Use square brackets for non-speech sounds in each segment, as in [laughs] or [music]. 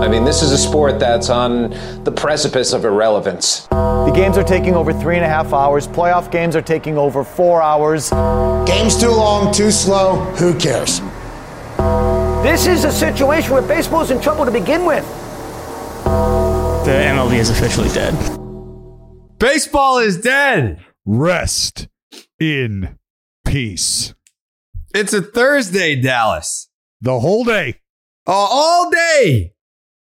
I mean, this is a sport that's on the precipice of irrelevance. The games are taking over three and a half hours. Playoff games are taking over four hours. Game's too long, too slow. Who cares? This is a situation where baseball's in trouble to begin with. The MLB is officially dead. Baseball is dead. Rest in peace. It's a Thursday, Dallas. The whole day. Oh, all day.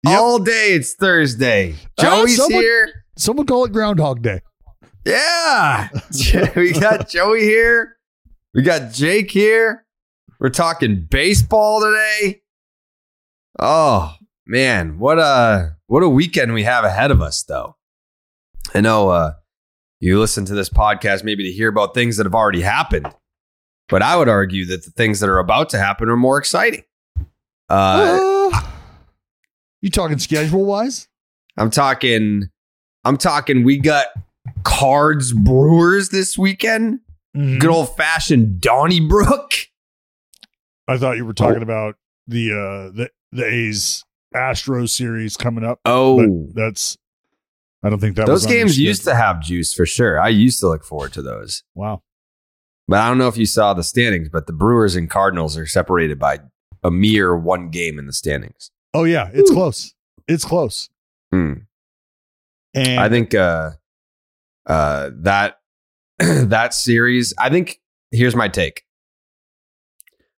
Yep. All day it's Thursday. Ah, Joey's someone- here. Someone call it Groundhog Day. Yeah. [laughs] we got [laughs] Joey here. We got Jake here. We're talking baseball today. Oh, man. What a what a weekend we have ahead of us though. I know uh you listen to this podcast maybe to hear about things that have already happened. But I would argue that the things that are about to happen are more exciting. Uh Uh, you talking schedule wise? I'm talking I'm talking we got Cards Brewers this weekend. Mm-hmm. Good old fashioned Donnybrook. I thought you were talking Oh. about the uh the the A's Astro series coming up. Oh, that's I don't think that those games used to have juice for sure. I used to look forward to those. Wow. But I don't know if you saw the standings, but the Brewers and Cardinals are separated by a mere one game in the standings. Oh yeah, it's close. It's close. Hmm. And I think uh uh that [clears throat] that series, I think here's my take.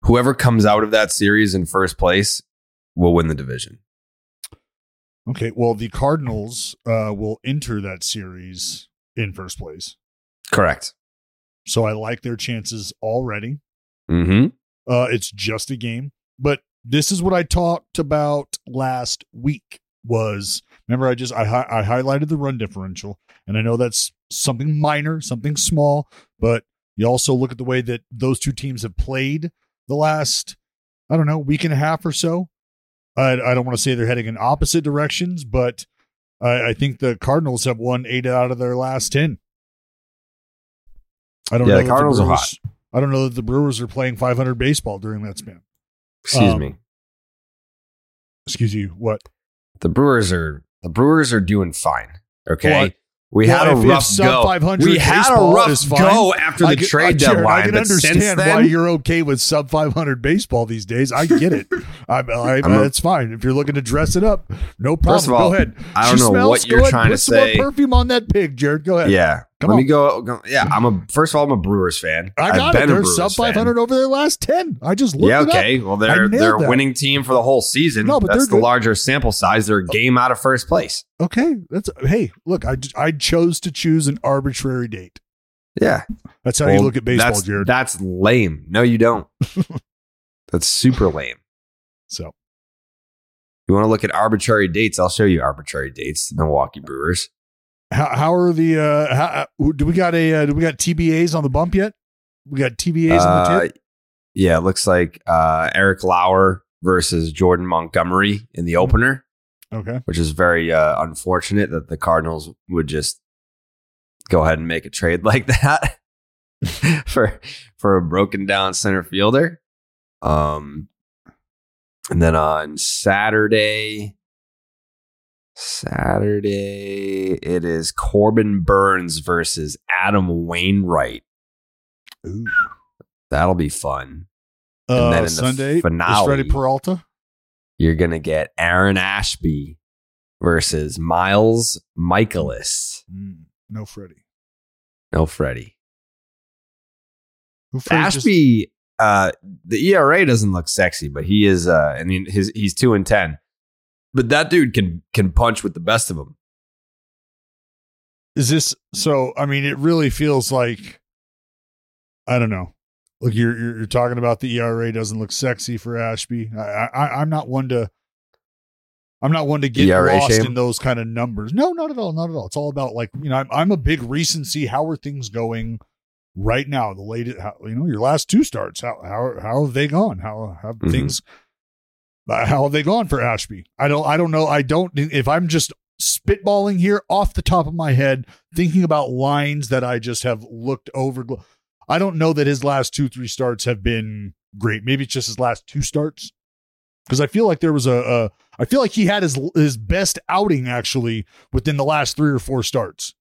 Whoever comes out of that series in first place will win the division. okay, well the Cardinals uh will enter that series in first place. Correct. So I like their chances already. Mm-hmm. Uh, it's just a game, but this is what I talked about last week. Was remember I just I hi- I highlighted the run differential, and I know that's something minor, something small, but you also look at the way that those two teams have played the last I don't know week and a half or so. I I don't want to say they're heading in opposite directions, but I, I think the Cardinals have won eight out of their last ten. I don't Yeah, know. the Cardinals are Brewers- I don't know that the Brewers are playing 500 baseball during that span. Excuse Um, me. Excuse you. What? The Brewers are the Brewers are doing fine. Okay. What? We Well, had a if- if rough sub go. 500 We had a baseball rough go after the trade I, deadline. I can understand then, why you're okay with sub 500 baseball these days. I get it. [laughs] I, I, I'm a- it's fine if you're looking to dress it up. No problem. All, go ahead. I don't She know smells. what you're ahead, trying put to some more say. perfume on that pig, Jared. Go ahead. Yeah. Come Let on. me go, go- Yeah, I'm a first of all, I'm a Brewers fan. I got it. They're sub fan. 500 over their last 10. I just looked Yeah, okay. Well, they're they're a that. winning team for the whole season. No, but that's they're the good. larger sample size. They're a game out of first place. Okay. That's hey, look, I, I chose to choose an arbitrary date. Yeah. That's how you look at baseball, that's, Jared. That's lame. No, you don't. [laughs] that's super lame. so You want to look at arbitrary dates? I'll show you arbitrary dates. The Milwaukee Brewers. How, how are the uh how, uh, do we got a uh, do we got TBAs on the bump yet? We got TBAs on the Uh, tip. yeah, it looks like uh, Eric Lauer versus Jordan Montgomery in the opener, Okay. which is very uh, unfortunate that the Cardinals would just go ahead and make a trade [laughs] like that [laughs] for for a broken down center fielder. Um, and then on Saturday, Saturday it is Corbin Burnes versus Adam Wainwright. Ooh. That'll be fun. Uh, then in the Sunday, finale- Freddy Peralta. You're gonna get Aaron Ashby versus Miles Mikolas. Mm, no Freddy. No Freddy. Who Freddie just- Ashby, uh, the ERA doesn't look sexy, but he is. Uh, I mean, his he's two and ten, but that dude can can punch with the best of them. is this so? I mean, it really feels like I don't know. Look, you're you're, you're talking about the ERA doesn't look sexy for Ashby. I, I I'm not one to. I'm not one to get ERA lost shame? in those kind of numbers. No, not at all. Not at all. It's all about like you know. I'm, I'm a big recency. How are things going right now? The latest, how, you know, your last two starts. How how how have they gone? How have Mhm. things? Uh, How have they gone for Ashby? I don't. I don't know. I don't. If I'm just spitballing here off the top of my head, thinking about lines that I just have looked over. I don't know that his last two three starts have been great. Maybe it's just his last two starts because I feel like there was a, I feel like he had his his best outing actually within the last three or four starts.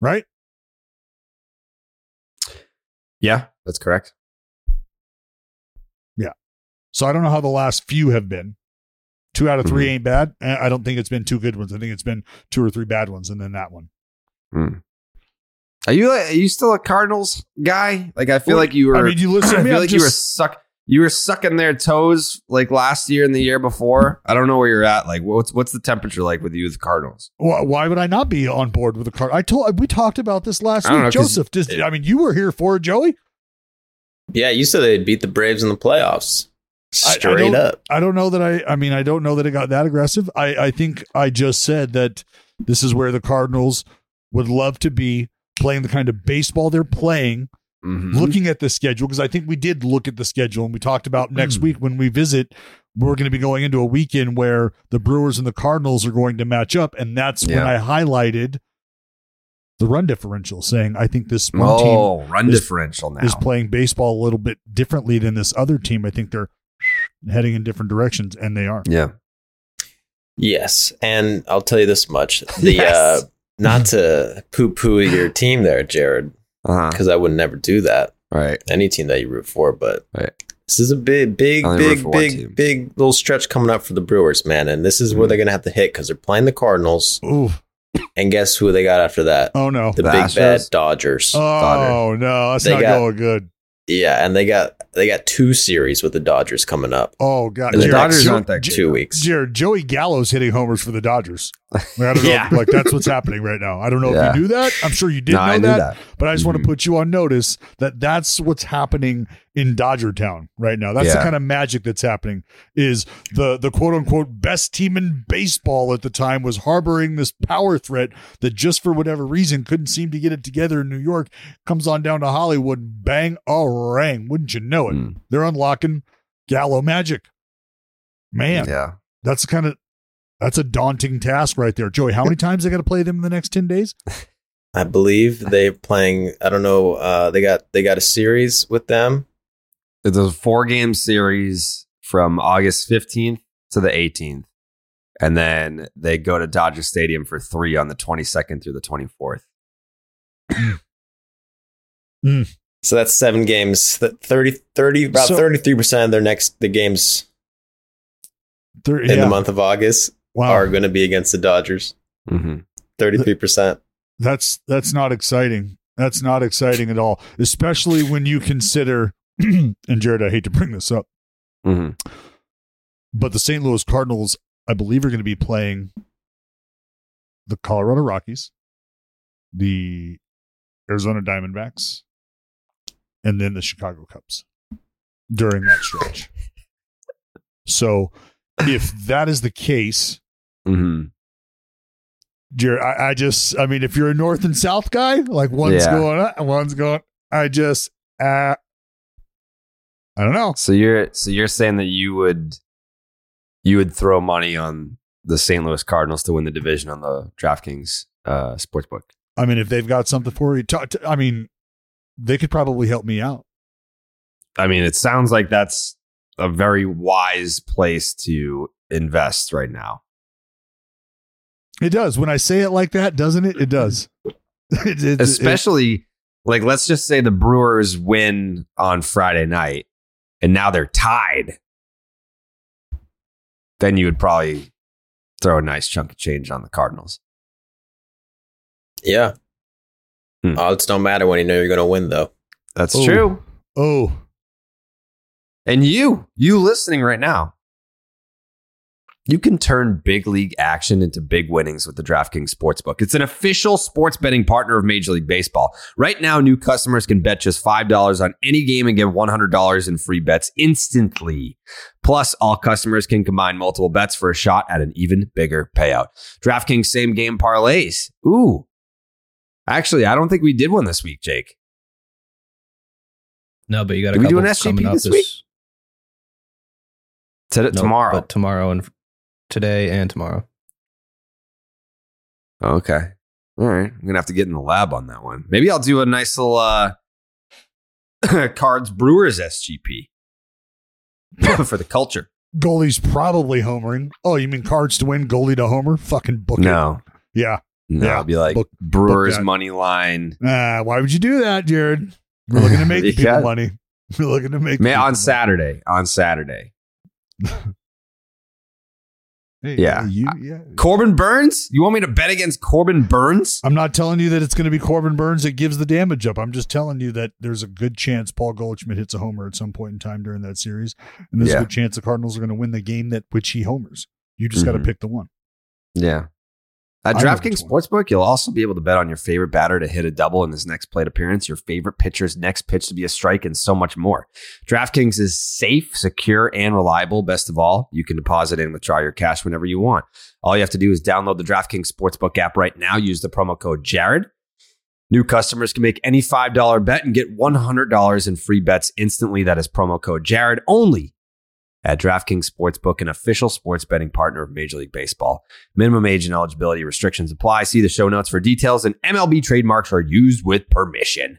Right? Yeah, that's correct. So I don't know how the last few have been. Two out of 3 Mhm. ain't bad. I don't think it's been two good ones. I think it's been two or three bad ones, and then that one. Hmm. Are you are you still a Cardinals guy? Like I feel Well, like you were. I mean, you listen [clears throat] I feel I'm like you were suck. You were sucking their toes like last year and the year before. I don't know where you're at. Like, what's what's the temperature like with you with the Cardinals? Why, why would I not be on board with the card? I told we talked about this last I week. know, 'cause- Joseph, just, I mean, you were here for it, Joey. Yeah, you said they'd beat the Braves in the playoffs. I- I Straight don't- up. I don't know that I. I mean, I don't know that it got that aggressive. I. I think I just said that this is where the Cardinals would love to be playing the kind of baseball they're playing. Mhm. Looking at the schedule, because I think we did look at the schedule and we talked about next week when we visit, we're going to be going into a weekend where the Brewers and the Cardinals are going to match up. And that's when I highlighted the run differential, saying I think this one team Oh, run is- differential now. is playing baseball a little bit differently than this other team. I think they're heading in different directions, and they are. yeah. Yes, and I'll tell you this much: [laughs] the Yes. uh, not to poo-poo your [laughs] team there, Jared, Uh-huh. because I would never do that. Right. Any team that you root for, but Right. this is a big, big, I only root big, big, big little stretch coming up for the Brewers, man. And this is where Mhm. they're gonna have to hit because they're playing the Cardinals, Ooh, and guess who they got after that? oh no, The, The big bad Dodgers. oh no, that's They not got- going good. Yeah, and they got they got two series with the Dodgers coming up. Oh god, the The Jared, Dodgers aren't that good. Two weeks. Jared, Joey Gallo's hitting homers for the Dodgers. Like, I don't know, like that's what's happening right now. I don't know Yeah. if you knew that. I'm sure you did No, know that, that. but I just want Mhm. to put you on notice that that's what's happening in Dodger Town right now. That's the kind of magic that's happening. Is the the quote unquote best team in baseball at the time was harboring this power threat that just for whatever reason couldn't seem to get it together in New York. Comes on down to Hollywood, bang a rang. Wouldn't you know it? Mm. They're unlocking Gallo magic. Man, Yeah. that's the kind of that's a daunting task right there, Joey. How many [laughs] times they got to play them in the next ten days? I believe they're playing. I don't know. Uh, they got they got a series with them. It's a four game series from August 15th to the 18th. And then they go to Dodger Stadium for three on the 22nd through the 24th. [clears throat] So that's seven games. That 30, 30 about So- thirty three percent of their next the games They're, in the month of August Wow, are going to be against the Dodgers. Mm-hmm. Thirty three percent. that's that's not exciting. That's not exciting at all, especially when you consider. [clears throat] and Jared, I hate to bring this up, Mm-hmm. but the St. Louis Cardinals, I believe, are going to be playing the Colorado Rockies, the Arizona Diamondbacks, and then the Chicago Cubs during that stretch. [laughs] so, if that is the case, Mm-hmm. Jared, I, I just, I mean, if you're a North and South guy, like one's Yeah. going up and one's going, I just, uh, I don't know. So you're so you're saying that you would you would throw money on the St. Louis Cardinals to win the division on the DraftKings uh, sportsbook. I mean, if they've got something for you, talk to, I mean, they could probably help me out. I mean, it sounds like that's a very wise place to invest right now. It does. When I say it like that, doesn't it? It does. It- [laughs] [laughs] it- it- Especially like let's just say the Brewers win on Friday night and now they're tied. Then you would probably throw a nice chunk of change on the Cardinals. Yeah. Hmm. Odds don't matter when you know you're going to win, though. That's Oh. true. oh, And you, you listening right now, you can turn big league action into big winnings with the DraftKings Sportsbook. It's an official sports betting partner of Major League Baseball. Right now, new customers can bet just $5 on any game and get $100 in free bets instantly. Plus, all customers can combine multiple bets for a shot at an even bigger payout. DraftKings same game parlays. Ooh. Actually, I don't think we did one this week, Jake. No, but you got a Did we do couple an SGP coming up this week? Today, Nope, tomorrow. but tomorrow and today and tomorrow. Okay. All right. I'm going to have to get in the lab on that one. Maybe I'll do a nice little uh, [laughs] Cards Brewers SGP [laughs] for the culture. Goldy's probably homering. Oh, you mean cards to win, Goldy to homer? Fucking book it. No, Yeah. no, Yeah. it'd be like Book- Brewers book money line. Ah, why would you do that, Jared? We're looking to [laughs] make people money. We're looking to make Man, people on money. Saturday. On Saturday. [laughs] Hey, Yeah. you, yeah. Corbin Burnes? You want me to bet against Corbin Burnes? I'm not telling you that it's going to be Corbin Burnes that gives the damage up. I'm just telling you that there's a good chance Paul Goldschmidt hits a homer at some point in time during that series, and there's Yeah. a good chance the Cardinals are going to win the game that which he homers. You just got to mm-hmm. pick the one. Yeah. At DraftKings. Sportsbook, you'll also be able to bet on your favorite batter to hit a double in his next plate appearance, your favorite pitcher's next pitch to be a strike, and so much more. DraftKings is safe, secure, and reliable. Best of all, you can deposit and withdraw your cash whenever you want. All you have to do is download the DraftKings Sportsbook app right now. Use the promo code Jared. New customers can make any $5 bet and get $100 in free bets instantly. That is promo code Jared only at DraftKings Sportsbook, an official sports betting partner of Major League Baseball. Minimum age and eligibility restrictions apply. See the show notes for details, and MLB trademarks are used with permission.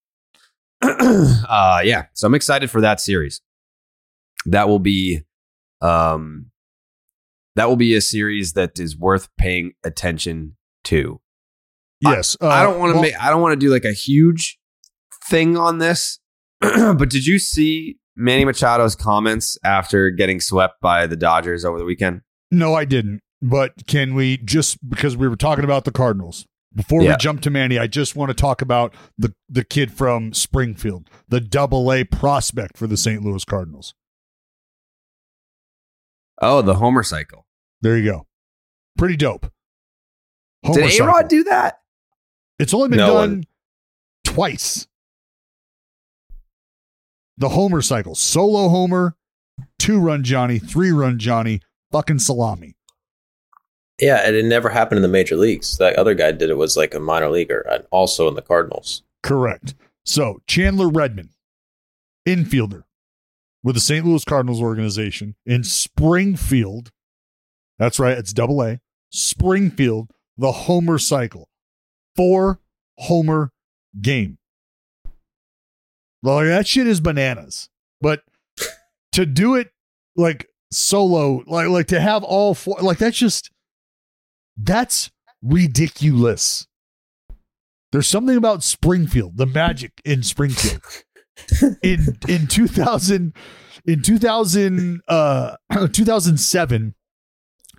[clears throat] uh, yeah, so I'm excited for that series. That will be, um, that will be a series that is worth paying attention to. Yes, I uh, don't want to well- make. I don't want to do like a huge thing on this. [clears throat] but did you see Manny Machado's comments after getting swept by the Dodgers over the weekend? No, I didn't. But can we just because we were talking about the Cardinals before Yeah. we jump to Manny? I just want to talk about the the kid from Springfield, the Double A prospect for the St. Louis Cardinals. Oh, the Homer cycle. There you go. Pretty dope. Homer Did A. Rod do that? It's only been No done one. twice. The Homer cycle solo Homer, two run Johnny, three run Johnny, fucking salami. Yeah, and it never happened in the major leagues. That other guy did it was like a minor leaguer, and also in the Cardinals. Correct. So Chandler Redmond, infielder with the St. Louis Cardinals organization in Springfield. That's right, it's double A. Springfield, the Homer cycle. Four Homer game. Like that shit is bananas. But to do it like solo, like like to have all four, like that's just that's ridiculous. There's something about Springfield, the magic in Springfield. [laughs] in in 2000 in 2000 uh [clears throat] 2007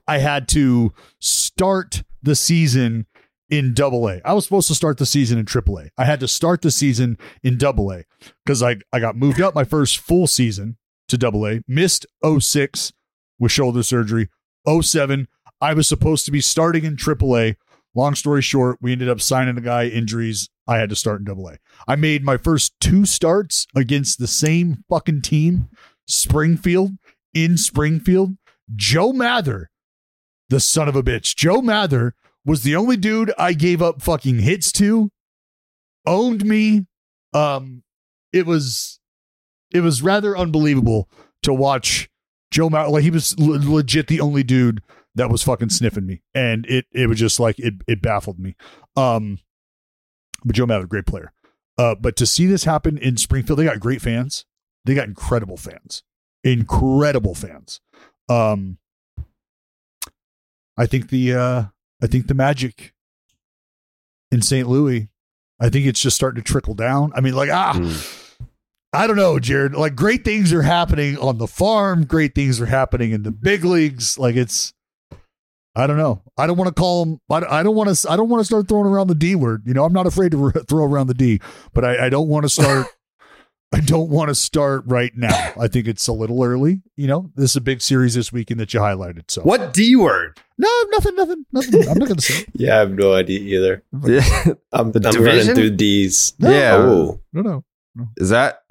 I had to start the season in double A. I was supposed to start the season in triple A. I had to start the season in double A because I, I got moved up my first full season to double A, missed 06 with shoulder surgery. 07, I was supposed to be starting in AAA. Long story short, we ended up signing a guy, injuries. I had to start in double A. I made my first two starts against the same fucking team, Springfield, in Springfield. Joe Mather, the son of a bitch, Joe Mather was the only dude I gave up fucking hits to, owned me. Um, it was it was rather unbelievable to watch Joe Mather. Like he was le- legit the only dude that was fucking sniffing me, and it it was just like it it baffled me. Um, but Joe Mather, great player. Uh, but to see this happen in Springfield, they got great fans. They got incredible fans, incredible fans. Um, I think the uh, I think the magic in St. Louis, I think it's just starting to trickle down. I mean, like ah, I don't know, Jared. Like great things are happening on the farm. Great things are happening in the big leagues. Like it's, I don't know. I don't want to call them. I, I don't want to. I don't want to start throwing around the D word. You know, I'm not afraid to re- [laughs] throw around the D, but I, I don't want to start. [laughs] I don't want to start right now. I think it's a little early. You know, this is a big series this weekend that you highlighted. So What D word? no, nothing, nothing, nothing. I'm not going to say. [laughs] Yeah, I have no idea either. I'm, The I'm division? running through D's. Yeah. Oh, No, no. Is that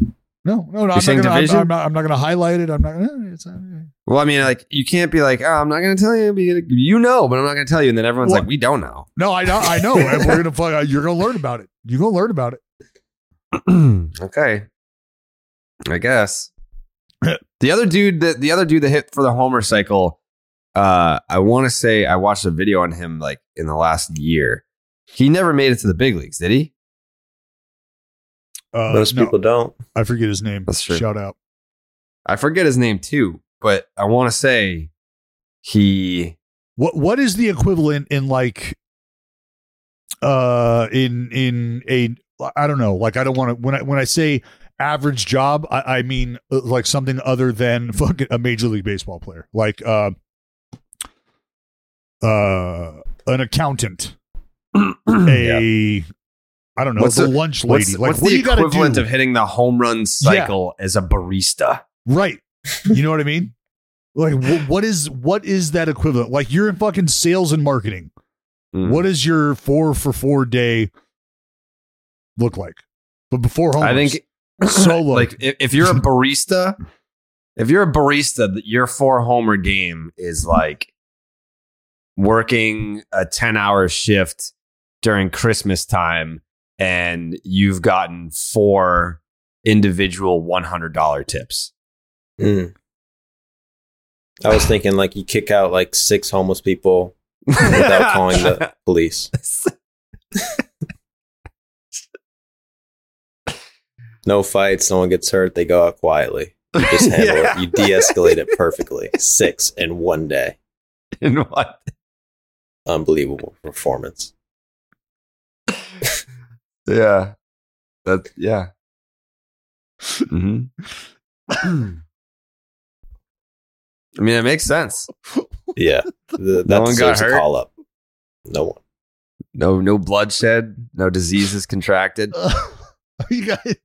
No, no, no. I'm not, gonna, I'm. I'm not. I'm not going to highlight it. I'm not. eh, It's, uh, Well, I mean, like you can't be like, oh, I'm not going to tell you. You know, but I'm not going to tell you. And then everyone's Well- like, we don't know. no, I know. I know. and we're gonna. find- You're going to learn about it. You're going to learn about it. [clears throat] okay, I guess. the other dude that the other dude that hit for the homer cycle, uh, I want to say I watched a video on him like in the last year. He never made it to the big leagues, did he? Uh, Most no, people don't. I forget his name. That's true. Shout out. I forget his name too, but I want to say he. What What is the equivalent in like, uh, in in a I don't know. Like I don't want to when I when I say average job, I, I mean uh, like something other than [laughs] fucking a major league baseball player, like uh, uh, an accountant, [clears throat] a I don't know, What's the the- lunch What's, lady. like what's what the you got to equivalent of hitting the home run cycle as a barista? Right. You know what I mean? [laughs] Like wh- what is what is that equivalent? Like you're in fucking sales and marketing. Mm. What does your four for four day look like? But before home, I think solo. [coughs] like if, if you're a [laughs] barista, if you're a barista, your four homer game is like working a 10 hour shift during Christmas time and you've gotten four individual $100 tips. Mm. I was thinking like you kick out like six homeless people without [laughs] calling the police. No fights, no one gets hurt. They go out quietly. You just [laughs] handle Yeah. it. You de-escalate it perfectly. Six in one day. In what? Unbelievable performance. Yeah. That yeah. hmm [laughs] I mean, it makes sense. Yeah, the, that No one got deserves a hurt? call up. No one. No, no bloodshed, no diseases contracted. [laughs] [laughs] you guys.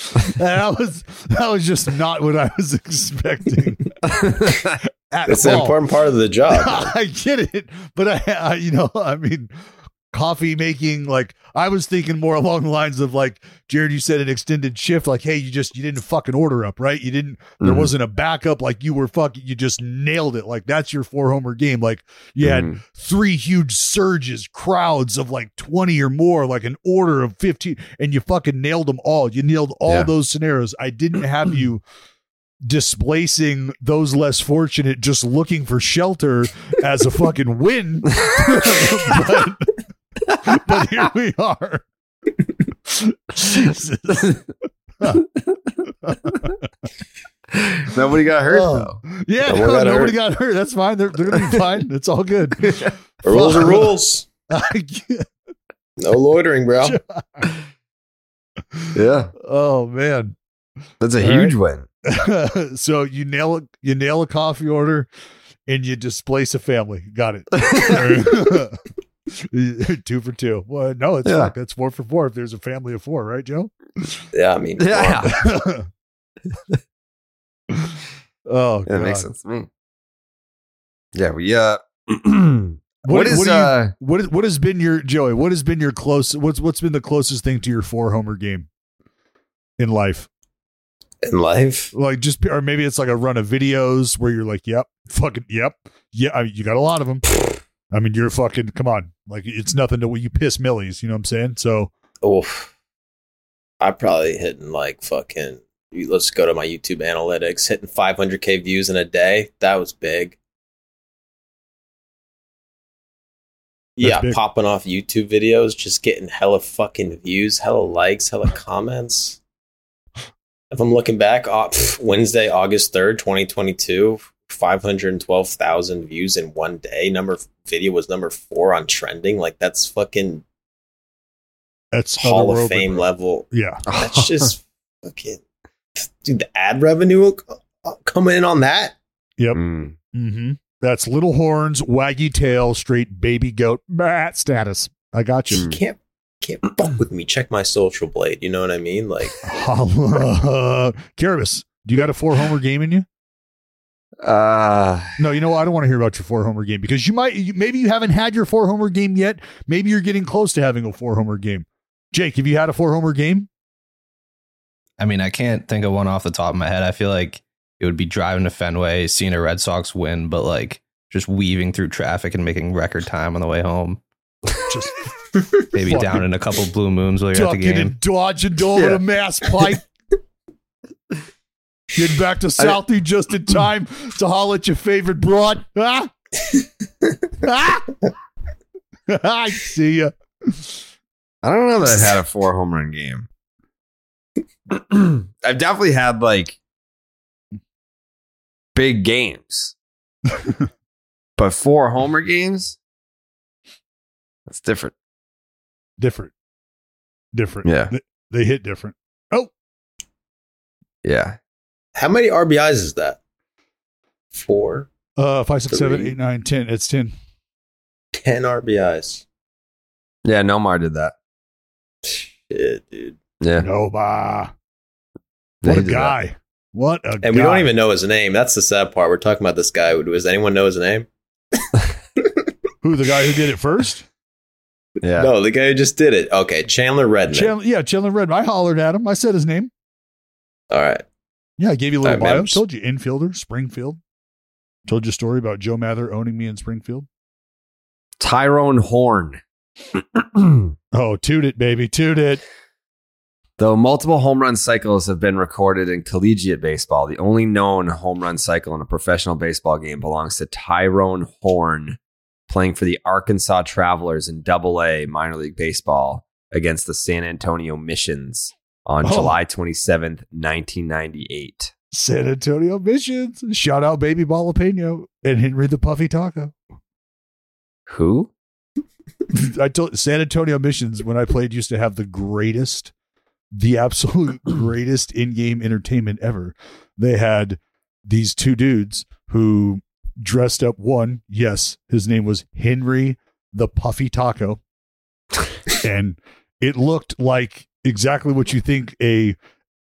[laughs] that was that was just not what I was expecting. [laughs] That's the important part of the job. [laughs] I get it, but I, I, you know, I mean, coffee making. Like I was thinking more [laughs] along the lines of like Jared. You said an extended shift. Like, hey, you just you didn't fucking order up, right? You didn't. There Mhm. wasn't a backup. Like you were fucking. You just nailed it. Like that's your four homer game. Like you had Mhm. three huge surges, crowds of like 20 or more, like an order of 15, and you fucking nailed them all. You nailed all Yeah. those scenarios. I didn't have you displacing those less fortunate, just looking for shelter as a fucking win. [laughs] but, [laughs] but here we are. Jesus. [laughs] Nobody got hurt Oh. though. Yeah, No no, got nobody hurt. got hurt. That's fine. They're, they're going to be fine. It's all good. [laughs] rules are rules. rules. No loitering, bro. Yeah, oh, man. that's a All huge win. so you nail it you nail a coffee order and you displace a family got it [laughs] two for two well no it's Yeah. fuck, that's four for four if there's a family of four right joe Yeah, I mean, come on. [laughs] Yeah, oh that makes sense to me. Yeah, we uh, [clears throat] what, what is what, you- uh, what, is- what has been your joey what has been your close what's what's been the closest thing to your four homer game in life in life. like just or maybe it's like a run of videos where you're like yep fucking yep yeah I mean, you got a lot of them [sighs] i mean you're fucking come on like it's nothing to what you piss millies you know what i'm saying so Oof. I probably hitting like fucking. Let's go to my YouTube analytics. Hitting 500k views in a day. That was big. yeah, big. popping off YouTube videos, just getting hella fucking views, hella likes, hella comments. If I'm looking back, Wednesday, August 3rd, 2022, 512,000 views in one day. Number video was number four on trending. Like, that's fucking that's Hall of Fame bro. level. yeah That's [laughs] just fucking. Dude, the ad revenue uh, coming in on that? Yep. mm, mm-hmm that's little horns waggy tail straight baby goat bat status i got you You can't can't fuck with me. Check my social blade. You know what I mean? Like, [laughs] Carabas, do you got a four homer game in you uh, No, you know what? I don't want to hear about your four homer game because you might, you, maybe you haven't had your four homer game yet. Maybe you're getting close to having a four homer game. Jake, have you had a four homer game? I mean, I can't think of one off the top of my head. I feel like it would be driving to Fenway, seeing a Red Sox win, but like just weaving through traffic and making record time on the way home. Just [laughs] Maybe down in a couple blue moons while you're at the game. and dodging over Yeah. the Mass Pike. Getting back to Southie just in [clears throat] time to holler at your favorite broad. Ah? ah? [laughs] I see ya. I don't know that I've had a four home run game. [clears throat] I've definitely had like big games, [laughs] but four homer games, that's different. Different. Different. Yeah. They, they hit different. Oh, Yeah. How many RBIs is that? Four, uh, five, six, seven, Three. eight, nine, ten. It's ten. ten RBIs. Yeah. Nomar did that. Shit, dude. Yeah. No, bah. Yeah, What a did that. guy. What a And guy. we don't even know his name. That's the sad part. We're talking about this guy. Does anyone know his name? [laughs] Who, the guy who did it first? Yeah. No, the guy who just did it. Okay, Chandler Redmond. Chandler, yeah, Chandler Redmond. I hollered at him. I said his name. All right. Yeah, I gave you a little bio. Told you infielder, Springfield. Told you a story about Joe Mather owning me in Springfield. Tyrone Horn. [clears throat] Oh, toot it, baby, toot it. Though multiple home run cycles have been recorded in collegiate baseball, the only known home run cycle in a professional baseball game belongs to Tyrone Horn, playing for the Arkansas Travelers in Double A minor league baseball against the San Antonio Missions on Oh. July 27th, 1998. San Antonio Missions. Shout out baby Balapeno and Henry the Puffy Taco. Who? [laughs] I told San Antonio Missions when I played used to have the greatest, the absolute [clears throat] greatest in-game entertainment ever. They had these two dudes who dressed up. One, yes, his name was Henry the Puffy Taco, [laughs] and it looked like exactly what you think a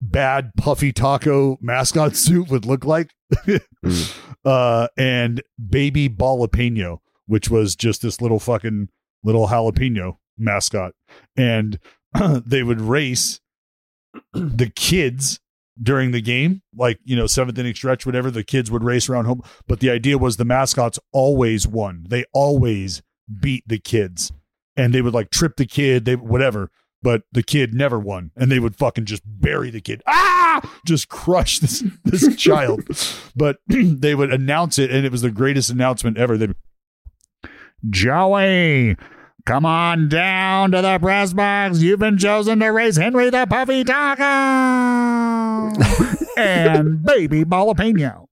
bad puffy taco mascot [laughs] suit would look like. [laughs] uh, and baby jalapeno, which was just this little fucking little jalapeno mascot. And [clears throat] they would race [clears throat] the kids during the game, like, you know, seventh inning stretch, whatever, the kids would race around home. But the idea was the mascots always won. They always beat the kids. And they would like trip the kid, they whatever but the kid never won and they would fucking just bury the kid. Ah! Just crush this this [laughs] child. But [clears throat] they would announce it and it was the greatest announcement ever. They joey come on down to the press box. You've been chosen to race henry the puffy taco. [laughs] And baby jalapeno.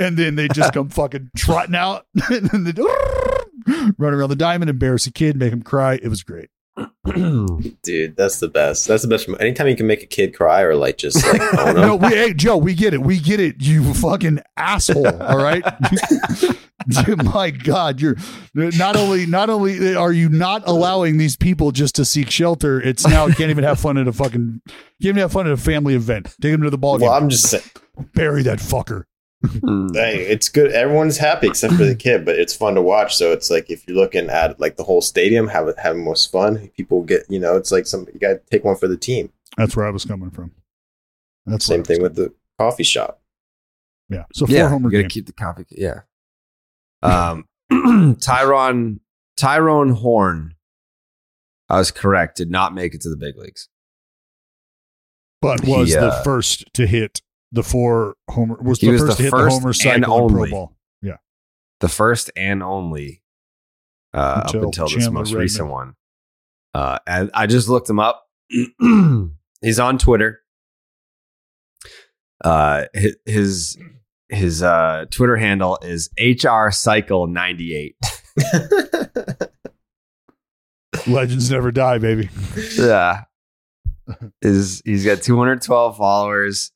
And then they just come fucking trotting out. [laughs] And then they run around the diamond embarrass a kid make him cry. It was great [clears throat] Dude, that's the best. That's the best. Anytime you can make a kid cry or like just like [laughs] no, we, hey, Joe, we get it. We get it. You fucking asshole. All right. [laughs] Dude, My God, you're not only not only are you not allowing these people just to seek shelter, it's now you can't even have fun at a fucking can't even have fun at a family event. Take them to the ball game. I'm just saying, Bury that fucker. Hey, it's good. Everyone's happy except for the kid, but it's fun to watch. So it's like if you're looking at like the whole stadium, have it having most fun. People get, you know, it's like some you got to take one for the team. That's where I was coming from. That's where Same thing with the coffee shop. Yeah. So four yeah, homer you gotta keep the coffee. Yeah. Um, [clears throat] Tyron Tyrone Horn. I was correct. Did not make it to the big leagues. but He, was the uh, first to hit the four homer was He the was first the to hit first the homer cycle in pro only. ball. Yeah. The first and only uh, Until up until this Chandler most Redmond. recent one. Uh, and I just looked him up. [clears throat] He's on Twitter. Uh, his his, his uh, Twitter handle is HR Cycle ninety eight. [laughs] Legends never die, baby. yeah. Is he's got 212 followers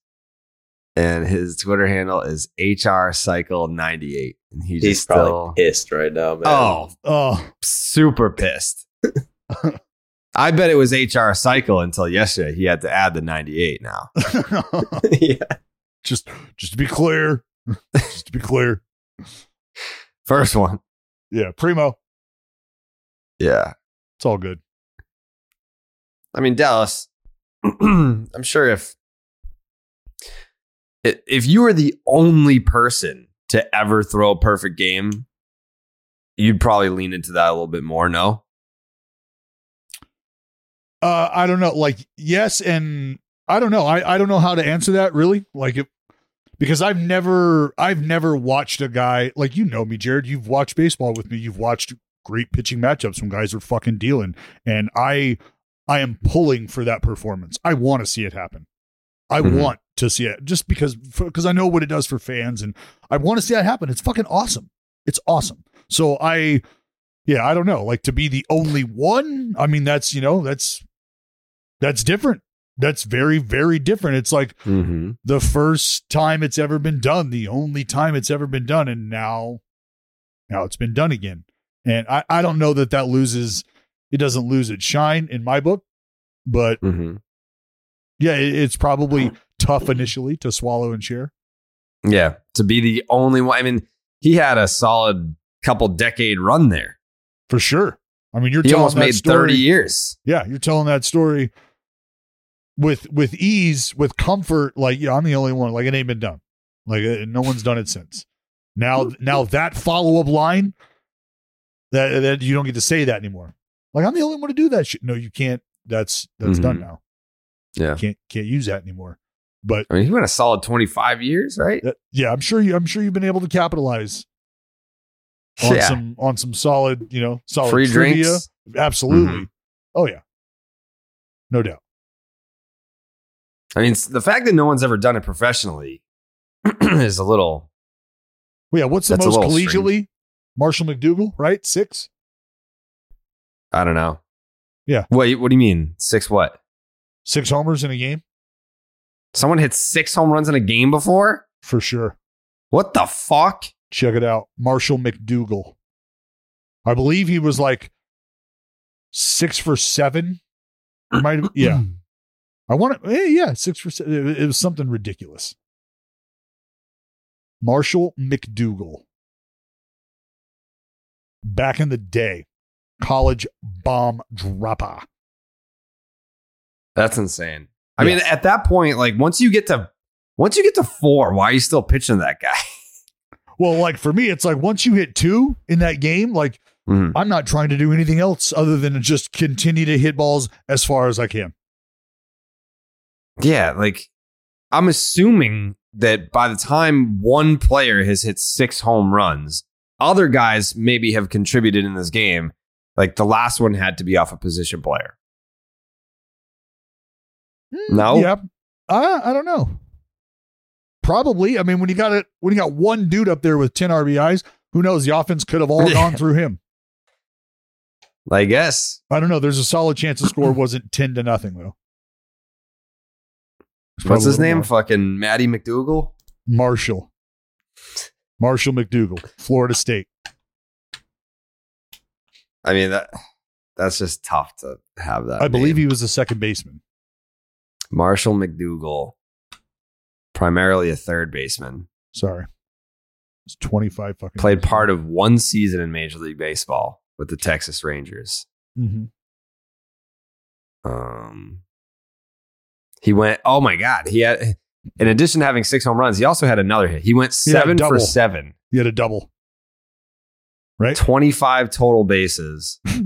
and his Twitter handle is HR Cycle 98. And he He's just probably still pissed right now, man. Oh, Oh, super pissed. [laughs] I bet it was HR Cycle until yesterday. He had to add the 98 now. [laughs] [laughs] yeah. just just to be clear, just to be clear. First one. Yeah, primo. Yeah. It's all good. I mean, Dallas. [clears throat] I'm sure if i- if you were the only person to ever throw a perfect game, you'd probably lean into that a little bit more. No, Uh, I don't know. Like, yes, and I don't know. I, I don't know how to answer that really. Like, if, because I've never I've never watched a guy like you know me, Jared. You've watched baseball with me. You've watched great pitching matchups when guys are fucking dealing, and I I am pulling for that performance. I want to see it happen. I Mhm. want to see it just because because I know what it does for fans, and I want to see that happen. It's fucking awesome. It's awesome. So I, yeah, I don't know. Like to be the only one. I mean, that's you know that's that's different. That's very very different. It's like mm-hmm. the first time it's ever been done, the only time it's ever been done, and now, now it's been done again. And I, I don't know that that loses, it doesn't lose its shine in my book, but Mm-hmm. yeah, it, it's probably [clears throat] tough initially to swallow and share. yeah, to be the only one. I mean, he had a solid couple decade run there. For sure. I mean, you're He telling almost that made story, thirty years. Yeah, you're telling that story with with ease, with comfort. Like, yeah, I'm the only one. Like, it ain't been done. Like, uh, no one's done it since. Now, now that follow up line, that that you don't get to say that anymore. Like, I'm the only one to do that shit. No, you can't. That's that's done Mhm. now. Yeah, Can't can't use that anymore. But I mean, he went a solid twenty five years, right? that, yeah, I'm sure you. I'm sure you've been able to capitalize on Yeah. some on some solid, you know, solid Free trivia. drinks. Absolutely. Mhm. Oh yeah, no doubt. I mean, the fact that no one's ever done it professionally [clears throat] is a little. Well, yeah, what's the most collegially? Marshall McDougall, right? Six. I don't know. Yeah. What? What do you mean? Six what? Six homers in a game Someone hit six home runs in a game before? for sure. What the fuck? Check it out. Marshall McDougall. I believe he was like six for seven. Might have, yeah. I want to, eh, yeah, six for seven. It, it was something ridiculous. Marshall McDougall. Back in the day, college bomb dropper. That's insane. I mean, at that point, like once you get to once you get to four, why are you still pitching that guy? [laughs] Well, like for me, it's like once you hit two in that game, like Mhm. I'm not trying to do anything else other than just continue to hit balls as far as I can. Yeah, like I'm assuming that by the time one player has hit six home runs, other guys maybe have contributed in this game. Like the last one had to be off a position player. No? Yeah. Uh, I don't know. Probably. I mean, when you got it, when you got one dude up there with 10 RBIs, who knows? The offense could have all [laughs] gone through him. I guess. I don't know. There's a solid chance the score [clears throat] wasn't 10 to nothing, though. What's his name? more. Fucking Matty McDougall? Marshall. Marshall McDougall, Florida State. I mean that that's just tough to have that. I believe he was a second baseman. Marshall McDougall, primarily a third baseman, Sorry. It's 25 fucking. played part of one season in Major League Baseball with the Texas Rangers. hmm Um, he went. Oh my god! He had, in addition to having six home runs, he also had another hit. He went He had a seven for double. seven, He had a double. Right? 25 total bases. [laughs] [clears throat] May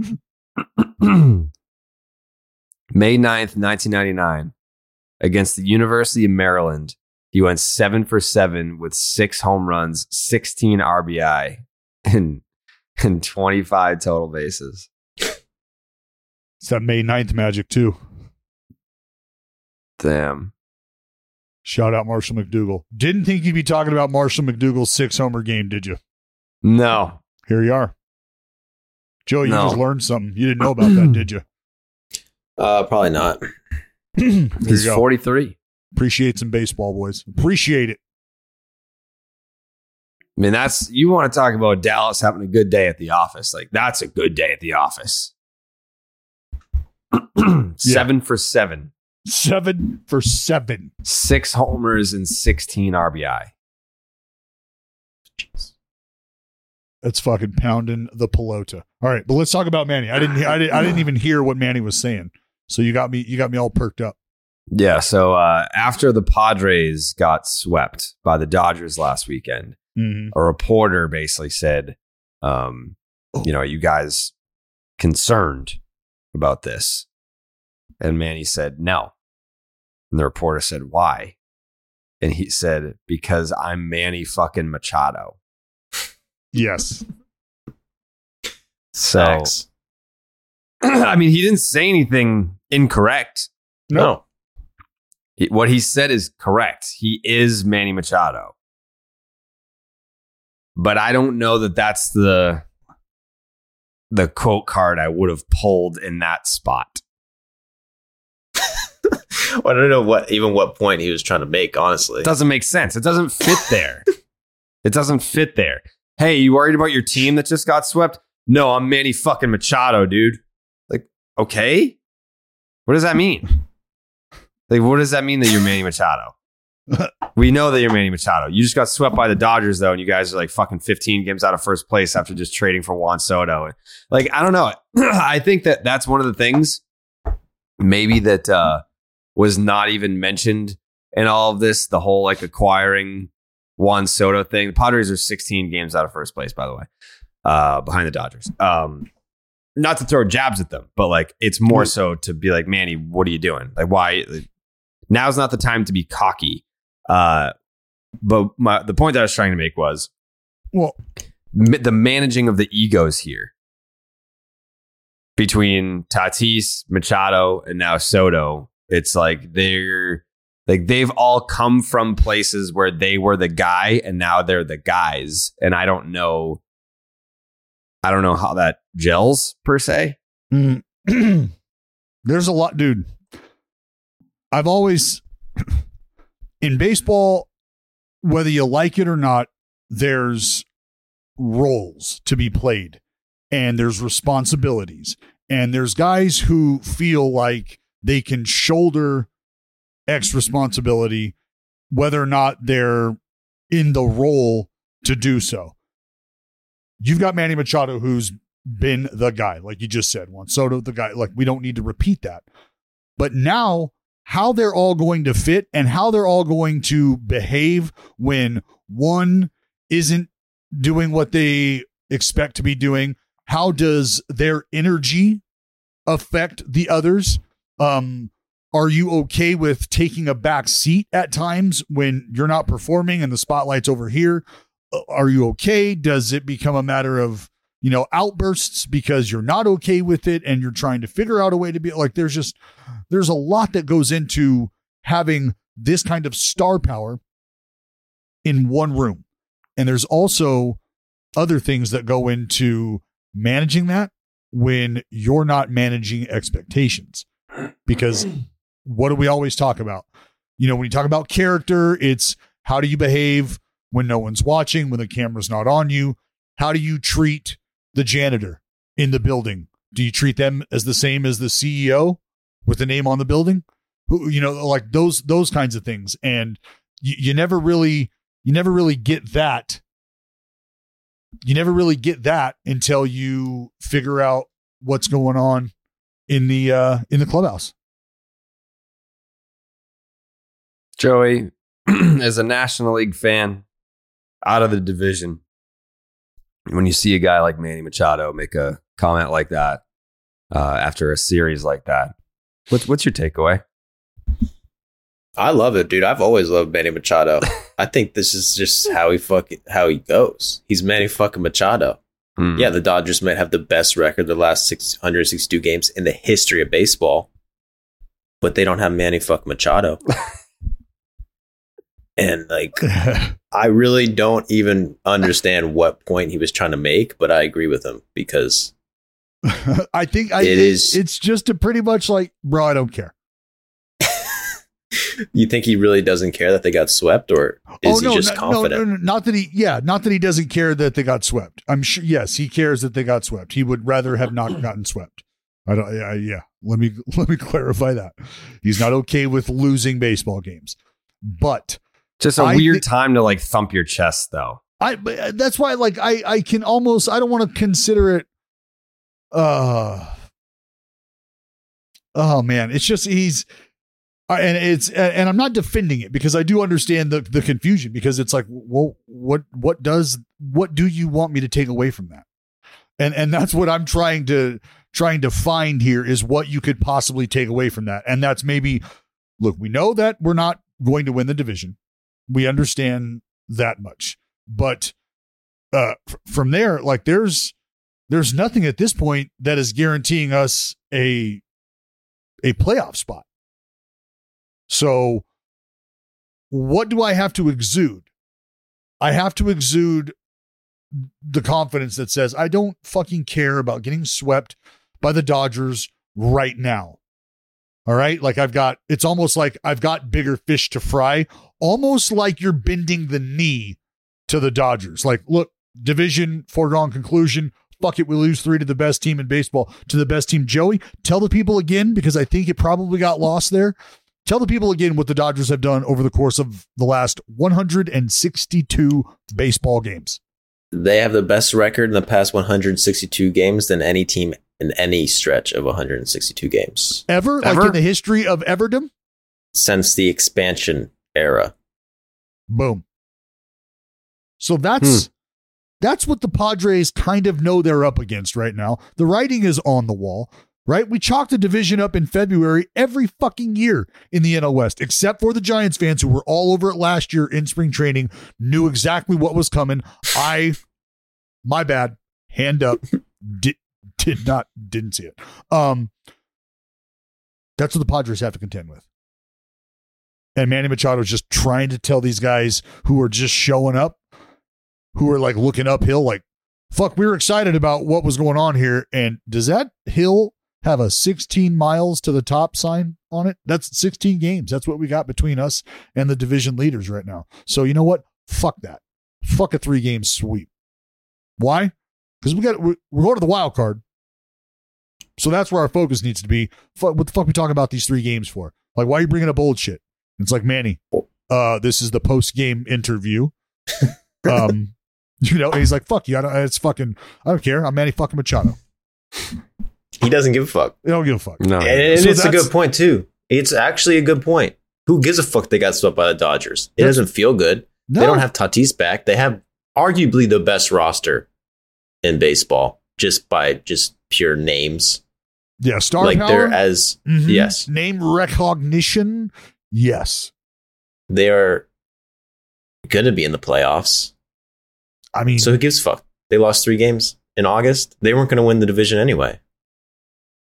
9th, 1999, against the University of Maryland. He went seven for seven with six home runs, 16 RBI, [laughs] and, and 25 total bases. It's that May 9th magic, too. Damn. Shout out Marshall McDougall. Didn't think you'd be talking about Marshall McDougall's six homer game, did you? No. Here you are. Joe, you No. just learned something. You didn't know about that, [clears throat] did you? Uh, probably not. He's 43. Appreciate some baseball, boys. Appreciate it. I mean, that's you want to talk about Dallas having a good day at the office. Like, that's a good day at the office. [clears throat] seven for seven, Seven for seven. six homers, and 16 RBI. Jeez. That's fucking pounding the pelota. All right, but let's talk about Manny. I didn't. I didn't. I didn't even hear what Manny was saying. So you got me you got me all perked up. Yeah. So uh, after the Padres got swept by the Dodgers last weekend, Mhm. a reporter basically said, um, you know, are you guys concerned about this? And Manny said, no. And the reporter said, why? And he said, because I'm Manny fucking Machado. Yes. So, Facts. [clears throat] I mean, he didn't say anything incorrect. No. He, what he said is correct. He is Manny Machado. But I don't know that that's the the quote card I would have pulled in that spot. [laughs] I don't know what even what point he was trying to make. Honestly, It doesn't make sense. It doesn't fit there. [laughs] it doesn't fit there. Hey, you worried about your team that just got swept? No, I'm Manny fucking Machado, dude. Okay. What does that mean? [laughs] Like, what does that mean that you're Manny Machado? [laughs] we know that you're Manny Machado. You just got swept by the Dodgers, though, and you guys are like fucking 15 games out of first place after just trading for Juan Soto. Like, I don't know. [clears throat] I think that that's one of the things maybe that uh, was not even mentioned in all of this. The whole like acquiring Juan Soto thing. The Padres are 16 games out of first place, by the way, uh, behind the Dodgers. Um, not to throw jabs at them, but like it's more so to be like, Manny, what are you doing? Like, why? Like, now's not the time to be cocky. Uh, but my, the point that I was trying to make was Well, ma- the managing of the egos here between Tatis, Machado, and now Soto. It's like they're like they've all come from places where they were the guy and now they're the guys. And I don't know I don't know how that gels per se. Mm. [clears throat] There's a lot, dude. I've always, [clears throat] in baseball, whether you like it or not, there's roles to be played and there's responsibilities. And there's guys who feel like they can shoulder X responsibility, whether or not they're in the role to do so. You've got Manny Machado, who's been the guy, like you just said, Juan Soto, the guy. Like we don't need to repeat that. But now, how they're all going to fit and how they're all going to behave when one isn't doing what they expect to be doing. How does their energy affect the others? Um, are you okay with taking a back seat at times when you're not performing and the spotlight's over here? Are you okay? Does it become a matter of, you know, outbursts because you're not okay with it and you're trying to figure out a way to be like, there's just, there's a lot that goes into having this kind of star power in one room. And there's also other things that go into managing that when you're not managing expectations. Because what do we always talk about? You know, when you talk about character, it's how do you behave when no one's watching, when the camera's not on you? How do you treat the janitor in the building? Do you treat them as the same as the CEO with the name on the building? Who you know, like those those kinds of things. And you, you never really you never really get that. You never really get that until you figure out what's going on in the uh in the clubhouse. Joey, [clears throat] as a National League fan, out of the division, when you see a guy like Manny Machado make a comment like that uh, after a series like that, what's what's your takeaway? I love it, dude. I've always loved Manny Machado. [laughs] I think this is just how he fucking how he goes. He's Manny fucking Machado. Hmm. Yeah, the Dodgers might have the best record the last 662 games in the history of baseball, but they don't have Manny fuck Machado. [laughs] and like, [laughs] I really don't even understand what point he was trying to make, but I agree with him because [laughs] I think I, It is- It's just a pretty much like, bro, I don't care. [laughs] you think he really doesn't care that they got swept, or oh, is he just no, confident? No, no, no, not that he. Yeah, not that he doesn't care that they got swept. I'm sure. Yes, he cares that they got swept. He would rather have not [clears throat] gotten swept. I don't. I, yeah. Let me let me clarify that. He's not okay with losing baseball games, but Just a I weird thi- time to like thump your chest, though. I but uh, that's why like I I can almost I don't want to consider it uh oh man, it's just he's uh, and it's and I'm not defending it because I do understand the the confusion because it's like well what what does what do you want me to take away from that? And and that's what I'm trying to trying to find here is what you could possibly take away from that. And that's maybe look, we know that we're not going to win the division. We understand that much. But uh f- from there like there's there's nothing at this point that is guaranteeing us a a playoff spot. So what do I have to exude? I have to exude the confidence that says I don't fucking care about getting swept by the Dodgers right now. All right? Like I've got it's almost like I've got bigger fish to fry, almost like you're bending the knee to the Dodgers. Like, look, division foregone conclusion. Fuck it, we lose three to the best team in baseball, to the best team. Joey, tell the people again, because I think it probably got lost there. Tell the people again what the Dodgers have done over the course of the last 162 baseball games. They have the best record in the past 162 games than any team in any stretch of 162 games Ever, like in the history of Everdom? since the expansion era. Boom. So that's that's what the Padres kind of know they're up against right now. The writing is on the wall, right? We chalked the division up in February every fucking year in the NL West, except for the Giants fans who were all over it last year in spring training, knew exactly what was coming. I, my bad, hand up, [laughs] did did not didn't see it. Um, that's what the Padres have to contend with. And Manny Machado is just trying to tell these guys who are just showing up, who are like looking uphill, like, fuck, we were excited about what was going on here. And does that hill have a 16 miles to the top sign on it? That's 16 games. That's what we got between us and the division leaders right now. So you know what? Fuck that. Fuck a three game sweep. Why? Because we got we're going to the wild card. So that's where our focus needs to be. What the fuck are we talking about these three games for? Like, why are you bringing up old shit? It's like Manny. Uh, this is the post game interview. [laughs] Um, you know, and he's like, "Fuck you! I don't, it's fucking. I don't care. I'm Manny fucking Machado. He doesn't give a fuck. I don't give a fuck. No. And So it's a good point too. It's actually a good point. Who gives a fuck they got swept by the Dodgers? It doesn't feel good. No, They don't have Tatis back. They have arguably the best roster in baseball just by just pure names. yeah star like power. they're as Mhm. yes, name recognition. Yes, they are going to be in the playoffs. I mean, So who gives a fuck? They lost three games in August. They weren't going to win the division anyway,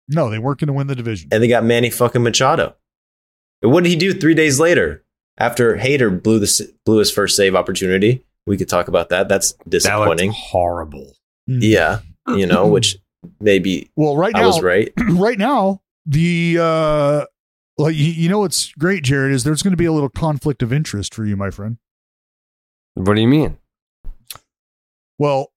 no, they weren't going to win the division. and they got Manny fucking Machado. And what did he do three days later after Hader blew the blew his first save opportunity? We could talk about that. That's That disappointing. horrible. Mm. Yeah, you know, which maybe Well, right I now, was right. [clears throat] right now, the uh, like you, you know what's great, Jared, is there's going to be a little conflict of interest for you, my friend. What do you mean? Well,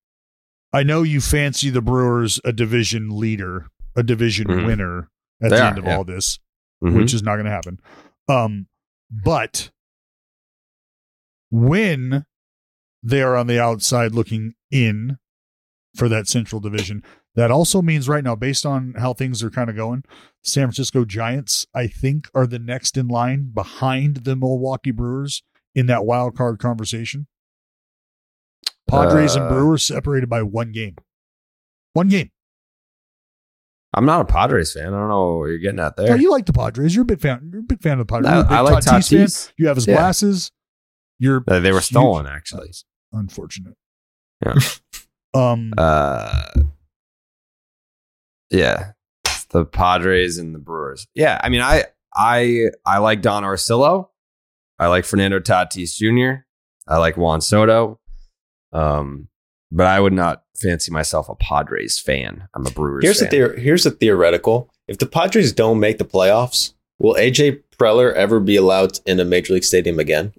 I know you fancy the Brewers a division leader, a division Mhm. winner at They the are, end of yeah. all this, Mhm. which is not going to happen. Um, but when they are on the outside looking in for that central division, that also means right now, based on how things are kind of going, San Francisco Giants, I think, are the next in line behind the Milwaukee Brewers in that wild card conversation. Padres and Uh, Brewers separated by one game. One game. I'm not a Padres fan. I don't know what you're getting at there. you like the Padres. You're a big fan. You're a big fan of the Padres. I- You're a big I like fan. Tatis. You have his Yeah. glasses. You're Uh, they were huge- stolen, actually. That's unfortunate. Yeah. [laughs] Um. Uh, yeah, the Padres and the Brewers. Yeah, I mean, I I I like Don Orsillo. I like Fernando Tatis Jr. I like Juan Soto. Um, but I would not fancy myself a Padres fan. I'm a Brewers Here's fan. the theor- here's the theoretical. If the Padres don't make the playoffs, will AJ Preller ever be allowed in a major league stadium again?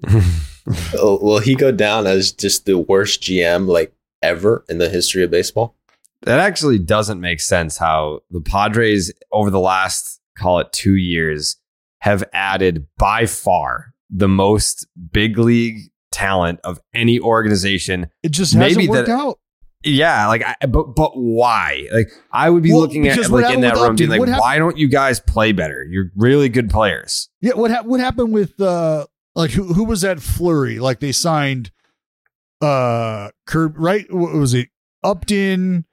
[laughs] will he go down as just the worst GM like ever in the history of baseball? That actually doesn't make sense how the Padres over the last call it 2 years have added by far the most big league talent of any organization It just hasn't Maybe worked that- out. Yeah, like, I, but but why? Like, I would be Well, looking at like in that room, being like, What hap- why don't you guys play better? You're really good players. Yeah, what ha- what happened with uh like who who was that flurry? Like they signed uh Curb right? What was it? Upton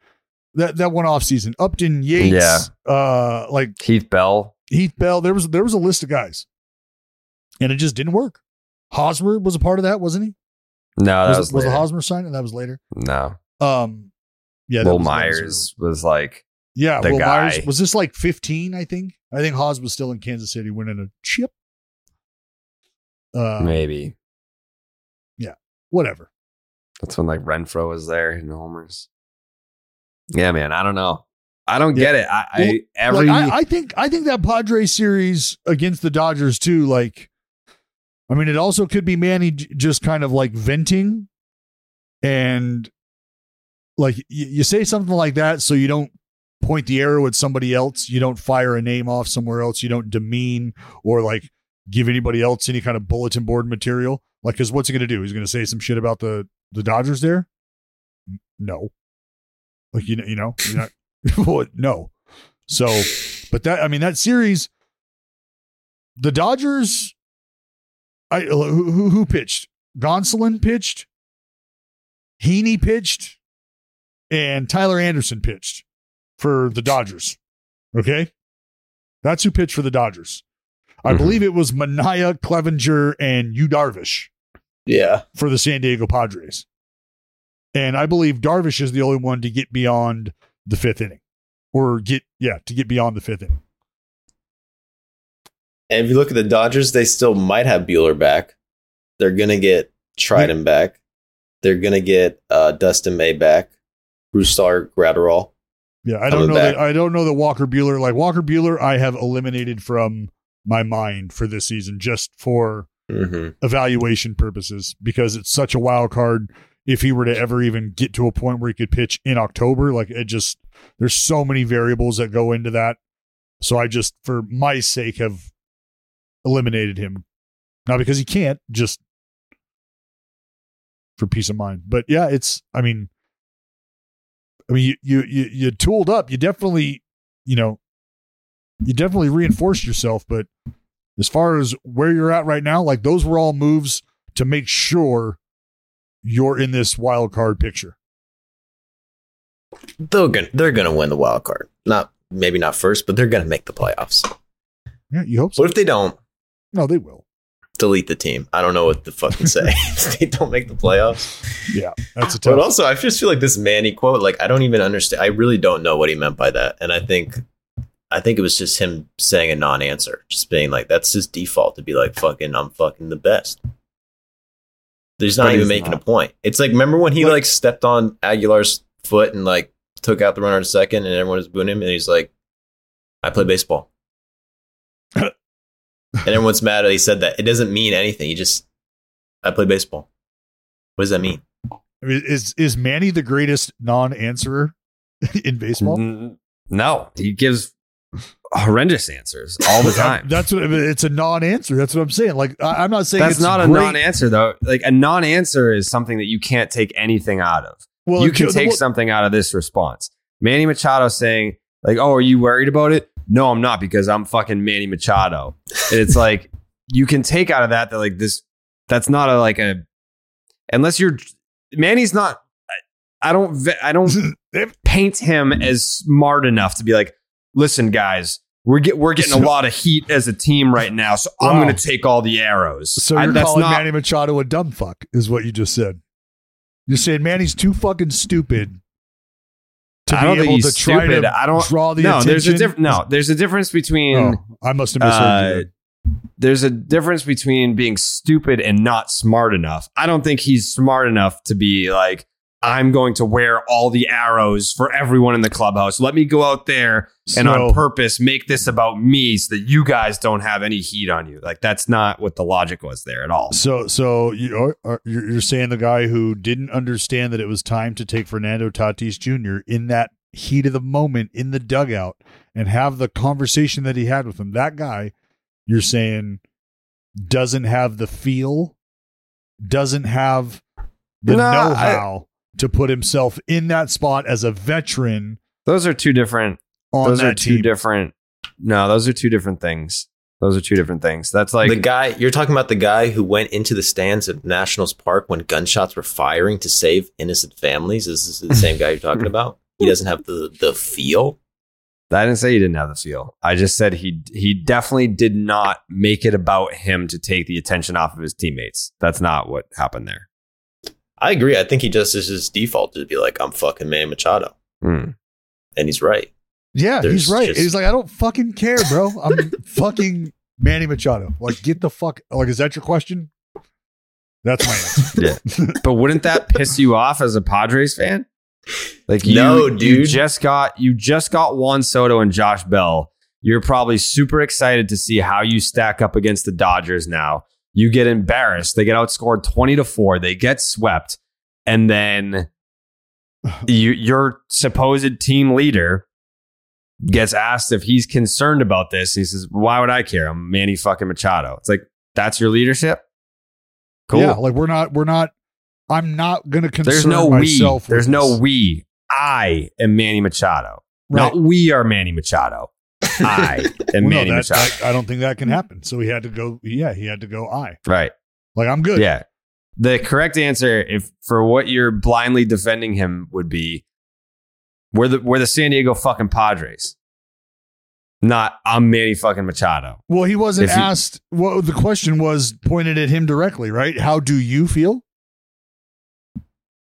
that that one off season. Upton Yates, Yeah. uh like Heath Bell. Heath Bell. There was there was a list of guys. And it just didn't work. Hosmer was a part of that, wasn't he? No, that was was, was, the. Hosmer sign? And that was later. No, Um yeah, Will was- that was Myers was like. Yeah, the Will guy. Myers was this like 15, I think. I think Hos was still in Kansas City winning a chip. Uh maybe Yeah. whatever. that's when like Renfroe was there in homers. Yeah, man, I don't know. I don't get it. I, Well, I every like, I, I think I think that Padres series against the Dodgers too. Like, I mean, it also could be Manny just kind of like venting, and like y- you say something like that, so you don't point the arrow at somebody else. You don't fire a name off somewhere else. You don't demean or like give anybody else any kind of bulletin board material. Like, because what's he going to do? He's going to say some shit about the the Dodgers there? No. Like you know, you know, not. [laughs] well, no. So, but that I mean that series, the Dodgers. I who who, who pitched? Gonsolin pitched. Heaney pitched, and Tyler Anderson pitched for the Dodgers. Okay, that's who pitched for the Dodgers. I Mhm. believe it was Manaea, Clevinger, and Yu Darvish Yeah. for the San Diego Padres. And I believe Darvish is the only one to get beyond the fifth inning, or get yeah to get beyond the fifth inning. And if you look at the Dodgers, they still might have Buehler back. They're gonna get Trident back. They're gonna get uh, Dustin May back. Brusdar Graterol. Yeah, I don't know back. that I don't know that Walker Buehler like Walker Buehler I have eliminated from my mind for this season just for Mm-hmm. evaluation purposes because it's such a wild card. If he were to ever even get to a point where he could pitch in October, like it just there's so many variables that go into that. So I just for my sake have eliminated him. Not because he can't, just for peace of mind. But yeah, it's I mean I mean you you you, tooled up. You definitely, you know, you definitely reinforced yourself, but as far as where you're at right now, like those were all moves to make sure you're in this wild card picture. They're gonna they're gonna win the wild card. Not maybe not first, but they're gonna make the playoffs. Yeah, you hope so. What if they don't? No, they will. Delete the team. I don't know what to fucking say. [laughs] [laughs] they don't make the playoffs. Yeah, that's a tough. But also, I just feel like this Manny quote. Like, I don't even understand. I really don't know what he meant by that. And I think, I think it was just him saying a non-answer, just being like, that's his default to be like, fucking, I'm fucking the best. He's not But even he's making not. a point. It's like, remember when he like stepped on Aguilar's foot and like took out the runner at second, and everyone was booing him, and he's like, I play baseball. [laughs] and everyone's mad that he said that. It doesn't mean anything. He just, I play baseball. What does that mean? I mean, is is Manny the greatest non-answerer [laughs] in baseball? N- no, he gives horrendous answers all the [laughs] time. That's what it's a non-answer. That's what I'm saying. Like I, I'm not saying That's it's not a great. non-answer though. Like a non-answer is something that you can't take anything out of. Well, you can take well- something out of this response. Manny Machado saying like, "Oh, are you worried about it?" No, I'm not because I'm fucking Manny Machado. And it's [laughs] like you can take out of that that like this. That's not a like a unless you're Manny's not. I don't. I don't [laughs] paint him as smart enough to be like, listen, guys. We're get, we're getting a lot of heat as a team right now, so I'm going to take all the arrows. So you're that's calling not Manny Machado a dumb fuck, is what you just said. You're saying Manny's too fucking stupid to I don't be able to try stupid. to I don't draw the no. attention. There's a diff- no. There's a difference between. Oh, I must have misheard uh, you. there's a difference between being stupid and not smart enough. I don't think he's smart enough to be like, I'm going to wear all the arrows for everyone in the clubhouse. Let me go out there and on purpose make this about me so that you guys don't have any heat on you. Like that's not what the logic was there at all. So, so you are, are- you're you're saying the guy who didn't understand that it was time to take Fernando Tatis Jr. in that heat of the moment in the dugout and have the conversation that he had with him. That guy, you're saying, doesn't have the feel, doesn't have the No, know-how to put himself in that spot as a veteran Those are two different. on those that are two team. different. No, those are two different things. Those are two different things. That's like the guy you're talking about the guy who went into the stands at Nationals Park when gunshots were firing to save innocent families. Is this the same guy you're talking [laughs] about? He doesn't have the the feel. I didn't say he didn't have the feel. I just said he he definitely did not make it about him to take the attention off of his teammates. That's not what happened there. I agree. I think he just is his default to be like, I'm fucking Manny Machado. Hmm. And he's right. Yeah, There's he's right. just- he's like, I don't fucking care, bro. I'm [laughs] fucking Manny Machado. Like, get the fuck. Like, is that your question? That's my answer. [laughs] Yeah. but wouldn't that piss you off as a Padres fan? Like you, No, you dude. just got you just got Juan Soto and Josh Bell. You're probably super excited to see how you stack up against the Dodgers now. You get embarrassed. They get outscored 20 to 4. They get swept. And then [sighs] you, your supposed team leader gets asked if he's concerned about this. He says, Why would I care? I'm Manny fucking Machado. It's like, that's your leadership? Cool. Yeah, like we're not, we're not. I'm not gonna concern There's no we. myself. with There's no we. I am Manny Machado. Right. Not we are Manny Machado. I [laughs] am Well, no, Manny that- Machado. that- I don't think that can happen. So he had to go. Yeah, he had to go. I right. like I'm good. Yeah. The correct answer, if for what you're blindly defending him, would be we're the we're the San Diego fucking Padres. Not I'm Manny fucking Machado. Well, he wasn't If asked. Well, the question was pointed at him directly, right? How do you feel?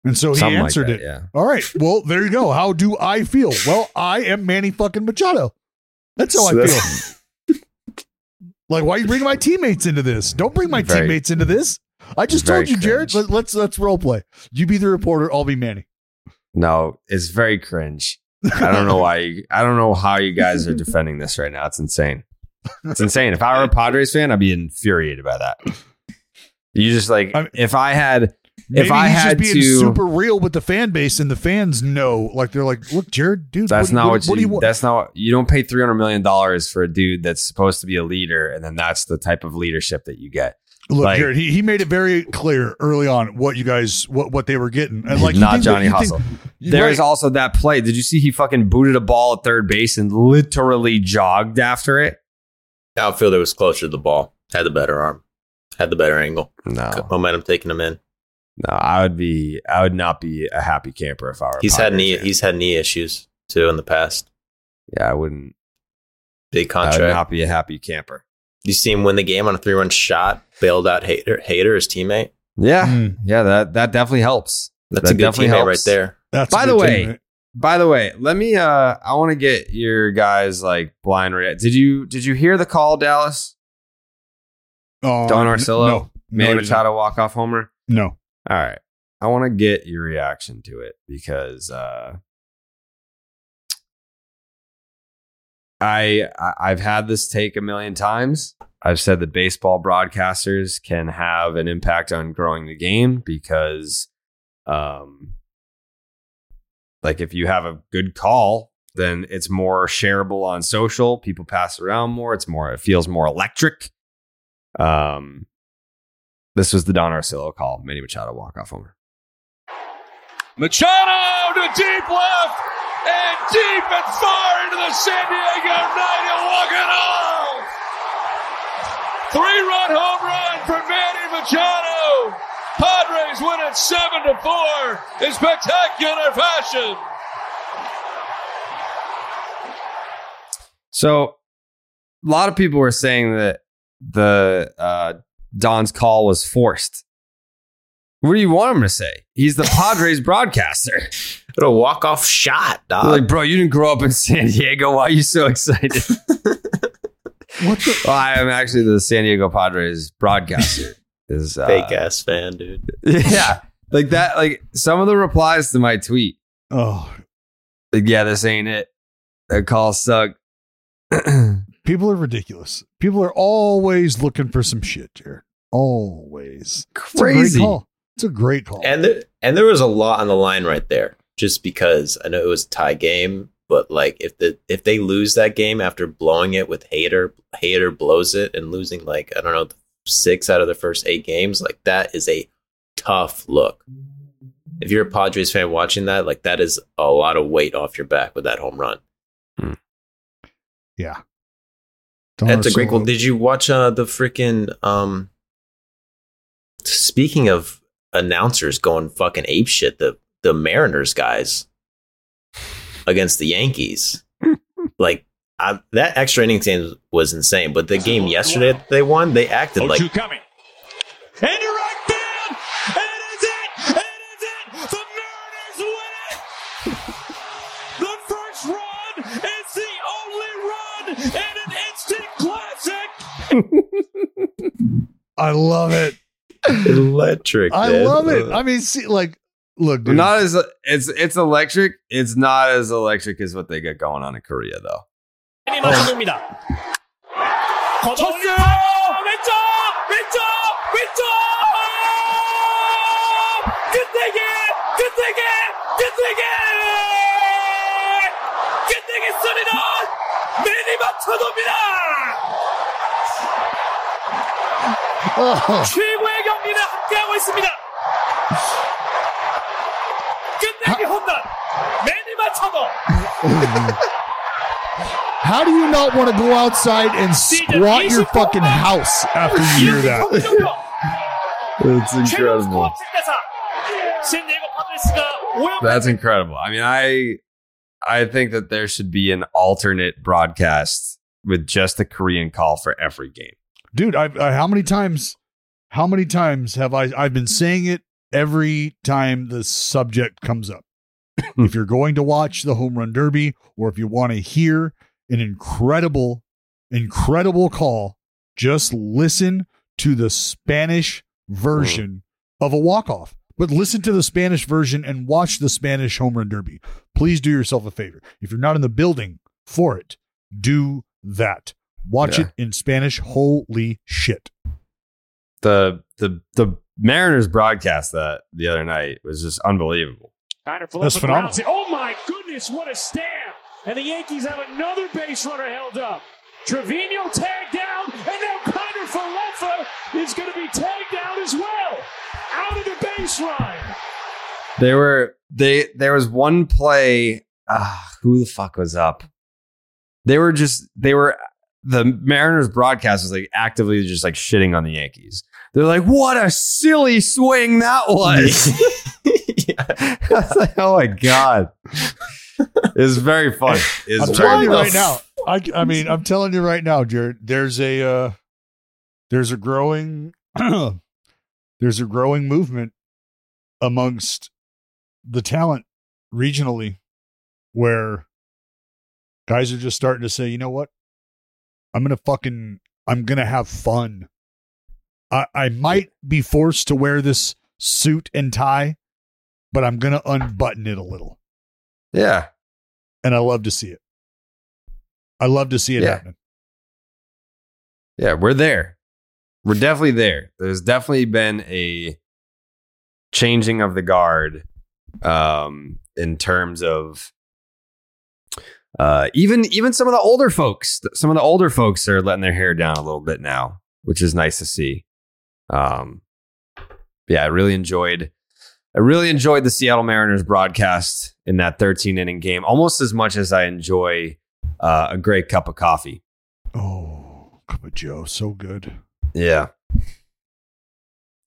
And so he Something like answered that, it. yeah. All right. Well, there you go. How do I feel? Well, I am Manny fucking Machado. That's how So I feel. [laughs] like, why are you bringing my teammates into this? Don't bring my Very- teammates into this. I just told you, Jared. Let, let's let's role play. You be the reporter. I'll be Manny. No, it's very cringe. I don't know why. You, I don't know how you guys are defending this right now. It's insane. It's insane. If I were a Padres fan, I'd be infuriated by that. You just like I'm- if I had Maybe if I he's had just being to. super real with the fan base, and the fans know. Like they're like, "Look, Jared, dude, that's what, not what, what, what do you. you want?" that's not. What, you don't pay three hundred million dollars for a dude that's supposed to be a leader, and then that's the type of leadership that you get. Look, Like- Jared, he, he made it very clear early on what you guys what what they were getting, and like not Johnny you Hustle. There is right. also that play. Did you see he fucking booted a ball at third base and literally jogged after it? Outfielder was closer to the ball, had the better arm, had the better angle. No, Momentum taking him in. No. I would be. I would not be a happy camper if I were. a He's had knee fan. he's had knee issues too in the past. Yeah, I wouldn't. Big I would not be a happy camper. you see him win the game on a three run shot, bailed out Hader, Hader, his teammate. Yeah, Mm. yeah. That that definitely helps. That's That a good definitely teammate helps. right there. That's By the way, teammate. By the way, let me. uh I want to get your guys like blind react. Did you did you hear the call, Dallas? Uh, Don n- Orsillo, no, Manny no, I. Machado walk off homer. no. All right. I want to get your reaction to it because uh I I've had this take a million times. I've said that baseball broadcasters can have an impact on growing the game because um like if you have a good call, then it's more shareable on social. People pass around more. It's more it feels more electric. Um this was the Don Orsillo call. Manny Machado walk off homer. Machado to deep left and deep and far into the San Diego night and walk it off. Three run home run for Manny Machado. Padres win it seven to four in spectacular fashion. So a lot of people were saying that the uh, Don's call was forced. What do you want him to say? He's the Padres [laughs] broadcaster. What a walk off shot, They're like, bro, you didn't grow up in San Diego. Why are you so excited? [laughs] What the? well, I am actually the San Diego Padres broadcaster. [laughs] Is uh, Fake ass fan, dude. yeah, like that. Like some of the replies to my tweet. Oh, Like, yeah, this ain't it. That call sucked. [clears throat] people are ridiculous. People are always looking for some shit, Jared. Always. It's a great Crazy. call. It's a great call. And there, and there was a lot on the line right there, just because I know it was a tie game, but like if the if they lose that game after blowing it with Hader, Hader blows it and losing like I don't know six out of the first eight games, like that is a tough look. if you're a Padres fan watching that, like that is a lot of weight off your back with that home run. Yeah. That's a great Solo. goal. Did you watch uh, the freaking um speaking of announcers going fucking ape shit, the the Mariners guys against the Yankees. [laughs] like I, that extra innings game was insane, but the game yesterday that they won, they acted like coming. And you're right down. It is it. It is it. The Mariners win it. The first run is the only run in an instant classic. [laughs] I love it electric. I man. love it. I mean, see, like, look, dude. Not as it's it's electric. It's not as electric as what they got going on in Korea, though. 이 맞춰줍니다. 걷어올려. 왼쪽. 왼쪽. 왼쪽. 끝내기. 끝내기. 끝내기. 끝내기 소리는 매니 맞춰둡니다. Oh. 최고의 경기를 함께하고 있습니다. 끝내기 홈런. 매니 맞춰도. How do you not want to go outside and squat your fucking house after you hear that? It's [laughs] incredible. 샌디에고 파드레스가 오영 That's incredible. I mean, I I think that there should be an alternate broadcast with just the Korean call for every game. dude I, I uh, how many times how many times have i i've been saying it every time the subject comes up. Hmm. If you're going to watch the home run derby or if you want to hear an incredible incredible call just listen to the spanish version of a walk-off. But listen to the spanish version and watch the spanish home run derby. Please do yourself a favor. If you're not in the building for it do that watch Yeah. it in spanish holy shit The the the Mariners broadcast that the other night was just unbelievable. That's phenomenal. Oh my goodness, what a stab! And the Yankees have another base runner held up. Trevino tagged down, and now Kiner Falefa is going to be tagged down as well. Out of the baseline. They were they there was one play. Ah, who the fuck was up? They were just they were the Mariners broadcast was like actively just like shitting on the Yankees. They're like, what a silly swing that was. [laughs] I was [laughs] like, oh my god. It's very funny. It's I'm very telling you right now. I, I mean, I'm telling you right now, Jared. There's a uh, there's a growing [clears throat] there's a growing movement amongst the talent regionally where guys are just starting to say, you know what, I'm gonna fucking I'm gonna have fun. I I might be forced to wear this suit and tie, but I'm gonna unbutton it a little Yeah. and I love to see it. I love to see it Yeah. happen. Yeah, we're there. We're definitely there. There's definitely been a changing of the guard um, in terms of uh, even even some of the older folks. Some of the older folks are letting their hair down a little bit now, which is nice to see. Um, yeah, I really enjoyed. I really enjoyed the Seattle Mariners broadcast in that 13 inning game, almost as much as I enjoy uh, a great cup of coffee. Oh, cup of Joe, so good. Yeah.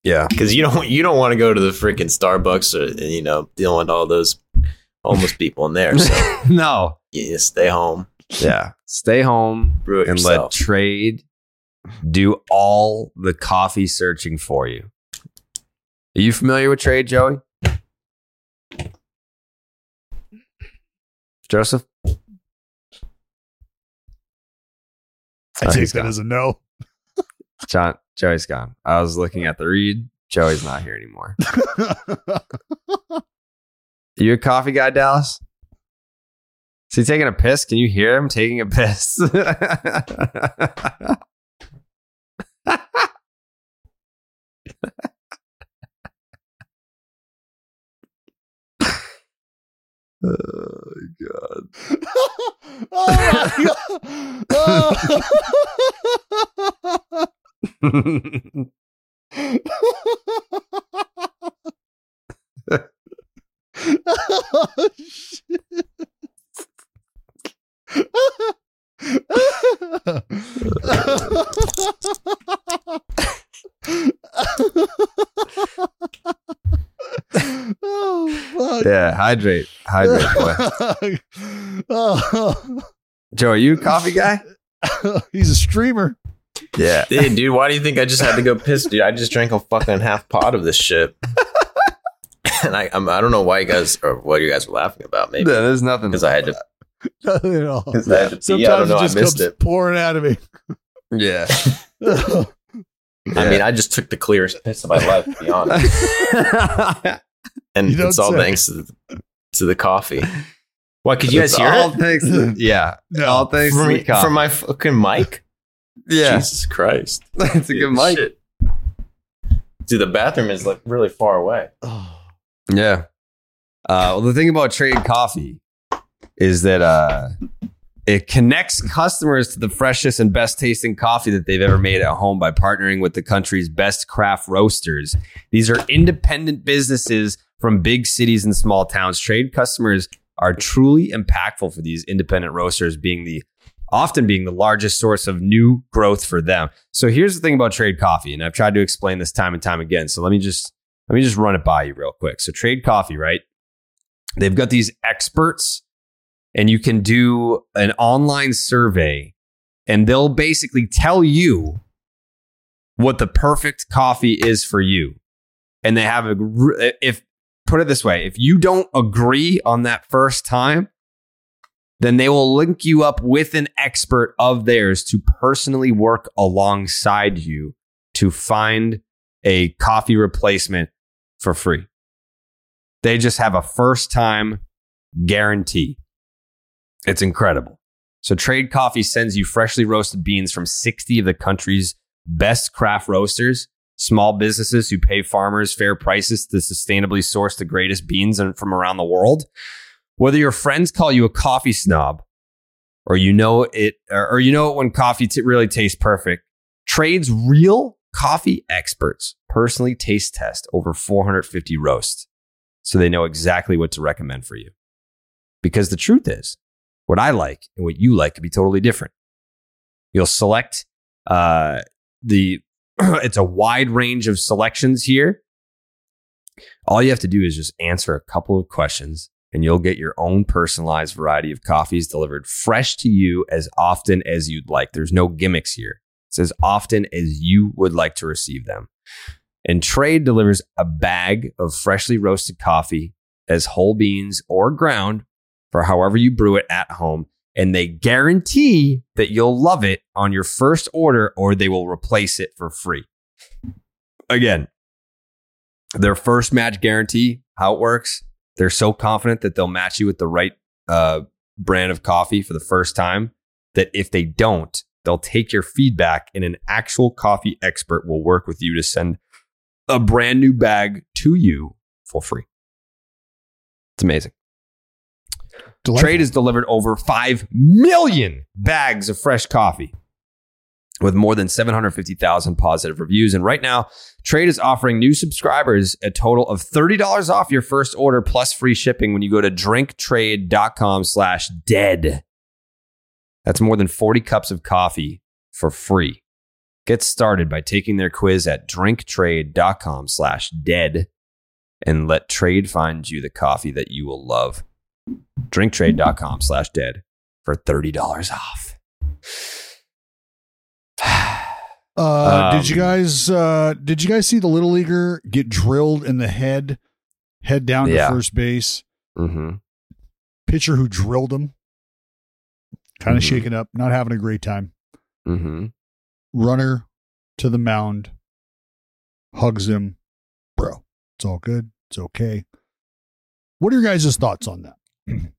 Yeah. because you don't you don't want to go to the freaking Starbucks or you know dealing with all those homeless people in there. So [laughs] no. you just stay home. Yeah. Stay home Brew it and yourself. let trade do all the coffee searching for you. Are you familiar with trade, Joey? Joseph? I Oh, take that gone. as a no. John Joey's gone. I was looking at the read. Joey's not here anymore. [laughs] you a coffee guy, Dallas? Is he taking a piss? Can you hear him taking a piss? [laughs] oh god. [laughs] Oh, shit. [laughs] oh, Oh, fuck. Yeah, hydrate, hydrate, boy. oh, [laughs] Joe, are you a coffee guy? [laughs] he's a streamer. Yeah. Hey, dude, why do you think I just had to go piss, dude? I just drank a fucking half pot of this shit. [laughs] [laughs] and I, I'm, I don't know why you guys or what you guys were laughing about. Maybe No, there's nothing. because I had to. [laughs] Nothing at all. [laughs] I had to pee. Sometimes I don't know. it I just missed comes it. pouring out of me. Yeah. I mean, I just took the clearest piss of my life, to be honest. and it's all say. thanks to the, to the coffee. What? Could you guys hear all it? Thanks to, yeah. No. all thanks for, to the me- coffee. from my fucking mic? yeah. Jesus Christ. it's a good Dude, mic. shit. Dude, the bathroom is like really far away. Oh. Yeah. Uh, well, the thing about trade coffee is that uh, it connects customers to the freshest and best tasting coffee that they've ever made at home by partnering with the country's best craft roasters. These are independent businesses from big cities and small towns. Trade customers are truly impactful for these independent roasters, being the often being the largest source of new growth for them. So here's the thing about trade coffee, and I've tried to explain this time and time again. So let me just let me just run it by you real quick. So trade coffee, right? They've got these experts, and you can do an online survey, and they'll basically tell you what the perfect coffee is for you. And they have a if put it this way, if you don't agree on that first time, then they will link you up with an expert of theirs to personally work alongside you to find a coffee replacement for free. They just have a first time guarantee. It's incredible. So, Trade Coffee sends you freshly roasted beans from 60 of the country's best craft roasters, small businesses who pay farmers fair prices to sustainably source the greatest beans from around the world. Whether your friends call you a coffee snob, or you know it, or, you know it when coffee t- really tastes perfect, Trade's real coffee experts personally taste test over 450 roasts, so they know exactly what to recommend for you. Because the truth is, what I like and what you like could be totally different. You'll select uh, the. [clears throat] it's a wide range of selections here. All you have to do is just answer a couple of questions, and you'll get your own personalized variety of coffees delivered fresh to you as often as you'd like. There's no gimmicks here. It's as often as you would like to receive them. And Trade delivers a bag of freshly roasted coffee as whole beans or ground for however you brew it at home. And they guarantee that you'll love it on your first order or they will replace it for free. Again, their first match guarantee, how it works, they're so confident that they'll match you with the right uh, brand of coffee for the first time that if they don't, they'll take your feedback and an actual coffee expert will work with you to send a brand new bag to you for free. It's amazing. Delightful. Trade has delivered over 5 million bags of fresh coffee with more than 750,000 positive reviews. And right now, Trade is offering new subscribers a total of $30 off your first order plus free shipping when you go to drinktrade.com slash dead. That's more than 40 cups of coffee for free. Get started by taking their quiz at drinktrade.com slash dead and let trade find you the coffee that you will love. Drinktrade.com slash dead for $30 off. [sighs] Uh, did you Um, guys uh, did you guys see the little leaguer get drilled in the head, head down Yeah. to first base? Mm-hmm. Pitcher who drilled him, kind of Mhm. shaken up, not having a great time. Mm-hmm. Runner to the mound, hugs him, bro. It's all good. It's okay. What are your guys' thoughts on that? [clears throat]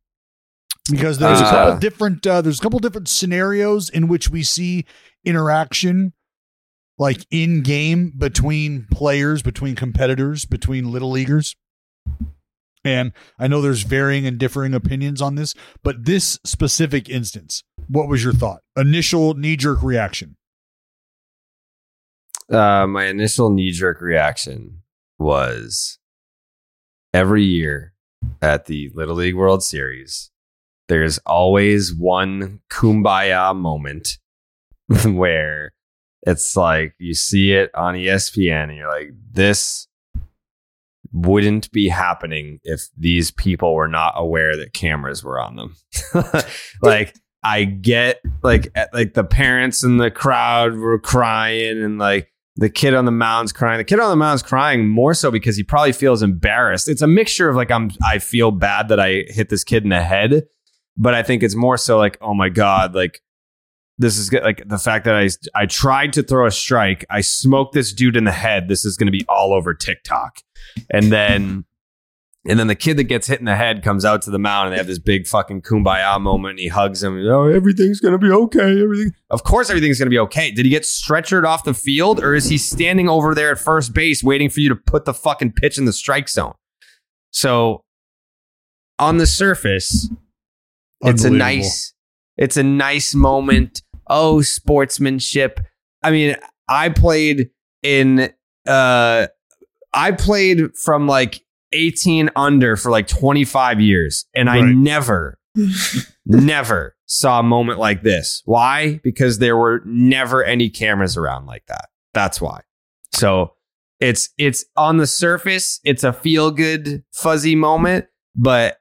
because there's a couple Uh, different uh, there's a couple different scenarios in which we see interaction like in game between players between competitors between little leaguers and i know there's varying and differing opinions on this but this specific instance what was your thought? Initial knee-jerk reaction. Uh, my initial knee jerk reaction was every year at the Little League World Series, there's always one kumbaya moment [laughs] where it's like you see it on ESPN and you're like, this wouldn't be happening if these people were not aware that cameras were on them. [laughs] like I get like at- like the parents in the crowd were crying and like the kid on the mound's crying. The kid on the mound's crying more so because he probably feels embarrassed. It's a mixture of like I'm I feel bad that I hit this kid in the head, but I think it's more so like oh my god, like this is like the fact that I I tried to throw a strike, I smoked this dude in the head. This is going to be all over TikTok, and then and then the kid that gets hit in the head comes out to the mound and they have this big fucking kumbaya moment. And he hugs him. Oh, everything's gonna be okay. Everything. Of course, everything's gonna be okay. Did he get stretchered off the field, or is he standing over there at first base waiting for you to put the fucking pitch in the strike zone? So, on the surface, it's a nice, it's a nice moment. Oh, sportsmanship. I mean, I played in, uh, I played from like 18 under for like 25 years, and I never, [laughs] never saw a moment like this. Why? Because there were never any cameras around like that. That's why. So it's it's on the surface, it's a feel good fuzzy moment, but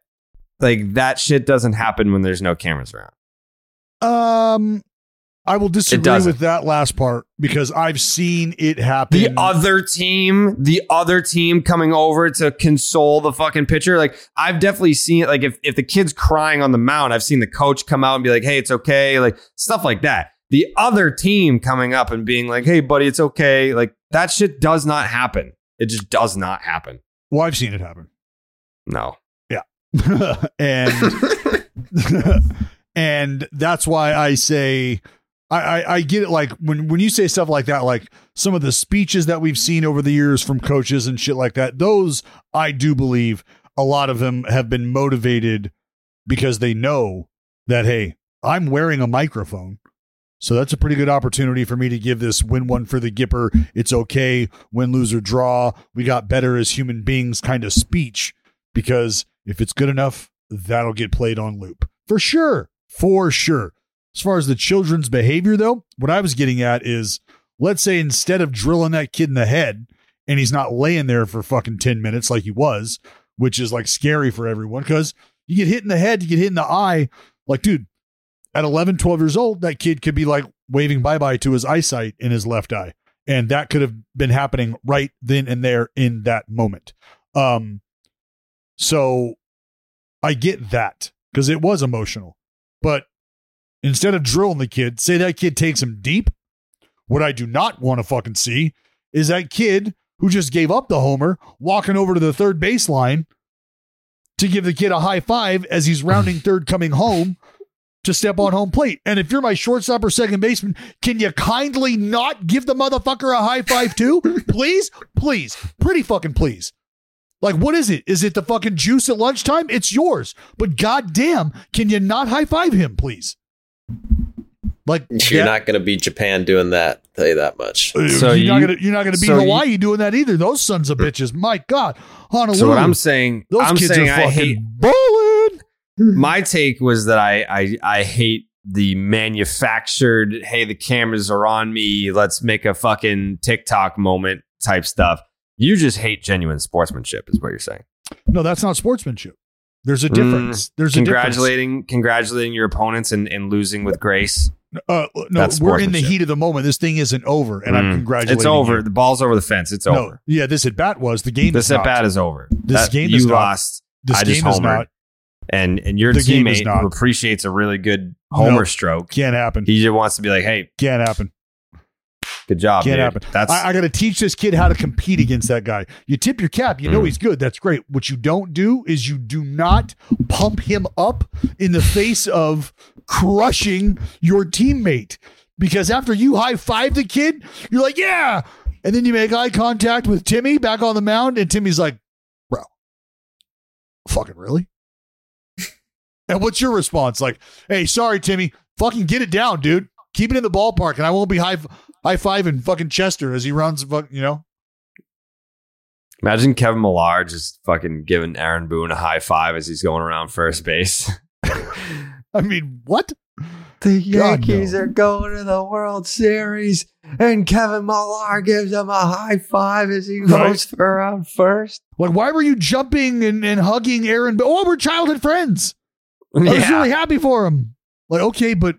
like that shit doesn't happen when there's no cameras around. Um, I will disagree with that last part because I've seen it happen. The other team, the other team coming over to console the fucking pitcher. Like I've definitely seen it. Like if, if the kid's crying on the mound, I've seen the coach come out and be like, hey, it's okay. Like stuff like that. The other team coming up and being like, hey, buddy, it's okay. Like that shit does not happen. It just does not happen. well, I've seen it happen. No. Yeah. [laughs] and [laughs] [laughs] and that's why I say I, I I get it. Like when when you say stuff like that, like some of the speeches that we've seen over the years from coaches and shit like that, those I do believe a lot of them have been motivated because they know that hey, I'm wearing a microphone. So that's a pretty good opportunity for me to give this win one for the Gipper. It's okay, win, lose, or draw. We got better as human beings kind of speech because if it's good enough, that'll get played on loop for sure. For sure. As far as the children's behavior, though, what I was getting at is let's say instead of drilling that kid in the head and he's not laying there for fucking 10 minutes like he was, which is like scary for everyone because you get hit in the head, you get hit in the eye. Like, dude, at 11, 12 years old, that kid could be like waving bye bye to his eyesight in his left eye. And that could have been happening right then and there in that moment. Um, so I get that because it was emotional. But instead of drilling the kid, say that kid takes him deep. What I do not want to fucking see is that kid who just gave up the homer walking over to the third baseline to give the kid a high five as he's rounding [laughs] third coming home to step on home plate. And if you're my shortstop or second baseman, can you kindly not give the motherfucker a high five too? [laughs] please, please, pretty fucking please. Like, what is it? Is it the fucking juice at lunchtime? It's yours. But goddamn, can you not high five him, please? Like, [laughs] You're not going to beat Japan doing that. Tell you that much. So you're not you- gonna you're not gonna be so you- Hawaii doing that either. Those sons of bitches. My God, Honolulu. So what I'm saying, those I'm kids saying are I fucking hate balling. [laughs] my take was that I, I I hate the manufactured hey the cameras are on me let's make a fucking TikTok moment type stuff. You just hate genuine sportsmanship is what you're saying. No, that's not sportsmanship. There's a difference. There's a difference. congratulating congratulating your opponents and, and losing with grace. Uh, no, we're in the heat of the moment. This thing isn't over, and I'm Mm. congratulating. It's over. you. The ball's over the fence. It's No, over. yeah, this at bat was the game. This is at bat is over. This That- game you is lost. This I just game is not. And and your The teammate who appreciates a really good homer No, stroke. Can't happen. He just wants to be like, hey, Can't happen. Good job. Can't dude. happen. That's I, I got to teach this kid how to compete against that guy. You tip your cap. You know Mm. he's good. That's great. What you don't do is you do not pump him up in the face of crushing your teammate. Because after you high five the kid, you're like, yeah. And then you make eye contact with Timmy back on the mound, and Timmy's like, bro, fucking really? [laughs] and what's your response? Like, hey, sorry, Timmy. Fucking get it down, dude. Keep it in the ballpark, and I won't be high high fiving fucking Chester as he runs. You know, Imagine Kevin Millar just fucking giving Aaron Boone a high five as he's going around first base. [laughs] I mean, what? The God, Yankees no. are going to the World Series, and Kevin Millar gives him a high five as he goes Right. for around first. Like, why were you jumping and, and hugging Aaron? Oh, we're childhood friends. I was Yeah. really happy for him. Like, okay, but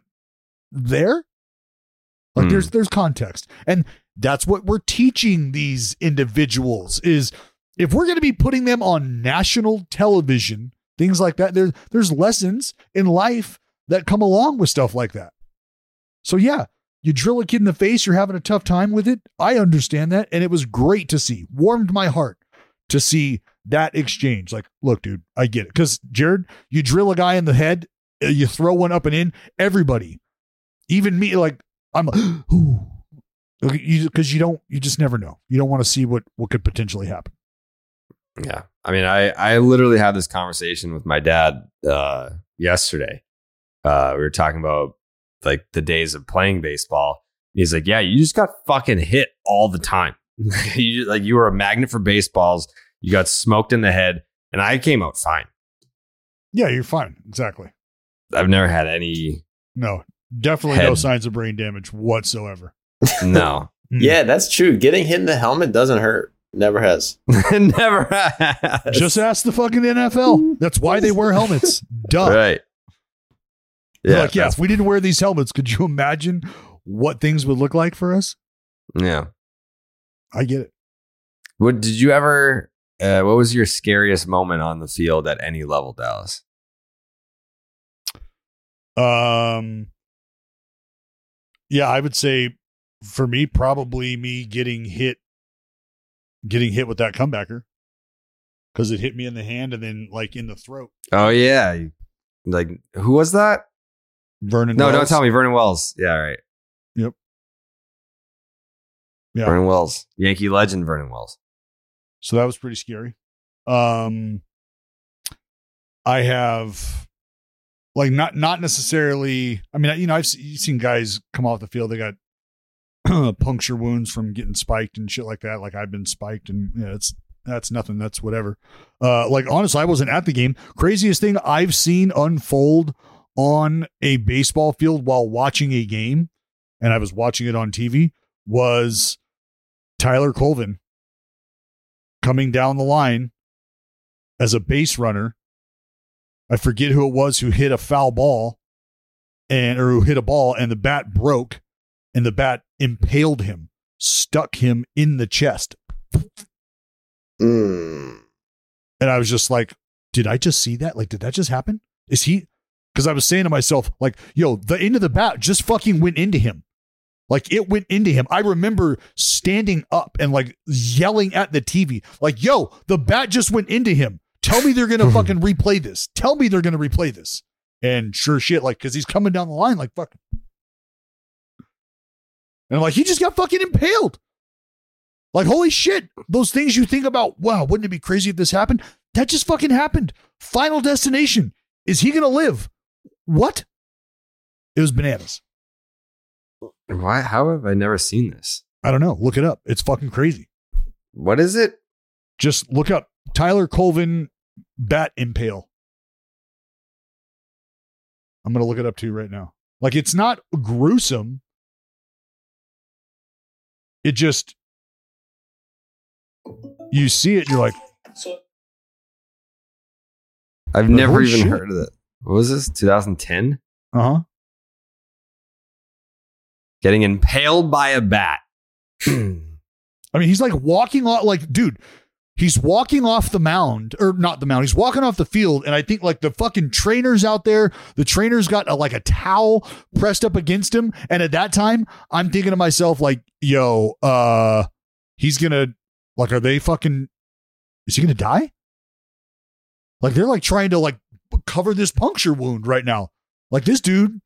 there, like, Hmm. there's there's context, and that's what we're teaching these individuals is if we're going to be putting them on national television, things like that. There's there's lessons in life that come along with stuff like that. So yeah, you drill a kid in the face, you're having a tough time with it. I understand that, and it was great to see. Warmed my heart to see that exchange. Like, look, dude, I get it. Because Jared, you drill a guy in the head, uh, you throw one up and in. Everybody, even me, like I'm, [gasps] ooh, because you don't, you just never know. You don't want to see what what could potentially happen. Yeah. I mean, I, I literally had this conversation with my dad uh, yesterday. Uh, we were talking about like the days of playing baseball. He's like, Yeah, you just got fucking hit all the time. [laughs] you like you were a magnet for baseballs. You got smoked in the head, and I came out fine. Yeah, you're fine. Exactly. I've never had any No, definitely no signs of brain damage whatsoever. [laughs] no. Yeah, that's true. Getting hit in the helmet doesn't hurt. Never has. [laughs] never has. Just ask the fucking NFL. That's why they wear helmets. Duh. right. They're Yeah. like, yeah, if we didn't wear these helmets, could you imagine what things would look like for us? yeah. I get it. What did you ever? Uh, what was your scariest moment on the field at any level, Dallas? Um, yeah, I would say for me, probably me getting hit, getting hit with that comebacker because it hit me in the hand and then like in the throat. Oh yeah, like who was that? Vernon. no, don't tell me. Vernon Wells. Yeah, right. Yep. Yeah. Vernon Wells, Yankee legend. Vernon Wells. So that was pretty scary. Um, I have like not not necessarily. I mean, you know, I've seen guys come off the field. They got [clears throat] puncture wounds from getting spiked and shit like that. Like I've been spiked, and yeah, it's that's nothing. That's whatever. Uh, like honestly, I wasn't at the game. Craziest thing I've seen unfold on a baseball field while watching a game, and I was watching it on TV was Tyler Colvin coming down the line as a base runner. I forget who it was who hit a foul ball and or who hit a ball and the bat broke and the bat impaled him, stuck him in the chest. Mm. And I was just like, did I just see that? Like, did that just happen? Is he? Because I was saying to myself, like, yo, the end of the bat just fucking went into him. Like, it went into him. I remember standing up and like yelling at the TV, like, yo, the bat just went into him. Tell me they're going [laughs] to fucking replay this. Tell me they're going to replay this. And sure shit, like, because he's coming down the line, like, fuck. And I'm like, he just got fucking impaled. Like, holy shit. Those things you think about, wow, wouldn't it be crazy if this happened? That just fucking happened. Final destination. Is he going to live? What? It was bananas. Why? How have I never seen this? I don't know. Look it up. It's fucking crazy. What is it? Just look up Tyler Colvin bat impale. I'm going to look it up too right now. Like, it's not gruesome. It just, you see it, you're like, I've never even shit. heard of it. What was this? 2010? uh huh. Getting impaled by a bat. [clears throat] I mean, he's like walking on, like, dude, he's walking off the mound, or not the mound. He's walking off the field, and I think like the fucking trainers out there, the trainers got a, like a towel pressed up against him, and at that time, I'm thinking to myself, like, yo, uh, he's gonna, like, are they fucking? Is he gonna die? Like they're like trying to like cover this puncture wound right now. Like this dude,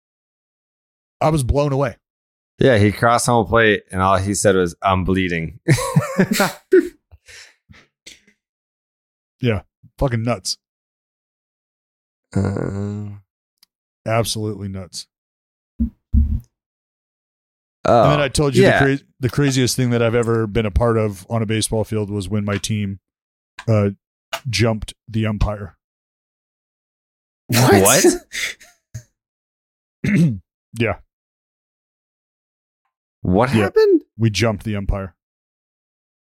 [sighs] I was blown away. Yeah, he crossed home plate and all he said was, I'm bleeding. [laughs] [laughs] Yeah, fucking nuts. Uh, Absolutely nuts. Oh, and then I told you yeah. the, cra- the craziest thing that I've ever been a part of on a baseball field was when my team uh, jumped the umpire. What? [laughs] [clears throat] Yeah, What Yeah. happened? we jumped the umpire.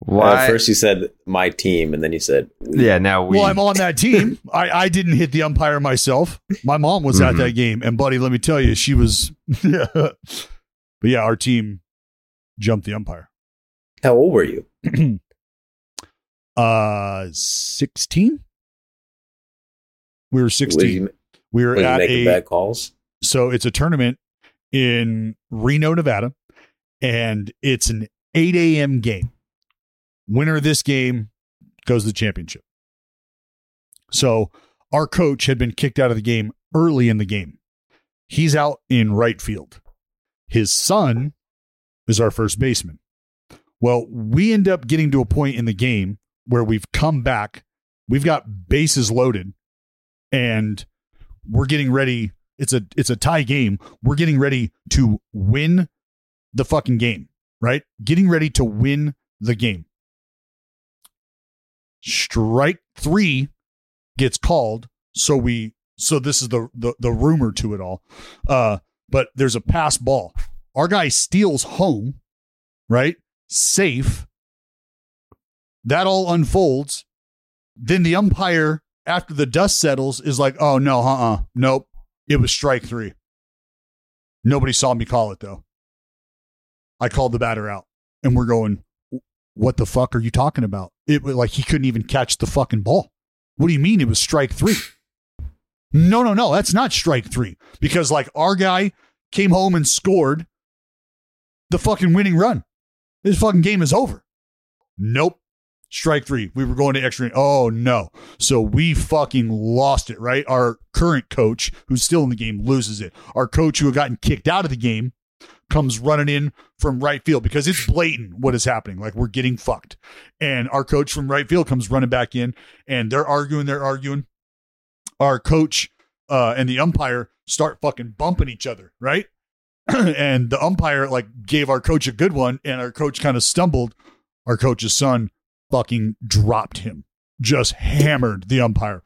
Why? At first you said my team, and then you said yeah, now we. well, I'm on that team. [laughs] I, I didn't hit the umpire myself. My mom was at Mhm. that game, and buddy, let me tell you, she was. [laughs] but yeah, our team jumped the umpire. How old were you? [clears throat] Uh, sixteen. We were sixteen. you, we were was at making a bad calls? so it's a tournament in Reno, Nevada, and it's an 8 a.m. game. Winner of this game goes to the championship. So our coach had been kicked out of the game early in the game. He's out in right field. His son is our first baseman. Well, we end up getting to a point in the game where we've come back, we've got bases loaded, and we're getting ready. It's a it's a tie game. We're getting ready to win the fucking game, right? Getting ready to win the game. Strike three gets called, so we so this is the the, the rumor to it all. Uh, but there's a pass ball. Our guy steals home, right? Safe. That all unfolds. Then the umpire, after the dust settles, is like, oh no, uh uh Nope. It was strike three. Nobody saw me call it though. I called the batter out. And we're going, what the fuck are you talking about? It was like he couldn't even catch the fucking ball. What do you mean it was strike three? No, no, no, that's not strike three. Because like our guy came home and scored the fucking winning run. This fucking game is over. Nope. Strike three. We were going to extra. Oh no. So we fucking lost it, right? Our current coach, who's still in the game, loses it. Our coach who had gotten kicked out of the game comes running in from right field because it's blatant what is happening. Like we're getting fucked. And our coach from right field comes running back in and they're arguing, they're arguing. Our coach uh, and the umpire start fucking bumping each other, right? [clears throat] and the umpire like gave our coach a good one and our coach kind of stumbled. Our coach's son fucking dropped him, just hammered the umpire.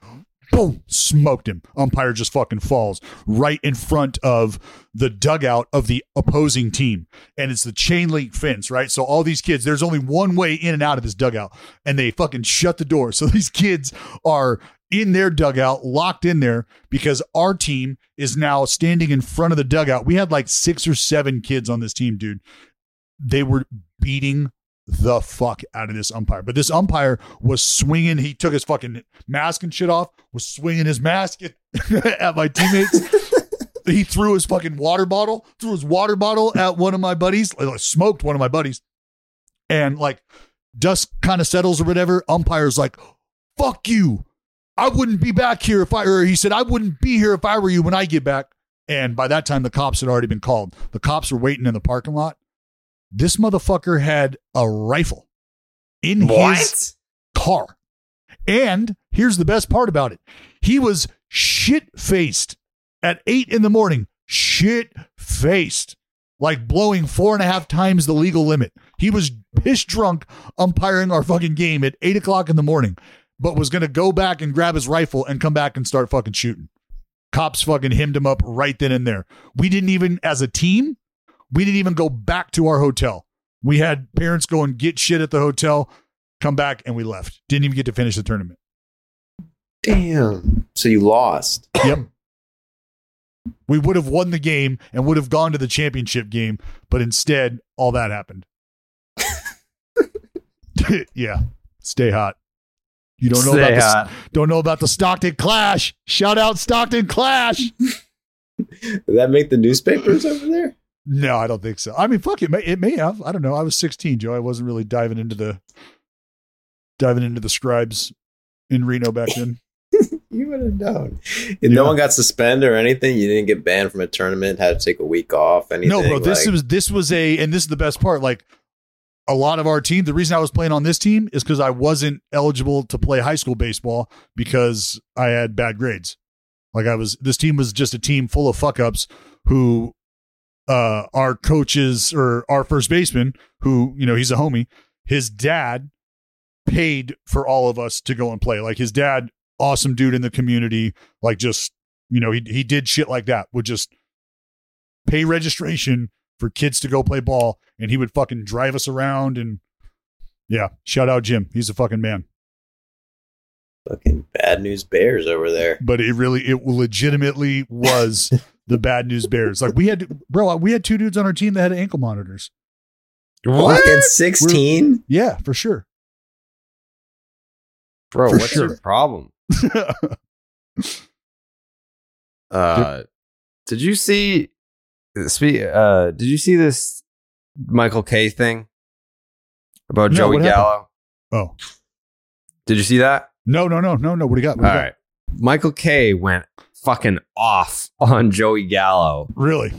Boom, smoked him. Umpire just fucking falls right in front of the dugout of the opposing team. And it's the chain link fence, right? So all these kids, there's only one way in and out of this dugout, and they fucking shut the door. [laughs] So these kids are in their dugout, locked in there, because our team is now standing in front of the dugout. We had like six or seven kids on this team, dude. They were beating the fuck out of this umpire. But this umpire was swinging. He took his fucking mask and shit off, was swinging his mask at, [laughs] at my teammates. [laughs] he threw his fucking water bottle, threw his water bottle at one of my buddies, like, smoked one of my buddies. And like dust kind of settles or whatever. Umpire's like, fuck you. I wouldn't be back here if I, or he said, I wouldn't be here if I were you when I get back. And by that time, the cops had already been called. The cops were waiting in the parking lot. This motherfucker had a rifle in his car. And here's the best part about it he was shit faced at eight in the morning, shit faced, like blowing four and a half times the legal limit. He was piss drunk umpiring our fucking game at eight o'clock in the morning, but was going to go back and grab his rifle and come back and start fucking shooting. Cops fucking hemmed him up right then and there. We didn't even, as a team, we didn't even go back to our hotel. We had parents go and get shit at the hotel, come back, and we left. Didn't even get to finish the tournament. Damn. So you lost. [coughs] Yep. We would have won the game and would have gone to the championship game, but instead, all that happened. [laughs] yeah. Stay hot. You don't know Stay about hot. the don't know about the Stockton Clash. Shout out Stockton Clash. [laughs] Did that make the newspapers over there? No, I don't think so. I mean, fuck it may it may have. I don't know. I was 16, Joe. I wasn't really diving into the diving into the scribes in Reno back then. [laughs] You would have known. And Yeah. no one got suspended or anything. You didn't get banned from a tournament. Had to take a week off. Anything? No, bro. This like- was this was a, and this is the best part. Like a lot of our team, the reason I was playing on this team is because I wasn't eligible to play high school baseball because I had bad grades. Like I was, this team was just a team full of fuck ups who uh, our coaches or our first baseman, who you know he's a homie, his dad paid for all of us to go and play. Like his dad, awesome dude in the community. Like just you know he he did shit like that. Would just pay registration for kids to go play ball, and he would fucking drive us around and yeah. Shout out Jim. He's a fucking man. Fucking bad news bears over there. But it really, it legitimately was [laughs] the bad news bears. Like we had, bro, we had two dudes on our team that had ankle monitors. What? Fucking 16? Yeah, for sure. Bro, For what's sure. your problem? [laughs] Uh, did you see? Speak. Uh, did you see this Michael Kay thing about No, Joey what happened? Gallo? Oh, Did you see that? no, no, no, no, no. What do you got? What All you got? right. Michael Kay went fucking off on Joey Gallo Really?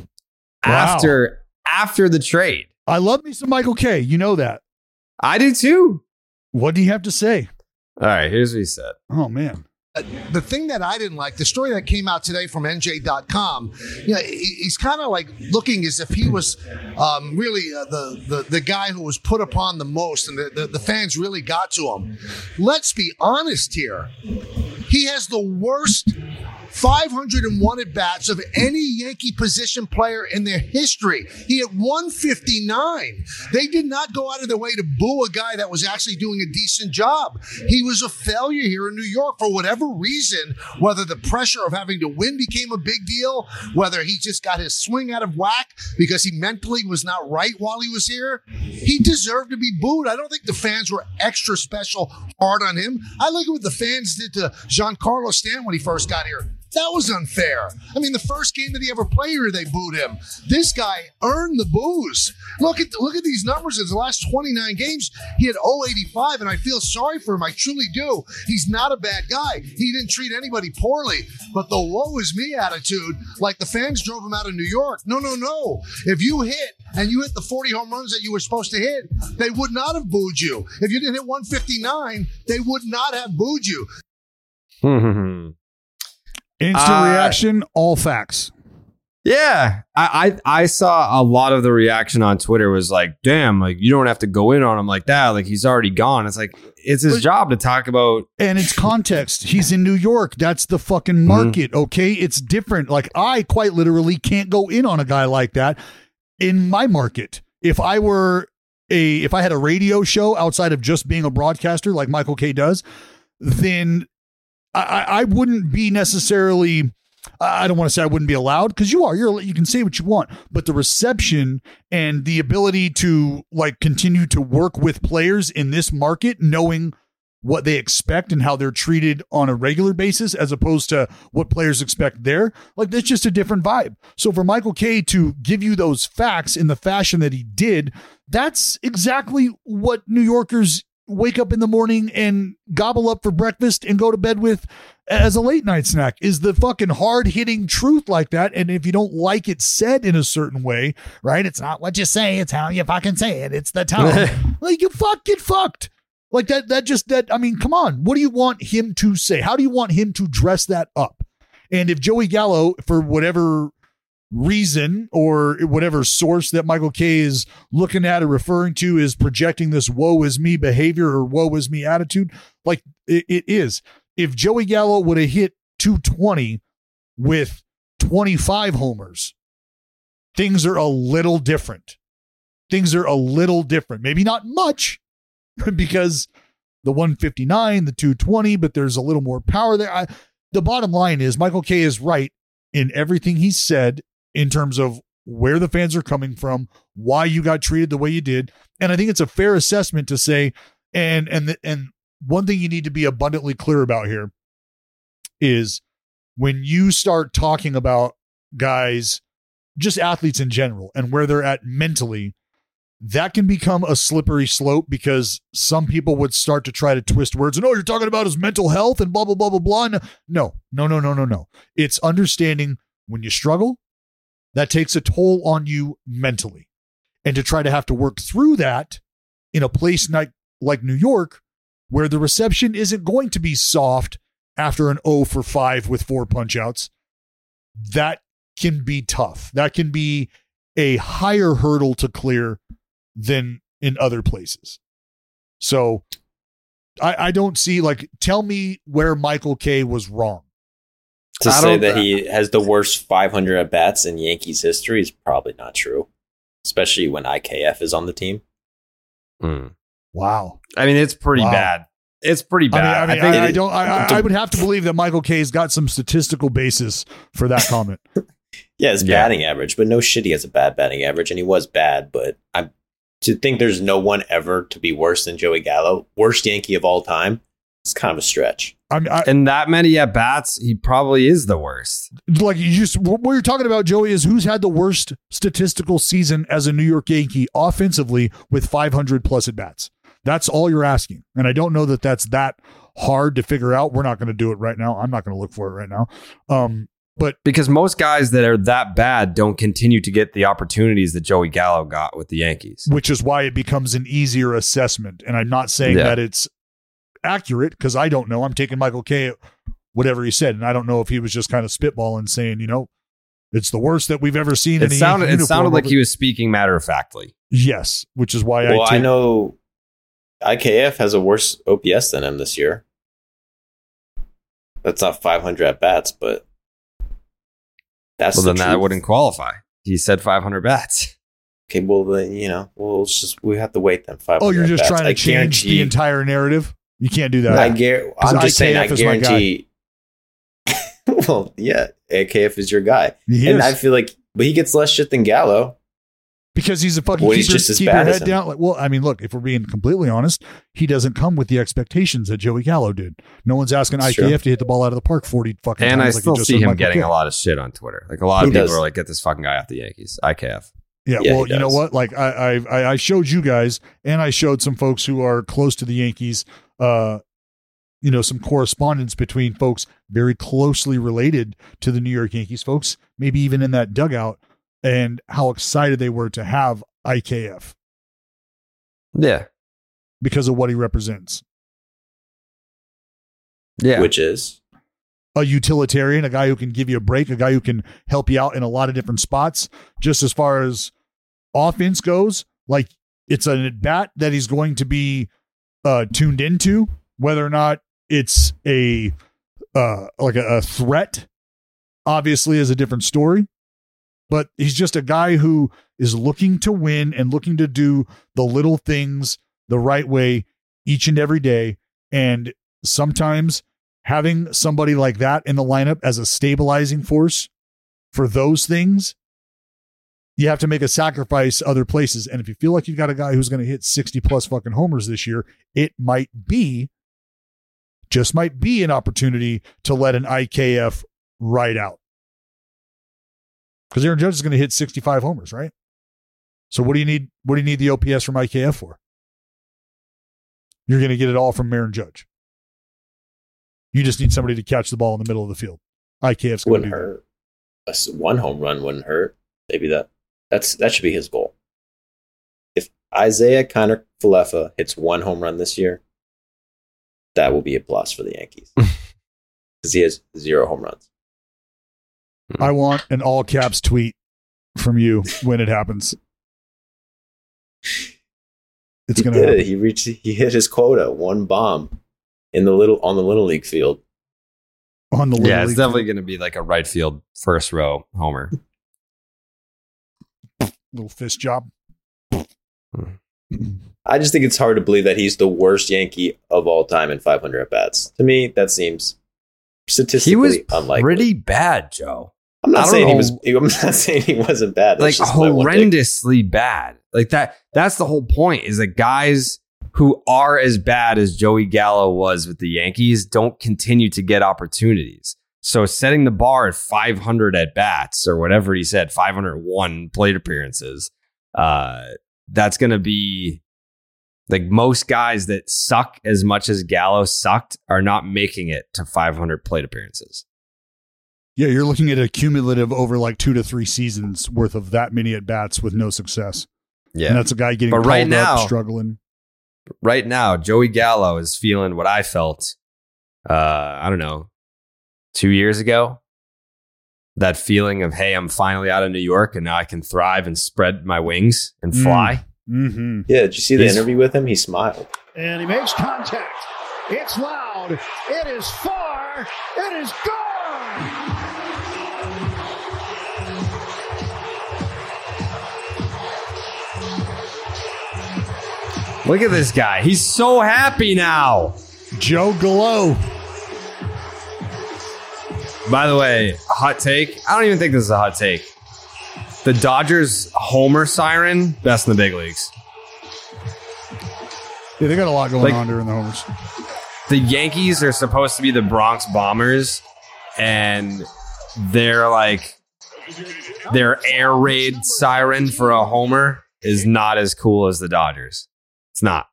after after the trade. I love me some Michael Kay. You know that. I do too. What do you have to say? All right, here's what he said. Oh man. the thing that I didn't like, the story that came out today from NJ.com, you know, he- he's kind of like looking as if he was um, really uh, the, the the guy who was put upon the most, and the, the, the fans really got to him. Let's be honest here. He has the worst 501 at bats of any Yankee position player in their history. He had 159. They did not go out of their way to boo a guy that was actually doing a decent job. He was a failure here in New York for whatever reason, whether the pressure of having to win became a big deal, whether he just got his swing out of whack because he mentally was not right while he was here. He deserved to be booed. I don't think the fans were extra special hard on him. I look at what the fans did to Giancarlo Stan when he first got here. That was unfair. I mean, the first game that he ever played here, they booed him. This guy earned the boos. Look at look at these numbers. In the last 29 games, he had 085, and I feel sorry for him. I truly do. He's not a bad guy. He didn't treat anybody poorly. But the woe is me attitude, like the fans drove him out of New York. No, no, no. If you hit and you hit the 40 home runs that you were supposed to hit, they would not have booed you. If you didn't hit 159, they would not have booed you. Hmm, hmm, hmm. Instant Uh, reaction, all facts. Yeah, I, I I saw a lot of the reaction on Twitter was like, "Damn, like you don't have to go in on him like that. Like he's already gone." It's like it's his job to talk about. And it's context. He's in New York. That's the fucking Mm-hmm. market. Okay. It's different. Like I quite literally can't go in on a guy like that in my market. If I were a if I had a radio show outside of just being a broadcaster like Michael Kay does, then I, I wouldn't be necessarily I don't want to say I wouldn't be allowed because you are. You're you can say what you want, but the reception and the ability to like continue to work with players in this market, knowing what they expect and how they're treated on a regular basis, as opposed to what players expect there, like that's just a different vibe. So for Michael Kay to give you those facts in the fashion that he did, that's exactly what New Yorkers wake up in the morning and gobble up for breakfast and go to bed with as a late night snack is the fucking hard hitting truth like that. And if you don't like it said in a certain way, right? It's not what you say, it's how you fucking say it. It's the [laughs] tone. like you fuck get fucked. Like that, that just that I mean, come on. What do you want him to say? How do you want him to dress that up? And if Joey Gallo, for whatever reason or whatever source that Michael Kay is looking at or referring to is projecting this woe is me behavior or woe is me attitude, like it, it is. If Joey Gallo would have hit 220 with 25 homers, things are a little different. Things are a little different. Maybe not much [laughs] because the 159, the 220, but there's a little more power there. I, the bottom line is Michael Kay is right in everything he said in terms of where the fans are coming from, why you got treated the way you did, and I think it's a fair assessment to say. And and and one thing you need to be abundantly clear about here is when you start talking about guys, just athletes in general, and where they're at mentally, that can become a slippery slope because some people would start to try to twist words and oh, you're talking about his mental health and blah blah blah blah blah. No, no, no, no, no, no. It's understanding when you struggle, that takes a toll on you mentally. And to try to have to work through that in a place like, like New York, where the reception isn't going to be soft after an O for 5 with four punch outs, that can be tough. That can be a higher hurdle to clear than in other places. So I, I don't see like tell me where Michael Kay was wrong. To I say don't- that he has the worst 500 at bats in Yankees history is probably not true, especially when IKF is on the team. Hmm. Wow. I mean, it's pretty Wow. bad. It's pretty I mean, bad. I, mean, think I, I don't. I, I, I would have to believe that Michael Kay's got some statistical basis for that comment. [laughs] Yeah, his Yeah. batting average, but no shit, he has a bad batting average, and he was bad. But I'm to think there's no one ever to be worse than Joey Gallo, worst Yankee of all time. It's kind of a stretch. I mean, I, and that many at bats, he probably is the worst. like you just what you're talking about, Joey, is who's had the worst statistical season as a New York Yankee offensively with 500 plus at bats. That's all you're asking, and I don't know that that's that hard to figure out. We're not going to do it right now. I'm not going to look for it right now. Um, but Because most guys that are that bad don't continue to get the opportunities that Joey Gallo got with the Yankees. which is why it becomes an easier assessment. And I'm not saying Yeah. that it's accurate because I don't know. I'm taking Michael Kay. Whatever he said, and I don't know if he was just kind of spitballing, saying, you know, it's the worst that we've ever seen. in It a sounded it sounded like he was speaking matter of factly. yes, which is why well, I, I take, know IKF has a worse OPS than him this year. That's not 500 at bats, but that's Well, the then that wouldn't qualify. He said 500 bats. Okay, well then you know, we'll it's just we have to wait then. 500 Oh, you're just at-bats. trying to I change the entire narrative. You can't do that. I gar- I'm just saying, I IKF my guy. guarantee. [laughs] well, yeah, IKF is your guy, He and is. I feel like, but he gets less shit than Gallo. because he's a fucking Well, keep, he's your, just as keep your bad as head him. down. Like, well, I mean, look, if we're being completely honest, he doesn't come with the expectations that Joey Gallo did. No one's asking That's IKF true. to hit the ball out of the park forty fucking And I times. like he still just see him Michael getting a lot of shit on Twitter. Like a lot of He people does. are like, "Get this fucking guy off the Yankees." IKF. Yeah, Yeah, well, you know what? Like I, I, I- I showed you guys, and I showed some folks who are close to the Yankees. Uh, you know, some correspondence between folks very closely related to the New York Yankees, folks, maybe even in that dugout, and how excited they were to have IKF Yeah. because of what he represents. Yeah. which is a utilitarian, a guy who can give you a break, a guy who can help you out in a lot of different spots. Just as far as offense goes, like it's an at bat that he's going to be uh, tuned into, whether or not it's a uh, like a, a threat. Obviously, is a different story, but he's just a guy who is looking to win and looking to do the little things the right way each and every day. And sometimes having somebody like that in the lineup as a stabilizing force for those things, you have to make a sacrifice other places. And if you feel like you've got a guy who's going to hit 60 plus fucking homers this year, it might be, just might be an opportunity to let an IKF ride out. Because Aaron Judge is going to hit 65 homers, right? So what do you need? What do you need the OPS from IKF for? You're going to get it all from Aaron Judge. You just need somebody to catch the ball in the middle of the field. IKF's going to wouldn't do that. hurt. S- one home run wouldn't hurt. Maybe that that's that should be his goal. If Isaiah Connor Falefa hits one home run this year, that will be a plus for the Yankees [laughs] because he has zero home runs. I want an all caps tweet from you when it happens. It's he going to did happen. it. He reached. He hit his quota. One bomb in the little on the little league field. on the little yeah, Little it's League definitely going to be like a right field first row homer. Little fist job. [clears throat] I just think it's hard to believe that he's the worst Yankee of all time in 500 at bats. To me, that seems statistically He was unlikely. pretty bad, Joe. I'm not don't saying he was. I'm not [laughs] saying he wasn't bad. like That's just my one take. horrendously bad. Like that. That's the whole point. Is that guys who are as bad as Joey Gallo was with the Yankees don't continue to get opportunities. So setting the bar at 500 at bats or whatever he said, 501 plate appearances, uh, that's going to be like most guys that suck as much as Gallo sucked are not making it to 500 plate appearances. Yeah, you're looking at a cumulative over like two to three seasons worth of that many at bats with no success. Yeah. And that's a guy getting But right up, now- struggling. right now, Joey Gallo is feeling what I felt, uh, I don't know, two years ago That feeling of, hey, I'm finally out of New York and now I can thrive and spread my wings and fly. Mm-hmm. Yeah, did you see the He's- interview with him? He smiled. And he makes contact. It's loud. It is far. It is gone. Look at this guy. He's so happy now. Joe Gallo. By the way, hot take. I don't even think this is a hot take. The Dodgers homer siren, best in the big leagues. Yeah, they got a lot going Like- on during the homers. The Yankees are supposed to be the Bronx Bombers, and they're like their air raid siren for a homer is not as cool as the Dodgers. It's not.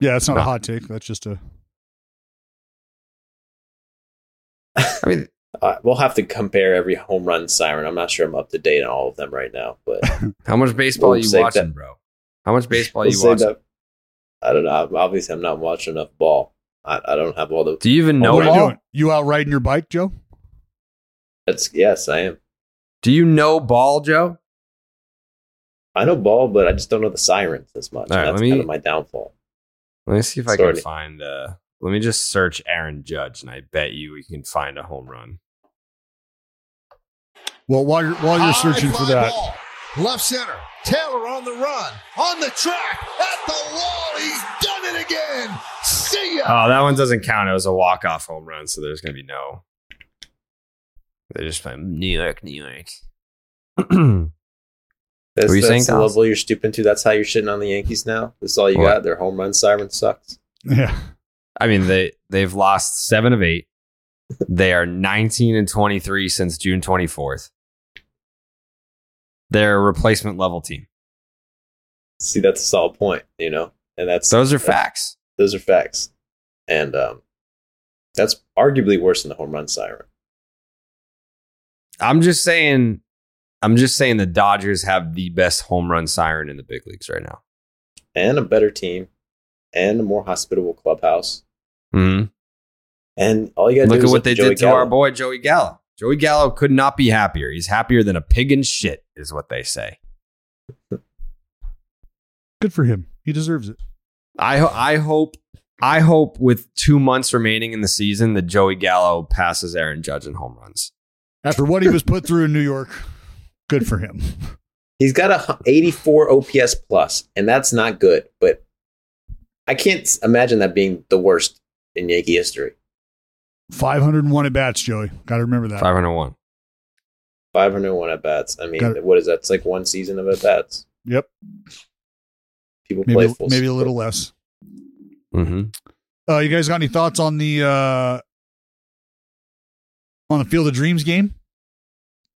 Yeah, it's not a hot take. That's just a. [laughs] I mean, Uh, we'll have to compare every home run siren. I'm not sure I'm up to date on all of them right now, but [laughs] how much baseball We'll are you watching, that. bro? How much [laughs] baseball we'll you watching? that- I don't know. Obviously, I'm not watching enough ball. I, I don't have all the. Do you even know what are you ball? doing? You out riding your bike, Joe? That's yes, I am. Do you know ball, Joe? I know ball, but I just don't know the sirens as much. All right, and that's me- kind of my downfall. Let me see if I Sorry. can find. Uh, let me just search Aaron Judge, and I bet you we can find a home run. Well, while you're while you're searching for that, ball. Left center. Taylor on the run. On the track. At the wall. He's done it again. See ya. Oh, that one doesn't count. It was a walk off home run, so there's gonna be no. They just play New York, New York. [clears throat] That's, What were you that's saying, the level you're stooping to. That's how you're shitting on the Yankees now. This is all you What? got. Their home run siren sucks. yeah, I mean, they they've lost seven of eight. They are 19 and 23 since June 24th. They're a replacement level team. See, that's a solid point. You know, and that's Those are that's- facts. Those are facts, and um, that's arguably worse than the home run siren. I'm just saying. I'm just saying the Dodgers have the best home run siren in the big leagues right now. and a better team and a more hospitable clubhouse. Hmm And all you got to Look do at is what they Joey did to our boy Joey Gallo. Joey Gallo could not be happier. He's happier than a pig in shit, is what they say. good for him. He deserves it. I ho- I hope I hope with two months remaining in the season that Joey Gallo passes Aaron Judge in home runs. After what he was put through in New York, good for him. He's got a 84 OPS plus, and that's not good. But I can't imagine that being the worst in Yankee history. 501 at bats, Joey. Got to remember that. 501. 501 at bats. I mean, Got it. what is that? It's like one season of at bats. Yep. People play Maybe full maybe a little less. Mm-hmm. Uh, you guys got any thoughts on the uh, on the Field of Dreams game?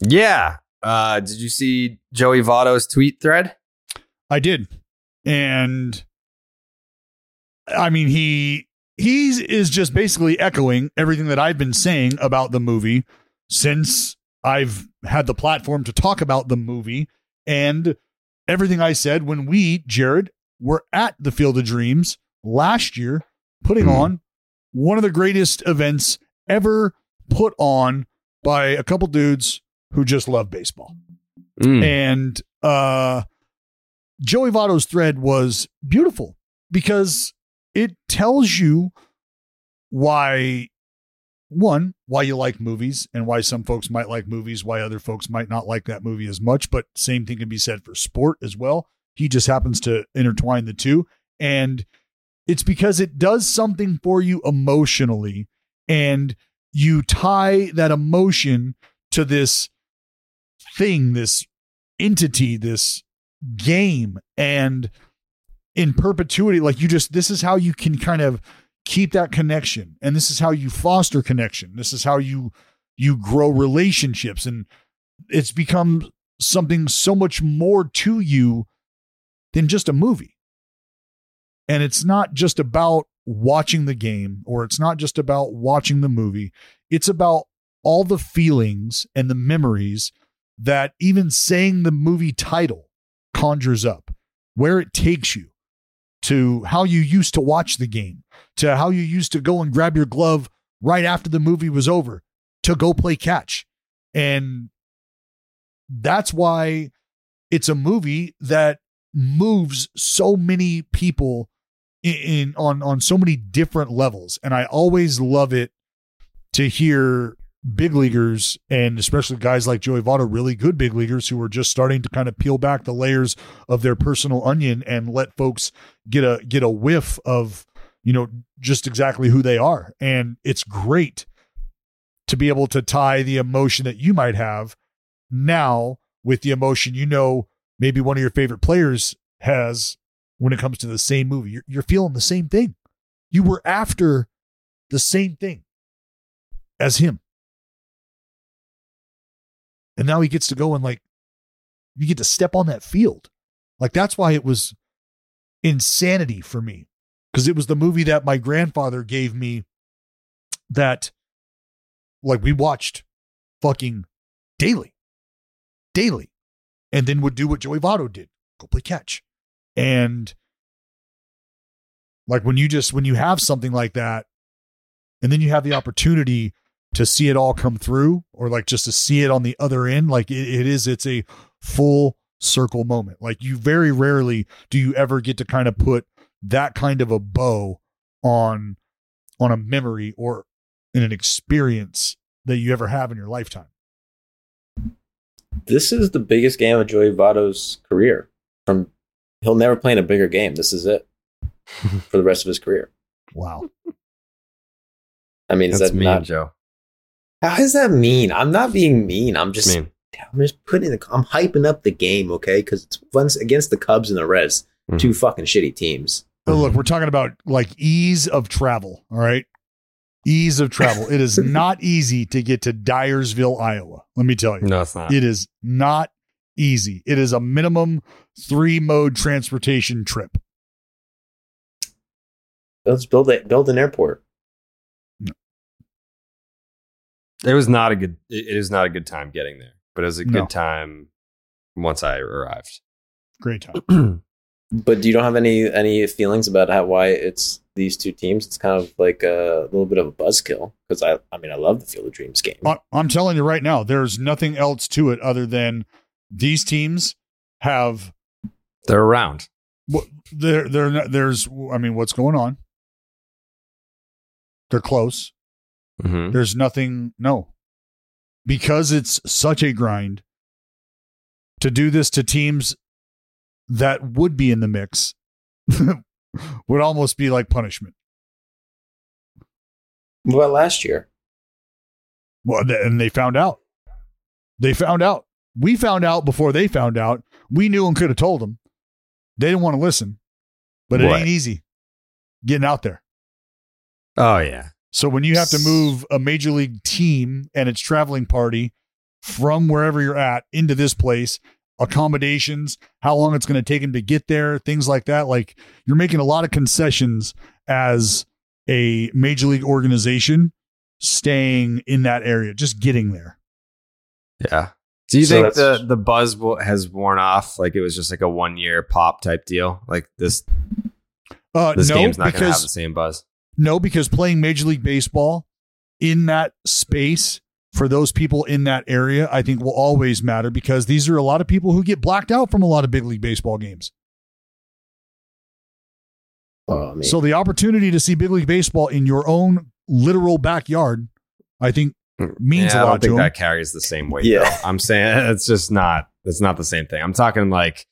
Yeah. Uh, did you see Joey Votto's tweet thread? I did, and I mean he he is just basically echoing everything that I've been saying about the movie since I've had the platform to talk about the movie and everything I said when we Jared were at the Field of Dreams last year, putting Mhm. on one of the greatest events ever put on by a couple dudes who just love baseball. Mm. And uh Joey Votto's thread was beautiful because it tells you why one, why you like movies and why some folks might like movies, why other folks might not like that movie as much, but same thing can be said for sport as well. He just happens to intertwine the two and it's because it does something for you emotionally and you tie that emotion to this thing, this entity, this game, and in perpetuity, like you just, this is how you can kind of keep that connection, and this is how you foster connection. This is how you you grow relationships, and it's become something so much more to you than just a movie. And it's not just about watching the game or it's not just about watching the movie. It's about all the feelings and the memories that even saying the movie title conjures up, where it takes you to how you used to watch the game, to how you used to go and grab your glove right after the movie was over, to go play catch. And that's why it's a movie that moves so many people in, in on on so many different levels and I always love it to hear big leaguers and especially guys like Joey Votto, really good big leaguers who are just starting to kind of peel back the layers of their personal onion and let folks get a get a whiff of you know just exactly who they are. And it's great to be able to tie the emotion that you might have now with the emotion you know maybe one of your favorite players has when it comes to the same movie. You're, you're feeling the same thing. You were after the same thing as him. And now he gets to go and like, you get to step on that field. Like, that's why it was insanity for me because it was the movie that my grandfather gave me that, like, we watched fucking daily, daily, and then would do what Joey Votto did go play catch. And like when you just, when you have something like that, and then you have the opportunity to see it all come through or like just to see it on the other end like it, it is it's a full circle moment like you very rarely do you ever get to kind of put that kind of a bow on on a memory or in an experience that you ever have in your lifetime This is the biggest game of Joey Votto's career. From he'll never play in a bigger game. This is it [laughs] for the rest of his career. wow I mean, is That's that mean, not? Joe. How does that mean? I'm not being mean. I'm just, mean. I'm just putting. The, I'm hyping up the game, okay? Because it's once against the Cubs and the Reds, Mhm. two fucking shitty teams. but look we're talking about like ease of travel all right ease of travel it is [laughs] not easy to get to dyersville iowa let me tell you No, it's not. It is not easy. It is a minimum three mode transportation trip. Let's build it. Build an airport. It was not a good. It it is not a good time getting there, but it was a good time once I arrived. Great time. [clears throat] But do you don't have any any feelings about how why it's these two teams? It's kind of like a little bit of a buzzkill because I I mean I love the Field of Dreams game. I- I'm telling you right now, there's nothing else to it other than these teams have They're around. wh- there there not- there's I mean what's going on? They're close. Mm-hmm. There's nothing no. Because it's such a grind to do this to teams that would be in the mix [laughs] would almost be like punishment. What about last year? Well, th- and they found out. They found out. We found out before they found out. We knew and could have told them. They didn't want to listen, but it What? ain't easy getting out there. Oh yeah. So when you have to move a major league team and its traveling party from wherever you're at into this place, accommodations, how long it's going to take them to get there, things like that, like you're making a lot of concessions as a major league organization staying in that area, just getting there. Yeah. Do you So think the the buzz will, has worn off? Like it was just like a one year pop type deal. Like this Uh, this no, game's not going to have the same buzz. No, because playing Major League Baseball in that space for those people in that area, I think will always matter because these are a lot of people who get blacked out from a lot of big league baseball games. Oh, So the opportunity to see big league baseball in your own literal backyard, I think hmm. means yeah, a I lot don't to think them. that carries the same weight. Yeah. though. I'm saying [laughs] it's just not. It's not the same thing. I'm talking like,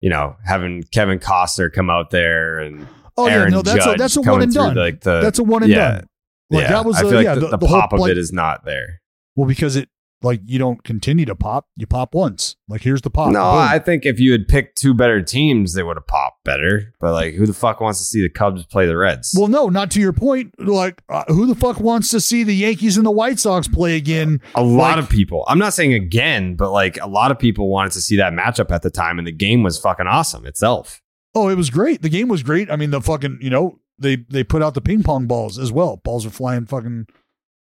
you know, having Kevin Costner come out there and Oh yeah, no, that's a, that's a one and done. Like the that's a one and yeah, done. Like yeah. that was I a- feel like yeah, the, the- the the whole, pop of like- it is not there. Well, because it like you don't continue to pop, you pop once. Like here's the pop. no, Boom. I think if you had picked two better teams, they would have popped better. But like, who the fuck wants to see the Cubs play the Reds? Well, no, not to your point. Like, uh, who the fuck wants to see the Yankees and the White Sox play again? a lot like- of people. I'm not saying again, but like a lot of people wanted to see that matchup at the time, and the game was fucking awesome itself. Oh, it was great. The game was great. I mean, the fucking, you know, they they put out the ping pong balls as well. Balls are flying fucking.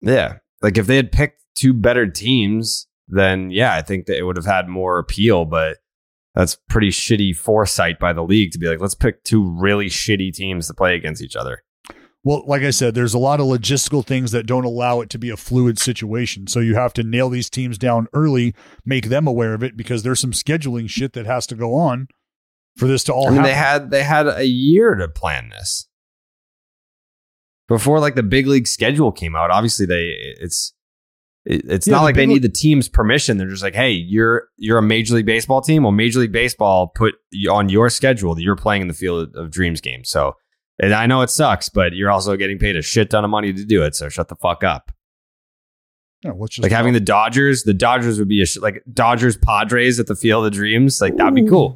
Yeah. Like if they had picked two better teams, then yeah, I think that it would have had more appeal, but that's pretty shitty foresight by the league to be like, let's pick two really shitty teams to play against each other. Well, like I said, there's a lot of logistical things that don't allow it to be a fluid situation. So you have to nail these teams down early, make them aware of it because there's some scheduling shit that has to go on for this to all I mean, happen. they had they had a year to plan this before like the big league schedule came out. Obviously, they it's it, it's Yeah, not the like they need the team's permission. They're just like, hey, you're you're a Major League Baseball team. Well, Major League Baseball put you on your schedule that you're playing in the Field of Dreams game. So, and I know it sucks, but you're also getting paid a shit ton of money to do it. So shut the fuck up. Yeah, Like having the Dodgers, the Dodgers would be a sh- like Dodgers Padres at the Field of Dreams. Like that'd be cool.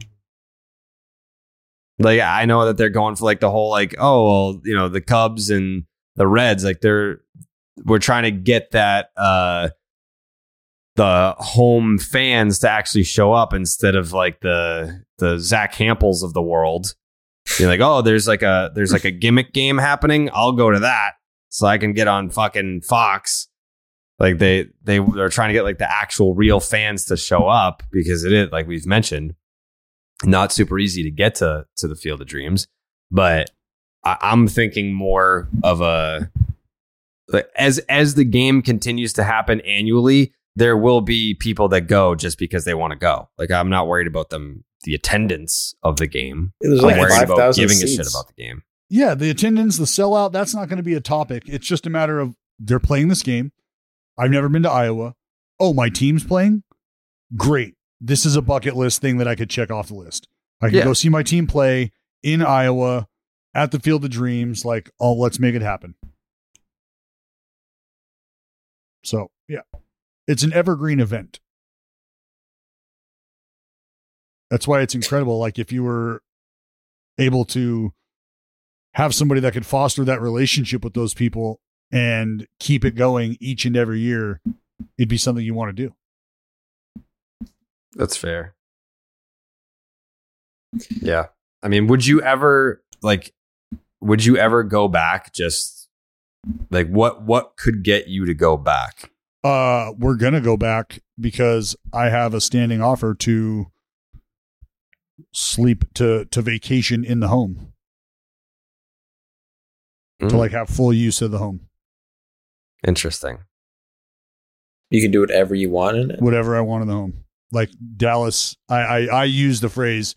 Like I know that they're going for like the whole like oh well you know the Cubs and the Reds like they're we're trying to get that uh the home fans to actually show up instead of like the the Zack Hamples of the world. You're like oh there's like a there's like a gimmick game happening. I'll go to that so I can get on fucking Fox like they they they're trying to get like the actual real fans to show up because it is like we've mentioned not super easy to get to to the field of dreams but I, i'm thinking more of a like as as the game continues to happen annually there will be people that go just because they want to go like i'm not worried about them the attendance of the game There's i'm like worried about 5,000 giving a shit seats. about the game Yeah, the attendance, the sellout, that's not going to be a topic. It's just a matter of they're playing this game. I've never been to Iowa. Oh, my team's playing? Great. This is a bucket list thing that I could check off the list. I can Yeah. go see my team play in Iowa at the Field of Dreams. Like, oh, let's make it happen. So, yeah, it's an evergreen event. That's why it's incredible. Like, if you were able to have somebody that could foster that relationship with those people and keep it going each and every year, it'd be something you want to do. That's fair. Yeah. I mean, would you ever like would you ever go back just like what what could get you to go back? Uh, we're gonna go back because I have a standing offer to sleep to to vacation in the home to Mm, like have full use of the home, interesting. You can do whatever you want in it. whatever I want in the home. Like Dallas, I I, I use the phrase,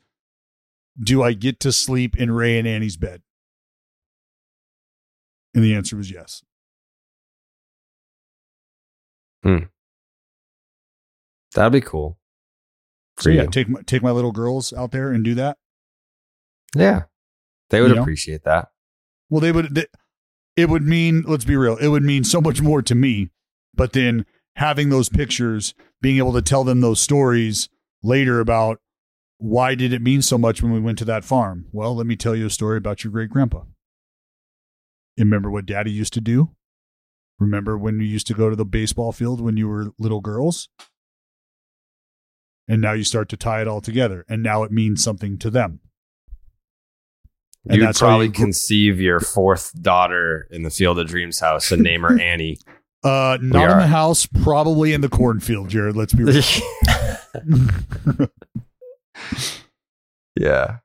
"Do I get to sleep in Ray and Annie's bed?" And the answer was yes. Hmm. That'd be cool. So For yeah, you. take my take my little girls out there and do that. Yeah. They would You know? appreciate that. Well, they would. They, it would mean. Let's be real. It would mean so much more to me. But then having those pictures, being able to tell them those stories later about why did it mean so much when we went to that farm? Well, let me tell you a story about your great grandpa. Remember what Daddy used to do? Remember when you used to go to the baseball field when you were little girls? And now you start to tie it all together, and now it means something to them. And how probably you- conceive your fourth daughter in the Field of Dreams house and name her [laughs] Annie. Uh, not in the house, probably in the cornfield, Jared. Let's be real. [laughs] yeah.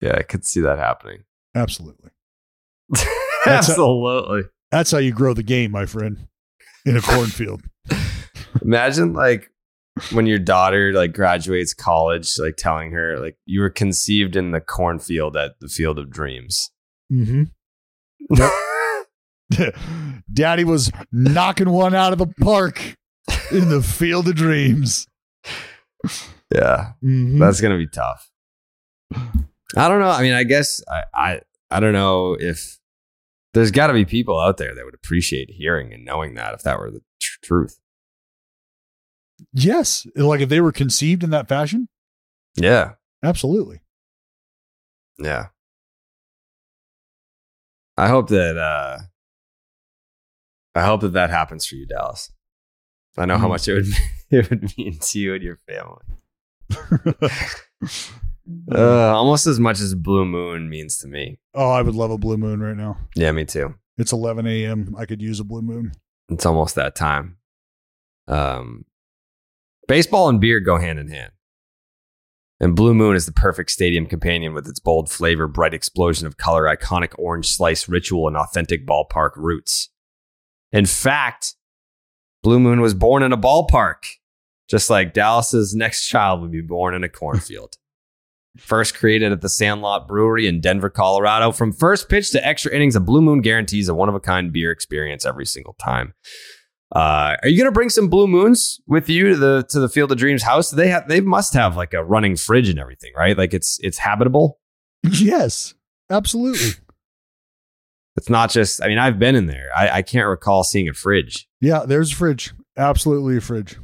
Yeah, I could see that happening. Absolutely. [laughs] That's Absolutely. That's how you grow the game, my friend, in a cornfield. [laughs] Imagine like when your daughter like graduates college, like telling her like you were conceived in the cornfield at the Field of Dreams. Mm-hmm. [laughs] Daddy was knocking one out of the park in the field of dreams. Yeah, Mhm. that's gonna be tough. I don't know. I mean, I guess I I, I don't know if there's got to be people out there that would appreciate hearing and knowing that if that were the tr- truth. Yes. Like if they were conceived in that fashion, Yeah, absolutely. yeah. I hope that uh I hope that that happens for you, Dallas. I know how Mm. much it would [laughs] it would mean to you and your family. [laughs] Uh, almost as much as Blue Moon means to me. Oh, I would love a blue moon right now. Yeah, me too. It's 11 a.m. I could use a blue moon. It's almost that time. Um, baseball and beer go hand in hand. And Blue Moon is the perfect stadium companion with its bold flavor, bright explosion of color, iconic orange slice ritual, and authentic ballpark roots. In fact, Blue Moon was born in a ballpark, just like Dallas's next child would be born in a cornfield. [laughs] First created at the Sandlot Brewery in Denver, Colorado. From first pitch to extra innings, a Blue Moon guarantees a one of a kind beer experience every single time. Uh, are you going to bring some Blue Moons with you to the to the Field of Dreams house? They have they must have like a running fridge and everything, right? Like it's it's habitable. Yes, absolutely. It's not just. I mean, I've been in there. I, I can't recall seeing a fridge. Yeah, there's a fridge. Absolutely a fridge.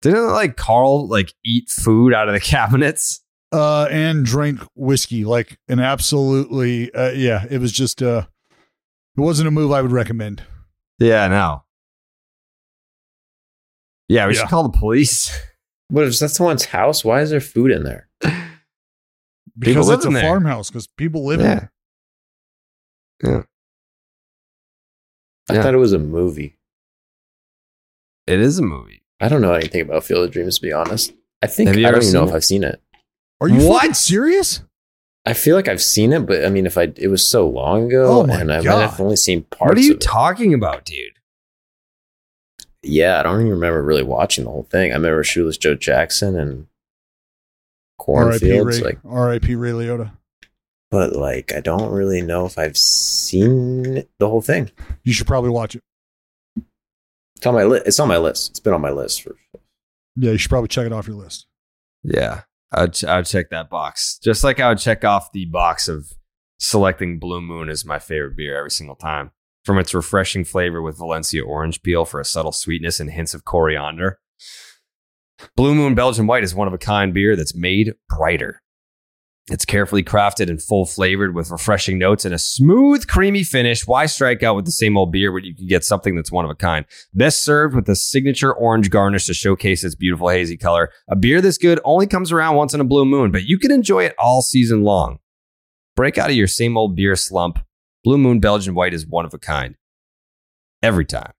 Didn't like Carl like eat food out of the [laughs] cabinets? Uh, and drink whiskey like an absolutely. Uh, yeah, it was just. Uh, it wasn't a move I would recommend. Yeah, no. Yeah, we Yeah. should call the police. [laughs] What is that someone's house? Why is there food in there? Because live it's a there. farmhouse. Because people live in Yeah. there. Yeah. I Yeah. thought it was a movie. It is a movie. I don't know anything about Field of Dreams to be honest. I think I don't even know seen if? I've seen it. Are you What? fucking serious? I feel like I've seen it, but I mean, if I it was so long ago, Oh and I might God. have only seen parts. Of it. What are you of it. talking about, dude? Yeah, I don't even remember really watching the whole thing. I remember Shoeless Joe Jackson and R.I.P. Ray. like, R.I.P. Ray Liotta. But like I don't really know if I've seen the whole thing. You should probably watch it. It's on my list. It's on my list. It's been on my list for. Yeah, you should probably check it off your list. Yeah, I'd, ch- I'd check that box. Just like I would check off the box of selecting Blue Moon as my favorite beer every single time. From its refreshing flavor with Valencia orange peel for a subtle sweetness and hints of coriander. Blue Moon Belgian White is one of a kind beer that's made brighter. It's carefully crafted and full flavored with refreshing notes and a smooth, creamy finish. Why strike out with the same old beer when you can get something that's one of a kind? Best served with a signature orange garnish to showcase its beautiful hazy color. A beer this good only comes around once in a blue moon, but you can enjoy it all season long. Break out of your same old beer slump. Blue Moon Belgian White is one of a kind. Every time.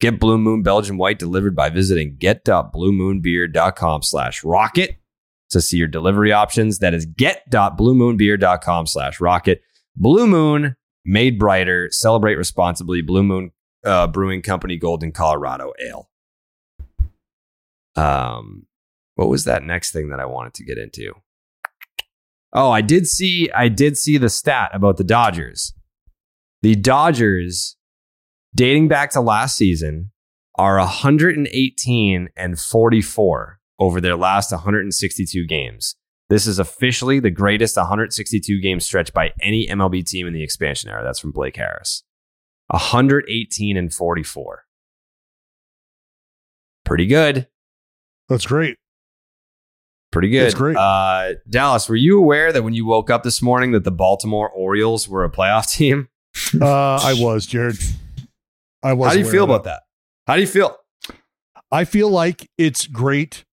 Get Blue Moon Belgian White delivered by visiting get.bluemoonbeer.com slash rocket to see your delivery options. That is get.bluemoonbeer.com slash rocket. Blue Moon, made brighter. Celebrate responsibly. Blue Moon uh, Brewing Company, Golden, Colorado Ale. Um, what was that next thing that I wanted to get into? Oh, I did see I did see the stat about the Dodgers. The Dodgers dating back to last season are 118 and 44 over their last 162 games. This is officially the greatest 162 game stretch by any MLB team in the expansion era. That's from Blake Harris. 118 and 44. Pretty good. That's great. Pretty good. That's great. Uh, Dallas, were you aware that when you woke up this morning that the Baltimore Orioles were a playoff [laughs] team? Uh, I was, Jared. I was. How do you feel about that? How do you feel? I feel like it's great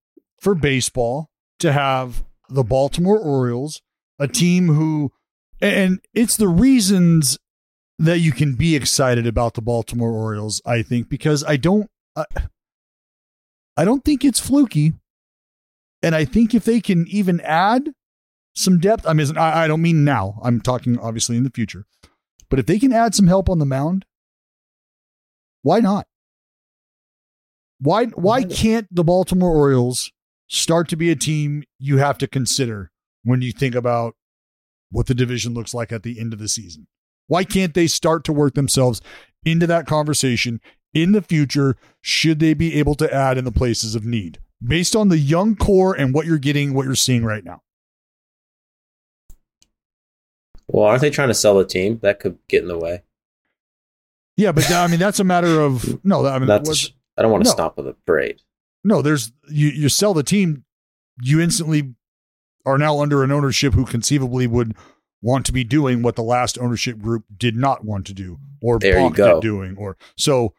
for baseball to have the Baltimore Orioles, a team who, and it's the reasons that you can be excited about the Baltimore Orioles. I think because I don't, I, I don't think it's fluky, and I think if they can even add some depth, I mean, I, I don't mean now. I'm talking obviously in the future, but if they can add some help on the mound, why not? Why why can't the Baltimore Orioles start to be a team you have to consider when you think about what the division looks like at the end of the season? Why can't they start to work themselves into that conversation in the future should they be able to add in the places of need based on the young core and what you're getting what you're seeing right now? Well, aren't they trying to sell the team? That could get in the way. Yeah, but I mean that's a matter of [laughs] no, I mean I don't want to no. stop with a parade. No, there's you you sell the team, you instantly are now under an ownership who conceivably would want to be doing what the last ownership group did not want to do or balked at doing or so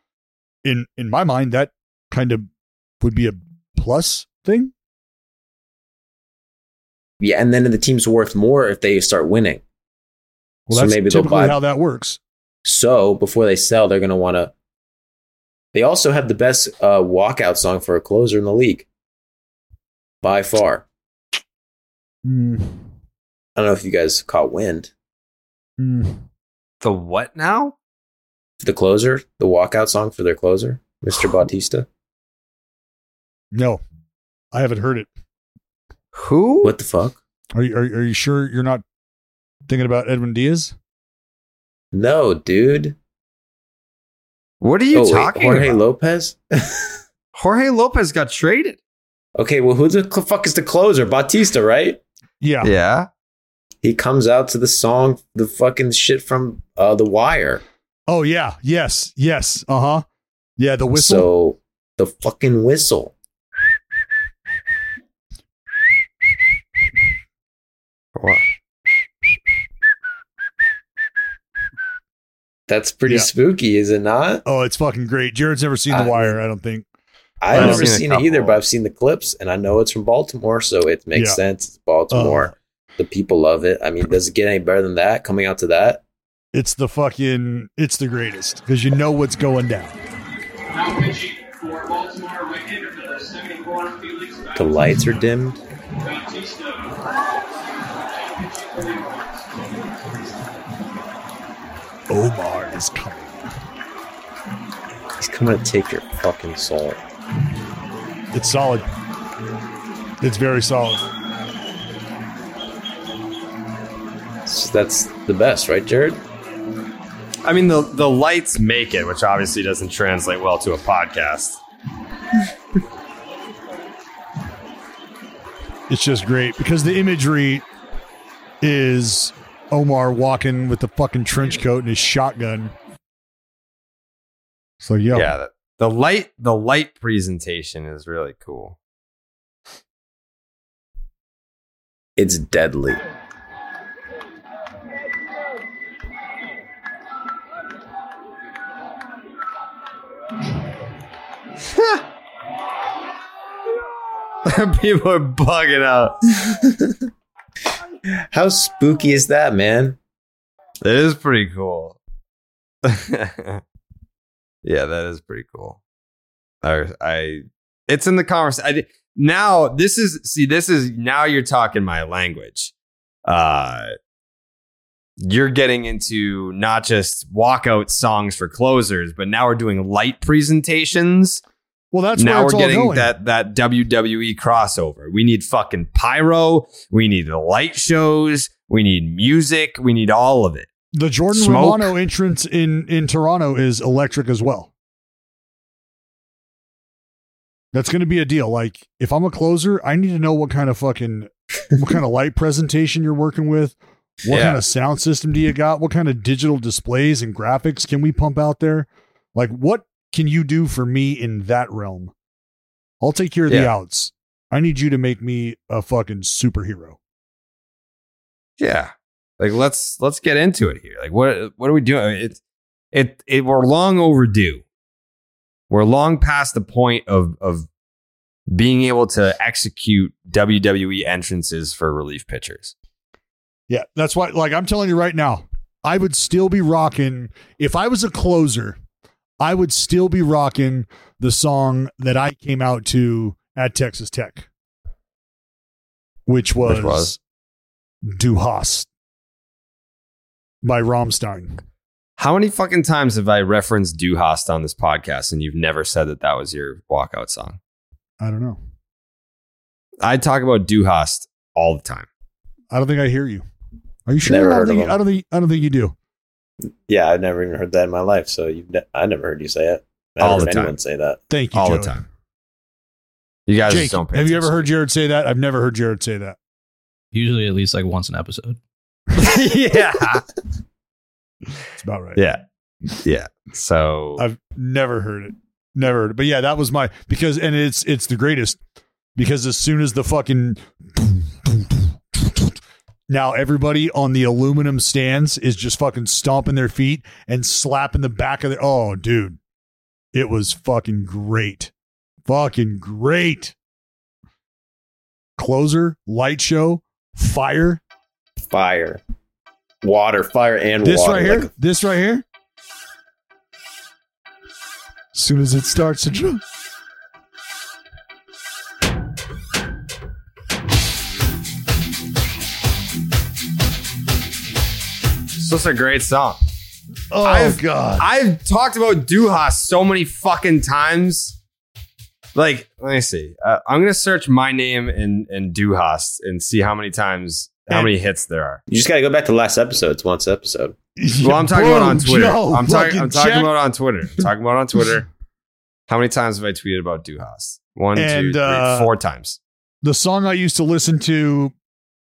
in in my mind that kind of would be a plus thing. Yeah, and then the team's worth more if they start winning. Well, So that's maybe they'll buy- how that works. So before they sell, they're going to want to. They also have the best uh, walkout song for a closer in the league, by far. Mm, I don't know if you guys caught wind. mm. The what now? The closer, the walkout song for their closer, Mr. Bautista. No, I haven't heard it. Who? What the fuck? Are you are, are you sure you're not thinking about Edwin Diaz? No, dude. What are you Oh, wait, Jorge about? Lopez? [laughs] [laughs] Jorge Lopez got traded. okay, well, who the fuck is the closer? Bautista, right? Yeah. Yeah. He comes out to the song, the fucking shit from uh, The Wire. Oh yeah. Yes. Yes. Uh huh. Yeah. The whistle. So the fucking whistle. What? That's pretty Yeah. spooky, is it not? oh, it's fucking great. Jared's never seen The I- Wire. I don't think. I've I've never seen seen, it either, but I've seen the clips and I know it's from Baltimore, so it makes Yeah. sense. It's Baltimore. the people love it. I mean, does it get any better than that coming out to that? It's the fucking. It's the greatest because you know what's going down. Now pitching for Baltimore, wicket for the 74 Felix The lights are dimmed. Omar is coming. He's coming to take your fucking soul. It's solid. It's very solid. So that's the best, right, Jared? I mean, the the lights make it, which obviously doesn't translate well to a podcast. It's just great because the imagery is Omar walking with the fucking trench coat and his shotgun. So yeah, Yeah, the, the light the light presentation is really cool. It's deadly. [laughs] People are bugging out. [laughs] How spooky is that, man? It is pretty cool. [laughs] yeah, that is pretty cool. I, I it's in the conversation. Now this is see this is now you're talking my language. Uh, you're getting into not just walkout songs for closers, but now we're doing light presentations. Well, that's now we're getting that that WWE crossover. We need fucking pyro. We need the light shows. We need music. We need all of it. the Jordan Smoke. Romano entrance in in Toronto is electric as well. That's going to be a deal. Like, if I'm a closer, I need to know what kind of fucking what kind of [laughs] light presentation you're working with. What Yeah. kind of sound system do you got? What kind of digital displays and graphics can we pump out there? Like, what can you do for me in that realm? I'll take care of the outs. I need you to make me a fucking superhero. Yeah. Like let's let's get into it here. Like what what are we doing? It's it it we're long overdue. We're long past the point of of being able to execute WWE entrances for relief pitchers. Yeah, that's why. Like I'm telling you right now, I would still be rocking if I was a closer. I would still be rocking the song that I came out to at Texas Tech, which was, Which was? Du Hast by Rammstein. How many fucking times have I referenced Du Hast on this podcast and you've never said that that was your walkout song? I don't know. I talk about Du Hast all the time. I don't think I hear you. Are you sure? I don't think. I don't think. I don't think you do. Yeah, I've never even heard that in my life. So you've ne- I never heard you say it. I All never the heard time. anyone say that. Thank you, all Joey. the time. You guys Jake, just don't pay have you ever heard Jared say that? I've never heard Jared say that. Usually at least like once an episode. [laughs] yeah. It's about right. Yeah. Yeah. So I've never heard it. Never heard it. But yeah, that was my because and it's it's the greatest because as soon as the fucking now everybody on the aluminum stands is just fucking stomping their feet and slapping the back of their oh dude. It was fucking great. Fucking great. Closer, light show, fire. Fire, water, fire, and water. This water. right here. like- this right here. As soon as it starts to drum. such a great song. Oh I've, God. I've talked about Du Hast so many fucking times. Like, let me see. Uh, I'm gonna search my name in in Du Hast and see how many times, how many hits there are. You just got to go back to last episode. It's once episode. Well, I'm talking about on Twitter. Joe, I'm talking. I'm talking check. about on Twitter. I'm talking about on [laughs] Twitter. How many times have I tweeted about Du Hast? One, two, three, uh, four times. the song I used to listen to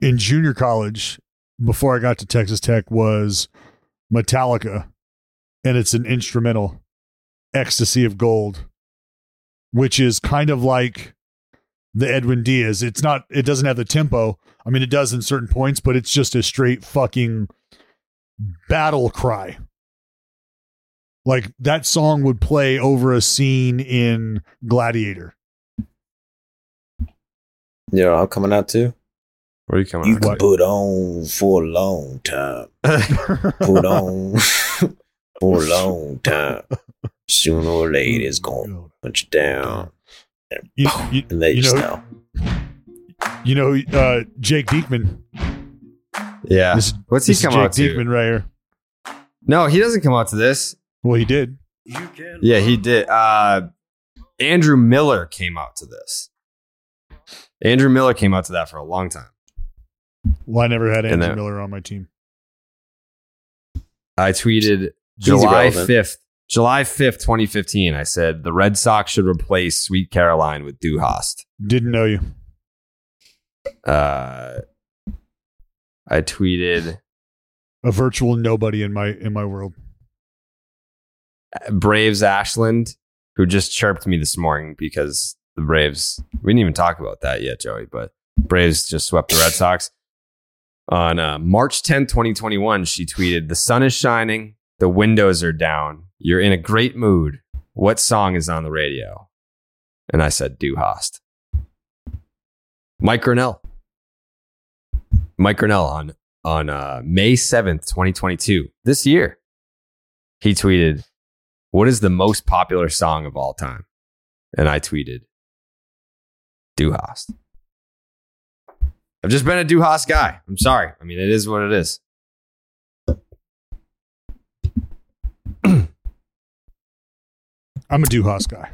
in junior college Mm-hmm. before I got to Texas Tech was Metallica, and it's an instrumental, "Ecstasy of Gold," which is kind of like the Edwin Diaz. It's not. It doesn't have the tempo. I mean, it does in certain points, but it's just a straight fucking battle cry. Like that song would play over a scene in Gladiator. Yeah, I'm coming out too. What are you coming You out can with? put on for a long time. put [laughs] on [laughs] for a long time. Sooner or later, it's going to put you down You, you, and let you, you know- know. You know, uh, Jake Diekman. Yeah. This, What's this he is come out Jake to? Diekman right here. No, he doesn't come out to this. Well, he did. Yeah, he did. Uh, Andrew Miller came out to this. Andrew Miller came out to that for a long time. Well, I never had Andrew then- Miller on my team. I tweeted He's July 5th, July 5th, 2015. I said the Red Sox should replace Sweet Caroline with Du Hast. Didn't know you. Uh, I tweeted A virtual nobody in my in my world. Braves Ashland, who just chirped me this morning because the Braves, we didn't even talk about that yet, Joey, but Braves just swept the Red Sox. On uh, March 10th, 2021, she tweeted, The sun is shining, the windows are down, you're in a great mood. What song is on the radio? And I said, Du Hast. Mike Grinnell. Mike Grinnell on, on uh, May 7th, 2022, this year, he tweeted, What is the most popular song of all time? And I tweeted, Du Hast. I've just been a Du Hast guy. I'm sorry. I mean, it is what it is. [clears throat] I'm a Du Hast guy.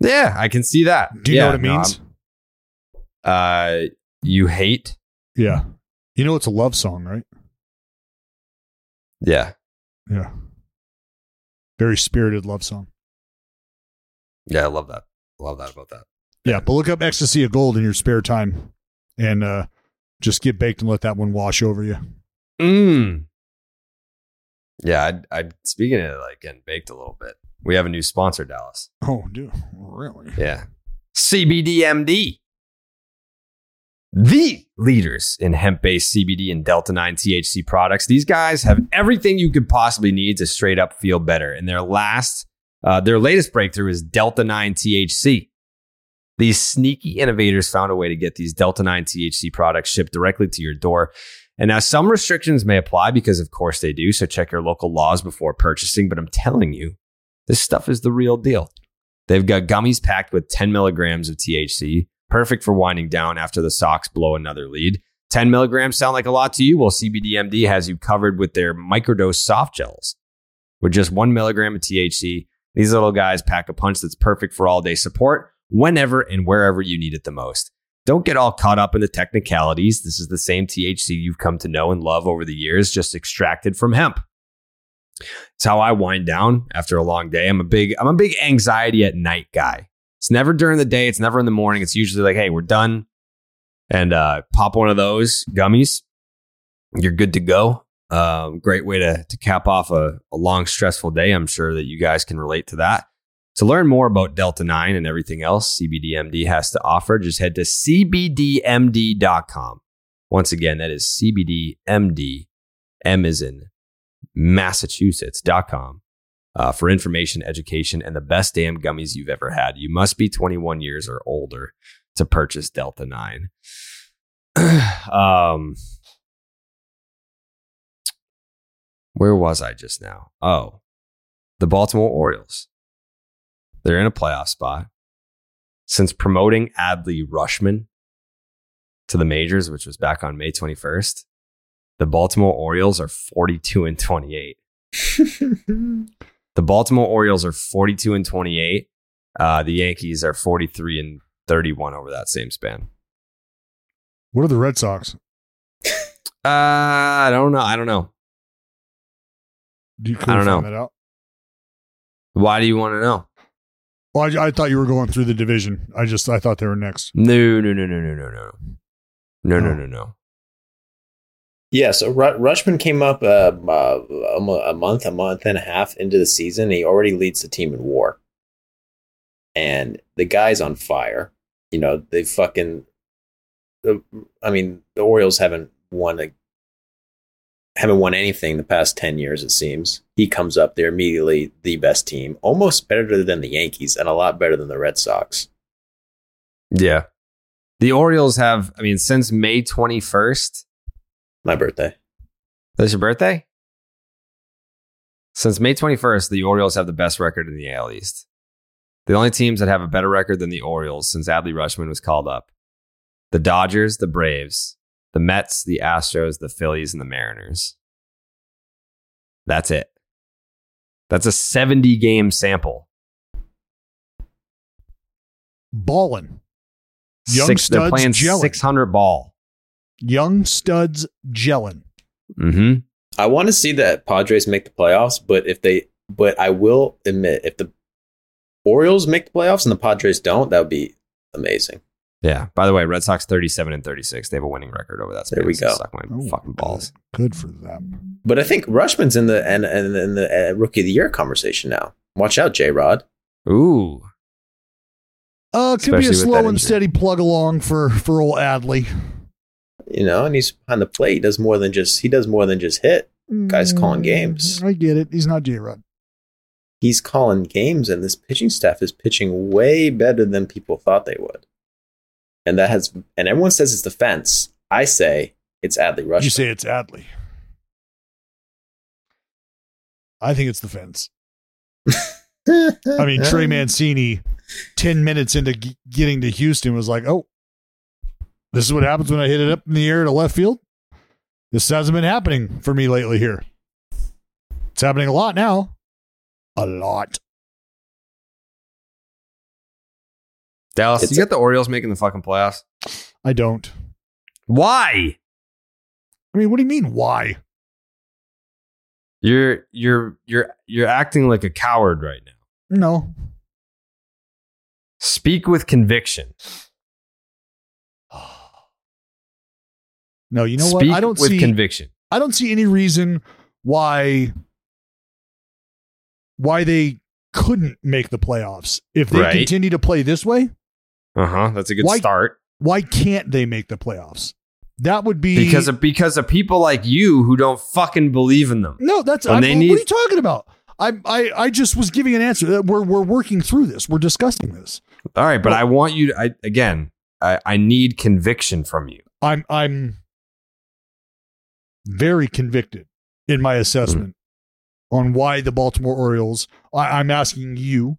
Yeah, I can see that. Do you Yeah, know what it means? I'm- uh, you hate? yeah. You know it's a love song, right? Yeah. Yeah. Very spirited love song. Yeah, I love that. Love that about that. Yeah, but look up Ecstasy of Gold in your spare time and uh just get baked and let that one wash over you. Mm. Yeah, I'd, I'd speaking of like getting baked a little bit. We have a new sponsor, Dallas. Oh, dude. Really? Yeah. CBDMD. The leaders in hemp based CBD and Delta 9 THC products. These guys have everything you could possibly need to straight up feel better. And their last, uh, their latest breakthrough is Delta 9 THC. These sneaky innovators found a way to get these Delta 9 THC products shipped directly to your door. And now some restrictions may apply because, of course, they do. So check your local laws before purchasing. But I'm telling you, this stuff is the real deal. They've got gummies packed with 10 milligrams of THC, perfect for winding down after the Sox blow another lead. 10 milligrams sound like a lot to you? Well, CBDMD has you covered with their microdose soft gels. With just one milligram of THC, these little guys pack a punch that's perfect for all day support whenever and wherever you need it the most. Don't get all caught up in the technicalities. This is the same THC you've come to know and love over the years, just extracted from hemp. It's how I wind down after a long day. I'm a big I'm a big anxiety at night guy. It's never during the day, it's never in the morning. It's usually like, hey, we're done. And uh, pop one of those gummies. You're good to go. Um, great way to, to cap off a, a long, stressful day. I'm sure that you guys can relate to that. To learn more about Delta 9 and everything else CBDMD has to offer, just head to CBDMD.com. Once again, that is CBDMD, M is in Massachusetts.com uh, for information, education, and the best damn gummies you've ever had. You must be 21 years or older to purchase Delta 9. [clears throat] um, where was I just now? Oh, the Baltimore Orioles. They're in a playoff spot. Since promoting Adley Rutschman to the majors, which was back on May 21st, The Baltimore Orioles are 42 and 28. [laughs] the Baltimore Orioles are 42 and 28. Uh, the Yankees are 43 and 31 over that same span. What are the Red Sox? Uh, I don't know. I don't know. Do you I don't know. That out? Why do you want to know? Well, I, I thought you were going through the division. I just I thought they were next. No, no, no, no, no, no, no. No, no, no, no. Yeah, so Ru- Rutschman came up uh, uh, a month, a month and a half into the season. He already leads the team in WAR, and the guy's on fire. You know, they fucking. the- I mean, the Orioles haven't won a haven't won anything the past ten years. It seems he comes up. They're immediately the best team, almost better than the Yankees, and a lot better than the Red Sox. Yeah. The Orioles have, I mean, since May 21st. My birthday. That's your birthday? Since May 21st, the Orioles have the best record in the AL East. The only teams that have a better record than the Orioles since Adley Rutschman was called up the Dodgers, the Braves, the Mets, the Astros, the Phillies, and the Mariners. That's it. That's a 70 game sample. Ballin. Young Six, they're studs playing gelling. 600 ball. Young studs gelling. Mm-hmm. I want to see that Padres make the playoffs, but if they, but I will admit, if the Orioles make the playoffs and the Padres don't, that would be amazing. Yeah. By the way, Red Sox 37 and 36. They have a winning record over that. There we span, so go. Suck my fucking balls. Good for them. But I think Rutschman's in the and and in the uh, rookie of the year conversation now. Watch out, J Rod. Ooh. Uh, could be a slow and steady plug along for for old Adley. You know, and he's behind the plate. He does more than just he does more than just hit. Guys calling games. I get it. He's not J Rod. He's calling games, and this pitching staff is pitching way better than people thought they would. And that has and everyone says it's the fence. I say it's Adley Rush. You say it's Adley. I think it's the fence. I mean, Trey [laughs] Mancini, 10 minutes into g- getting to Houston, was like, oh, this is what happens when I hit it up in the air to left field. This hasn't been happening for me lately here. It's happening a lot now. A lot. Dallas, It's you got the Orioles making the fucking playoffs? I don't. Why? I mean, what do you mean, why? You're you're you're you're acting like a coward right now. No. Speak with conviction. No, you know Speak what? I don't with see conviction. I don't see any reason why why they couldn't make the playoffs. If they Right. continue to play this way, Uh huh. That's a good Why- start. why can't they make the playoffs? That would be Because of because of people like you who don't fucking believe in them. No, that's I, they what need- are you talking about? I, I I just was giving an answer. We're we're working through this. We're discussing this. All right, but I want you to I again, I, I need conviction from you. I'm I'm very convicted in my assessment on why the Baltimore Orioles. I, I'm asking you.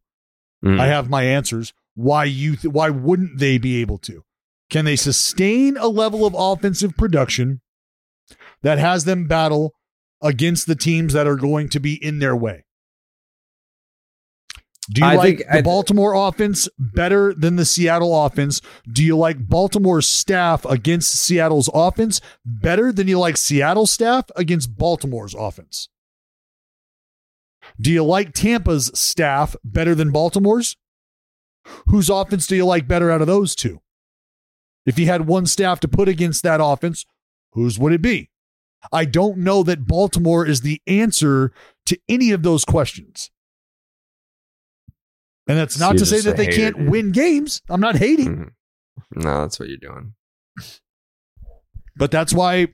Mm. I have my answers. Why you? Th- why wouldn't they be able to? Can they sustain a level of offensive production that has them battle against the teams that are going to be in their way? Do you I like the I- Baltimore offense better than the Seattle offense? Do you like Baltimore's staff against Seattle's offense better than you like Seattle staff against Baltimore's offense? Do you like Tampa's staff better than Baltimore's? Whose offense do you like better out of those two? If you had one staff to put against that offense, whose would it be? I don't know that Baltimore is the answer to any of those questions. And that's not you're to say that they can't dude. win games. I'm not hating, Mhm. No, that's what you're doing. but that's why,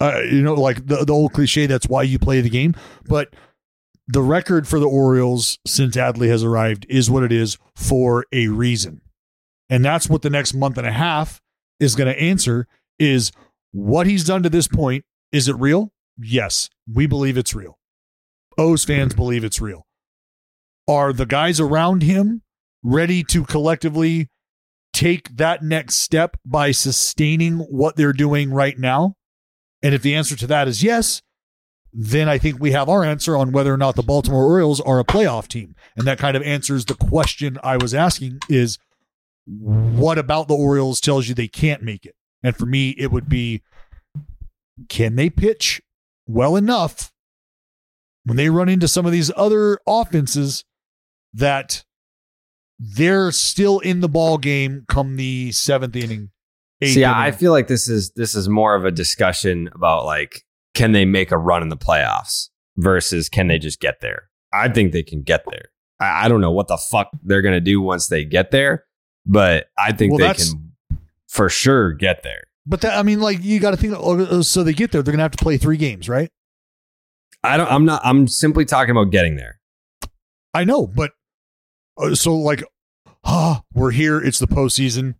uh, you know, like the, the old cliche, that's why you play the game. But the record for the Orioles since Adley has arrived is what it is for a reason. And that's what the next month and a half is going to answer is what he's done to this point. Is it real? Yes, we believe it's real. O's fans believe it's real. Are the guys around him ready to collectively take that next step by sustaining what they're doing right now? And if the answer to that is yes, then I think we have our answer on whether or not the Baltimore Orioles are a playoff team. And that kind of answers the question I was asking is what about the Orioles tells you they can't make it? And for me, it would be can they pitch well enough when they run into some of these other offenses that they're still in the ball game come the seventh inning. See, inning. I feel like this is this is more of a discussion about like can they make a run in the playoffs versus can they just get there. I think they can get there. I, I don't know what the fuck they're gonna do once they get there, but I think Well, they can for sure get there. But that, I mean, like you got to think. oh, So they get there, they're gonna have to play three games, right? I don't. I'm not. I'm simply talking about getting there. I know, but uh, so like, ah, we're here. It's the postseason.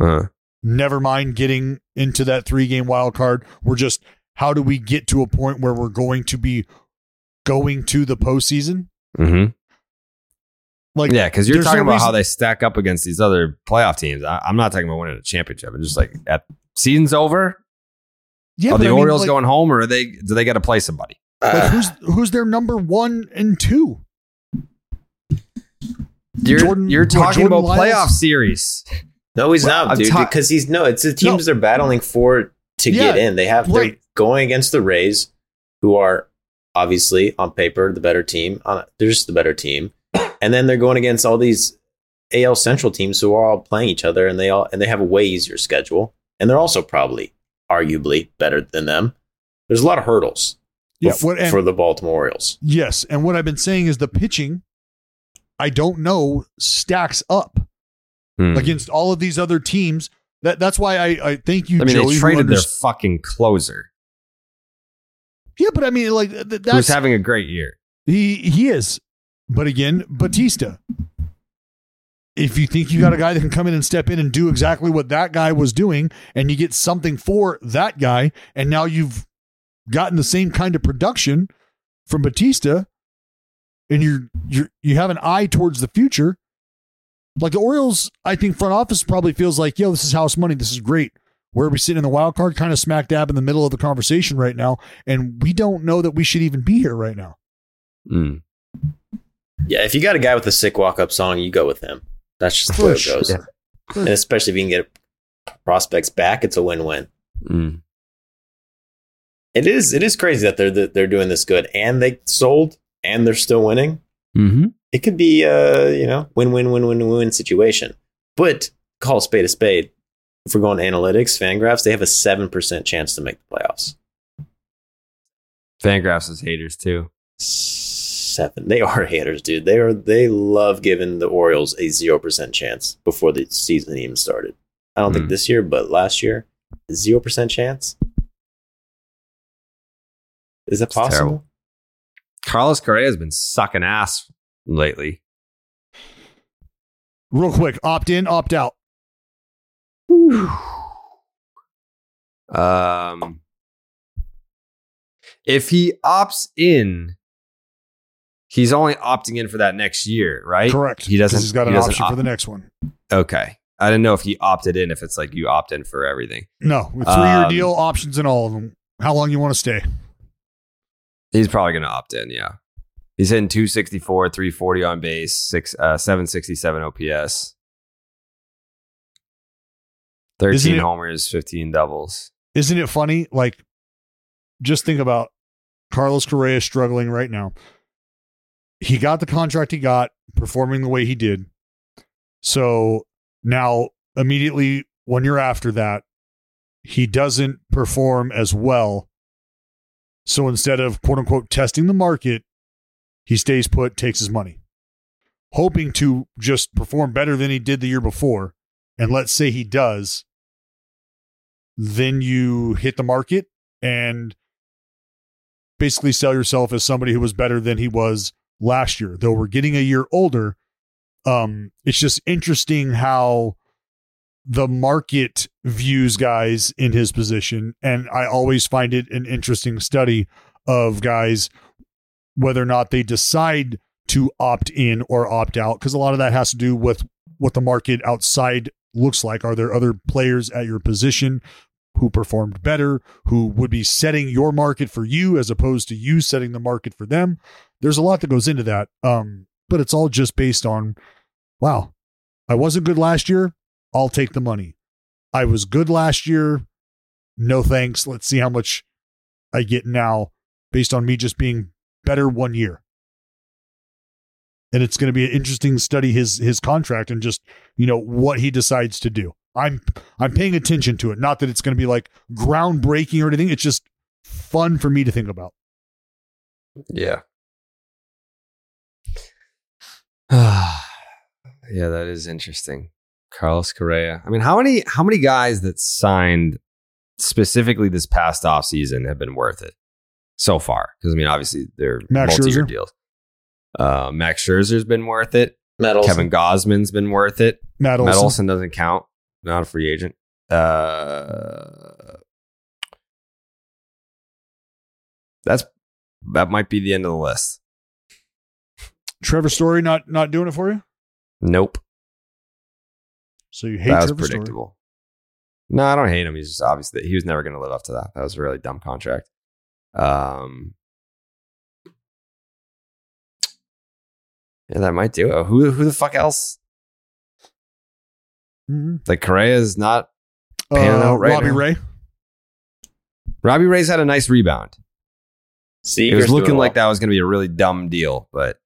Uh, Never mind getting into that three game wild card. We're just how do we get to a point where we're going to be going to the postseason? mm-hmm. Like, Yeah, because you're talking no about how they stack up against these other playoff teams. I, I'm not talking about winning a championship. I'm just like at season's over. Yeah, are the I mean, Orioles like- going home, or are they? Do they got to play somebody? Like who's who's their number one and two? You're Jordan- you're talking Jordan about Lyles? playoff series. No, he's Well, not, dude. ta- because he's no. It's the teams they're battling for to Yeah, get in. They have they're going against the Rays, who are obviously on paper the better team. Uh, they're just the better team, [coughs] and then they're going against all these AL Central teams who are all playing each other, and they all and they have a way easier schedule, and they're also probably arguably better than them. There's a lot of hurdles. Yeah, bef- what- and- for the Baltimore Orioles. Yes, and what I've been saying is the pitching, I don't know, stacks up Hmm. against all of these other teams. That that's why I, I thank you, I mean, Joey. they traded their fucking closer, yeah, but I mean, like th- who's that's having a great year. he he is, but again, Bautista. If you think you got a guy that can come in and step in and do exactly what that guy was doing, and you get something for that guy, and now you've gotten the same kind of production from Bautista, and you're you're you have an eye towards the future. Like the Orioles, I think front office probably feels like, yo, this is house money. This is great. Where are we sitting in the wild card, kind of smack dab in the middle of the conversation right now, and we don't know that we should even be here right now. Mm. Yeah, if you got a guy with a sick walk up song, you go with him. That's just the way it goes. Yeah. And especially if you can get prospects back, it's a win win. Mm. It is it is crazy that they're that they're doing this good and they sold and they're still winning. Mm-hmm. It could be a you know win win win win win situation. But call a spade a spade. If we're going to analytics, Fangraphs, they have a seven percent chance to make the playoffs. Fangraphs is haters too. Seven. They are [laughs] haters, dude. They are they love giving the Orioles a zero percent chance before the season even started. I don't think Hmm. this year, but last year, zero percent chance. Is that It's possible? terrible. Carlos Correa has been sucking ass lately. Real quick, opt in, opt out. Um, if he opts in, he's only opting in for that next year, right? Correct. He doesn't. He's got an doesn't option for the next one. Okay, I didn't know if he opted in. If it's like you opt in for everything, No, three year Um, deal, options in all of them. How long you want to stay? he's probably going to opt in. Yeah, he's hitting 264, 340 on base, six, uh, 767 OPS, 13 it- homers, 15 doubles. Isn't it funny? Like, just think about Carlos Correa struggling right now. He got the contract he got, performing the way he did. So now, immediately, one year after that, he doesn't perform as well. So instead of quote unquote testing the market, he stays put, takes his money, hoping to just perform better than he did the year before. And let's say he does, then you hit the market and basically sell yourself as somebody who was better than he was last year. Though we're getting a year older, um, it's just interesting how the market views guys in his position. And I always find it an interesting study of guys, whether or not they decide to opt in or opt out, because a lot of that has to do with what the market outside looks like. Are there other players at your position who performed better, who would be setting your market for you as opposed to you setting the market for them. There's a lot that goes into that. Um, but it's all just based on, wow, I wasn't good last year. I'll take the money. I was good last year. No thanks. Let's see how much I get now based on me just being better one year. And it's going to be an interesting study his his contract and just, you know, what he decides to do. I'm I'm paying attention to it. Not that it's going to be like groundbreaking or anything. It's just fun for me to think about. Yeah. [sighs] yeah, that is interesting. Carlos Correa. I mean, how many how many guys that signed specifically this past off season have been worth it so far? Because I mean, obviously they're Max multi-year Scherzer. deals. Uh, Max Scherzer's been worth it. Metals. Kevin Gausman's been worth it. Matt Olson. Olson doesn't count. Not a free agent. Uh, that's that might be the end of the list. Trevor Story not not doing it for you. Nope. So you hate that was Trevor Story. predictable. No, I don't hate him. He's just obviously he was never going to live up to that. That was a really dumb contract. Um, yeah, that might do it. Who who the fuck else? Mm-hmm. Like Correa is not panning Uh, out right Robbie now. Ray. Robbie Ray's had a nice rebound. Seager's it was looking like well. that was going to be a really dumb deal, but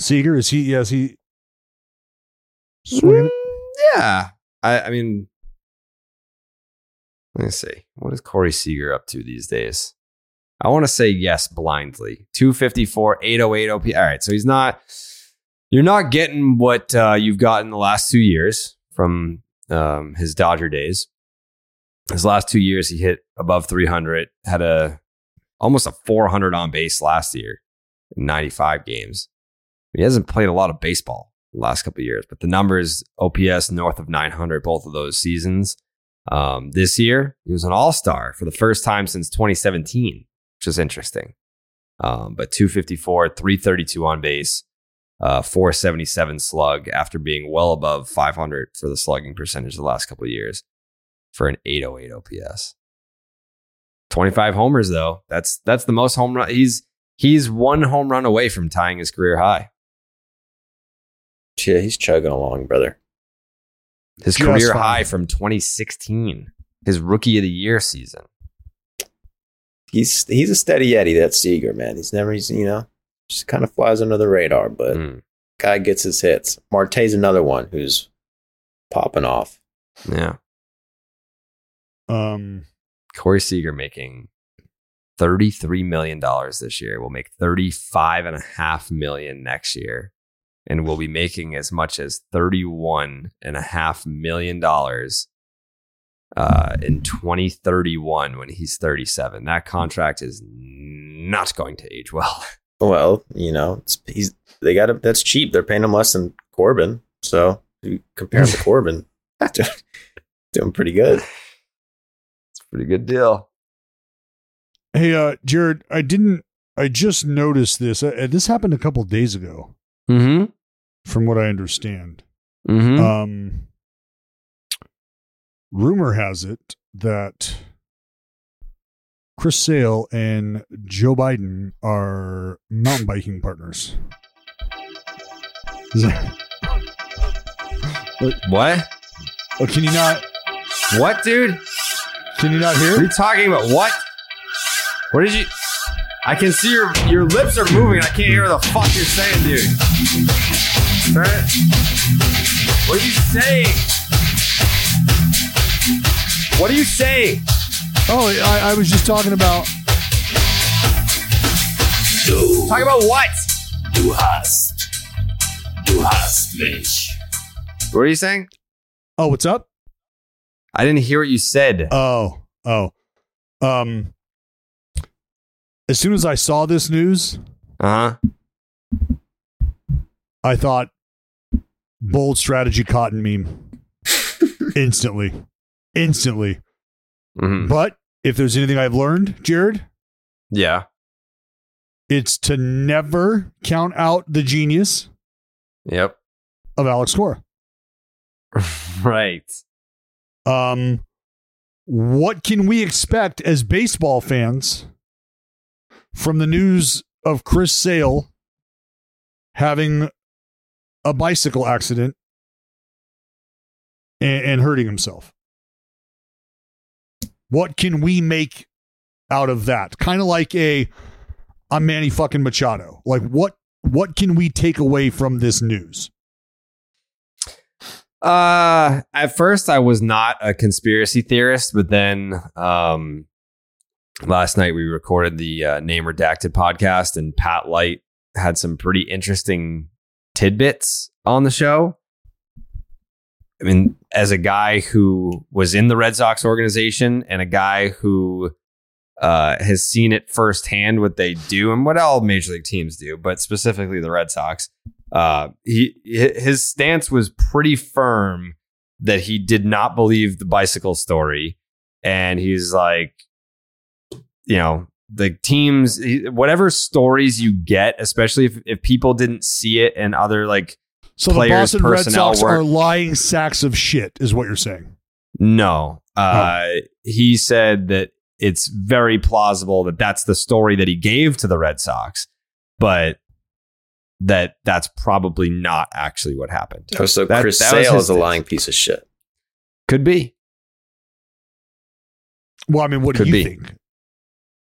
Seager is he? Yes, he. Swinging. yeah, I, I mean, let me see. What is Corey Seager up to these days? I want to say yes blindly. 254, 808 OP. All right. So he's not, you're not getting what uh, you've gotten the last two years from um, his Dodger days. His last two years, he hit above 300, had a almost a 400 on base last year in 95 games. He hasn't played a lot of baseball the last couple years, but the numbers OPS north of 900 both of those seasons. Um, this year, he was an all star for the first time since 2017, which is interesting. Um, but 254, 332 on base, uh, 477 slug after being well above 500 for the slugging percentage the last couple of years for an 808 OPS. 25 homers though. That's that's the most home run. He's he's one home run away from tying his career high. Yeah, he's chugging along, brother. His Just career fine. high from 2016, his rookie of the year season. He's he's a steady Eddie. That Seager man. He's never he's you know just kind of flies under the radar, but Mm, guy gets his hits. Marte's another one who's popping off. yeah. Um. Corey Seager making $33 million this year. Will make 35.5 million next year. And will be making as much as $31.5 million uh, in 2031 when he's 37. That contract is not going to age well. [laughs] Well, you know, it's, he's they got him. That's cheap. They're paying him less than Corbin, so you compare him to [laughs] Corbin, doing pretty good. It's a pretty good deal. Hey, uh, Jared, I didn't. I just noticed this. Uh, this happened a couple days ago, Mm from what I understand. hmm. Mm hmm. Um, rumor has it that Chris Sale and Joe Biden are mountain biking partners. What? oh, can you not? What, dude? Can you not hear? What are you talking about? What? What did you? I can see your your lips are moving. I can't hear what the fuck you're saying, dude. Turn it. What are you saying? What are you saying? Oh, I, I was just talking about. Talking about what? Du hast. Du hast mich. What are you saying? Oh, what's up? I didn't hear what you said. Oh, oh. Um. As soon as I saw this news, Uh huh. I thought bold strategy cotton meme [laughs] instantly, instantly. hmm But if there's anything I've learned, Jared, Yeah. it's to never count out the genius Yep. of Alex Cora. [laughs] right. Um, what can we expect as baseball fans from the news of Chris Sale having a bicycle accident and, and hurting himself? What can we make out of that? Kind of like a I'm Manny fucking Machado. Like what what can we take away from this news? Uh, at first I was not a conspiracy theorist, but then um, last night we recorded the uh, Name Redacted podcast, and Pat Light had some pretty interesting tidbits on the show. I mean, as a guy who was in the Red Sox organization and a guy who uh, has seen it firsthand what they do and what all major league teams do, but specifically the Red Sox. Uh, he his stance was pretty firm that he did not believe the bicycle story, and he's like, you know, the teams, whatever stories you get, especially if if people didn't see it and other like So players, the Boston Red personnel Sox weren't- are lying sacks of shit, is what you're saying. No. Uh, He said that it's very plausible that that's the story that he gave to the Red Sox, but that that's probably not actually what happened. Oh, so That- Chris that Sale is a lying piece of shit. Could be. Well, I mean, what Could do you be. think?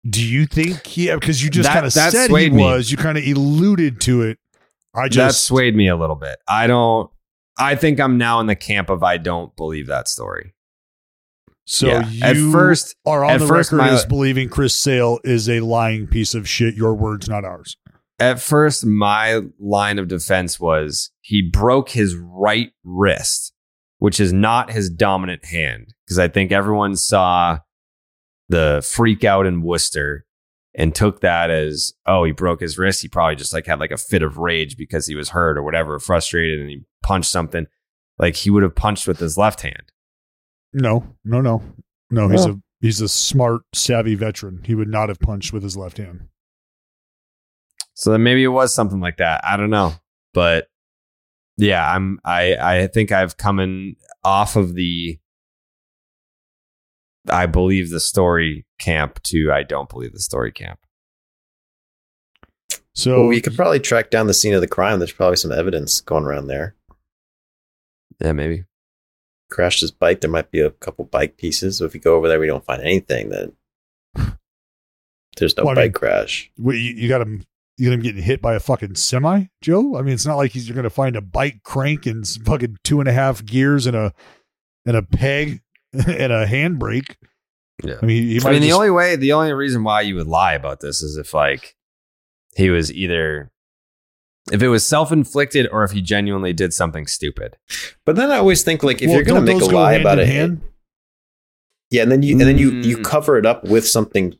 Do you think he? Because you just kind of said he me. was. You kind of alluded to it. I just that swayed me a little bit. I don't. I think I'm now in the camp of I don't believe that story. so yeah. you At first- are on the first record my- as believing Chris Sale is a lying piece of shit. Your words, not ours. At first, my line of defense was he broke his right wrist, which is not his dominant hand. Because I think everyone saw the freak out in Worcester and took that as, oh, he broke his wrist. He probably just like had like a fit of rage because he was hurt or whatever, frustrated, and he punched something. Like he would have punched with his left hand. No, no, no, no. He's Oh. a he's a smart, savvy veteran. He would not have punched with his left hand. So then maybe it was something like that. I don't know. But yeah, I'm I I think I've come in off of the I believe the story camp to I don't believe the story camp. So well, we could probably track down the scene of the crime. There's probably some evidence going around there. Yeah, maybe. Crashed his bike. There might be a couple bike pieces. So if you go over there, we don't find anything. Then [sighs] there's no Well, I bike mean- crash. Wait, you, you got him. You got him getting hit by a fucking semi, Joe. I mean, it's not like he's you're gonna find a bike crank and s- fucking two and a half gears and a and a peg [laughs] and a handbrake. Yeah. I mean, he might I mean, the just- only way, the only reason why you would lie about this is if like he was either if it was self inflicted or if he genuinely did something stupid. But then I always think like if Well, you're gonna make a go lie about in it, hand? yeah, and then you and then you you Mm. cover it up with something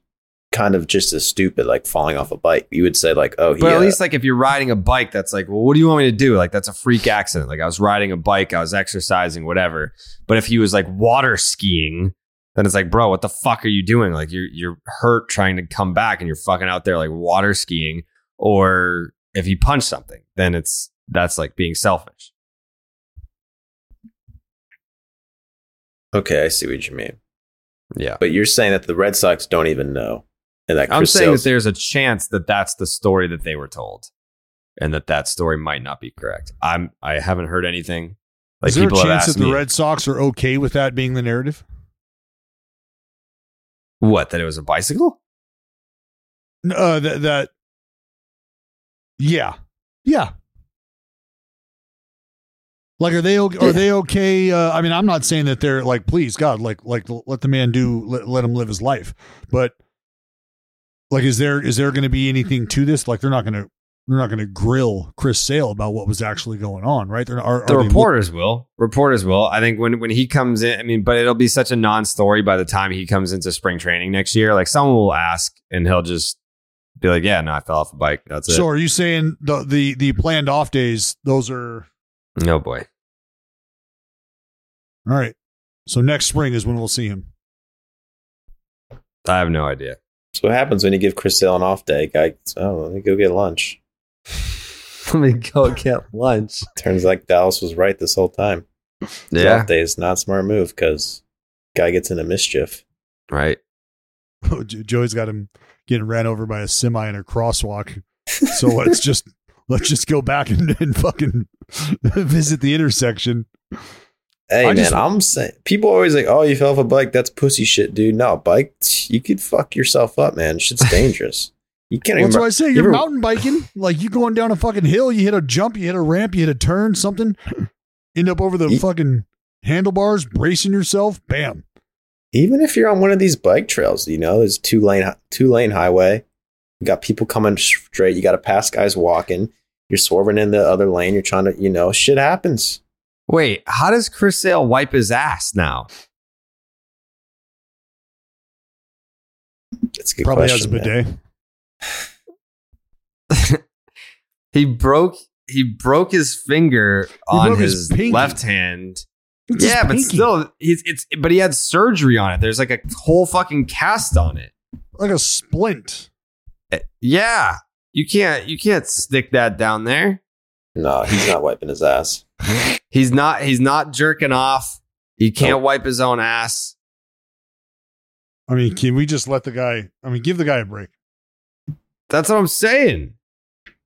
kind of just as stupid, like falling off a bike. You would say like, oh, he, But at least like if you're riding a bike, that's like, well, what do you want me to do? Like that's a freak accident. Like I was riding a bike, I was exercising, whatever. But if he was like water skiing, then it's like, bro, what the fuck are you doing? Like you're you're hurt trying to come back and you're fucking out there like water skiing. Or if he punched something, then it's that's like being selfish. okay, I see what you mean. Yeah. But you're saying that the Red Sox don't even know, and that I'm Chris saying Sale's- that there's a chance that that's the story that they were told, and that that story might not be correct. I'm I haven't heard anything. Like Is there a people have chance that the me, Red Sox are okay with that being the narrative? what that it was a bicycle. Uh, that, that, yeah, yeah. Like, are they okay? Are they okay? Uh, I mean, I'm not saying that they're like, please God, like, like let the man do, let, let him live his life. But like, is there is there going to be anything to this? Like, they're not going to they're not going to grill Chris Sale about what was actually going on, right? They're are, are the look- reporters will. Reporters will. I think when when he comes in, I mean, but it'll be such a non-story by the time he comes into spring training next year. Like someone will ask, and he'll just be like, "Yeah, no, I fell off a bike. That's it." so, are you saying the the the planned off days? Those are no boy. all right. So next spring is when we'll see him. I have no idea. So what happens when you give Chris Sale an off day? Guy, oh, let me go get lunch. [laughs] Let me go get lunch. Turns like Dallas was right this whole time. Yeah. off day is not a smart move because guy gets into mischief. Right. [laughs] Oh, jo- Joey's got him getting ran over by a semi in a crosswalk. So let's [laughs] just let's just go back and, and fucking visit the intersection. Hey I man, just- I'm saying people always like, oh, you fell off a bike. That's pussy shit, dude. No, bike, you could fuck yourself up, man. Shit's [laughs] dangerous. You can't Well, even. that's what I say. you You're ever- mountain biking, like you going down a fucking hill, you hit a jump, you hit a ramp, you hit a turn, something, [clears throat] end up over the Ye- fucking handlebars, bracing yourself, bam. even if you're on one of these bike trails, you know, there's two lane two lane highway. You got people coming straight. You got to pass guys walking. You're swerving in the other lane. You're trying to, you know, shit happens. Wait, how does Chris Sale wipe his ass now? It's a good Probably question. has a man. bidet. [laughs] He broke he broke his finger on his his, left hand. It's yeah, but pinky. still, he's it's but he had surgery on it. There's like a whole fucking cast on it. Like a splint. Eh, Yeah, you can't you can't stick that down there. No, he's not wiping his ass. [laughs] He's not he's not jerking off. He can't wipe his own ass. I mean, can we just let the guy? I mean, give the guy a break. That's what I'm saying.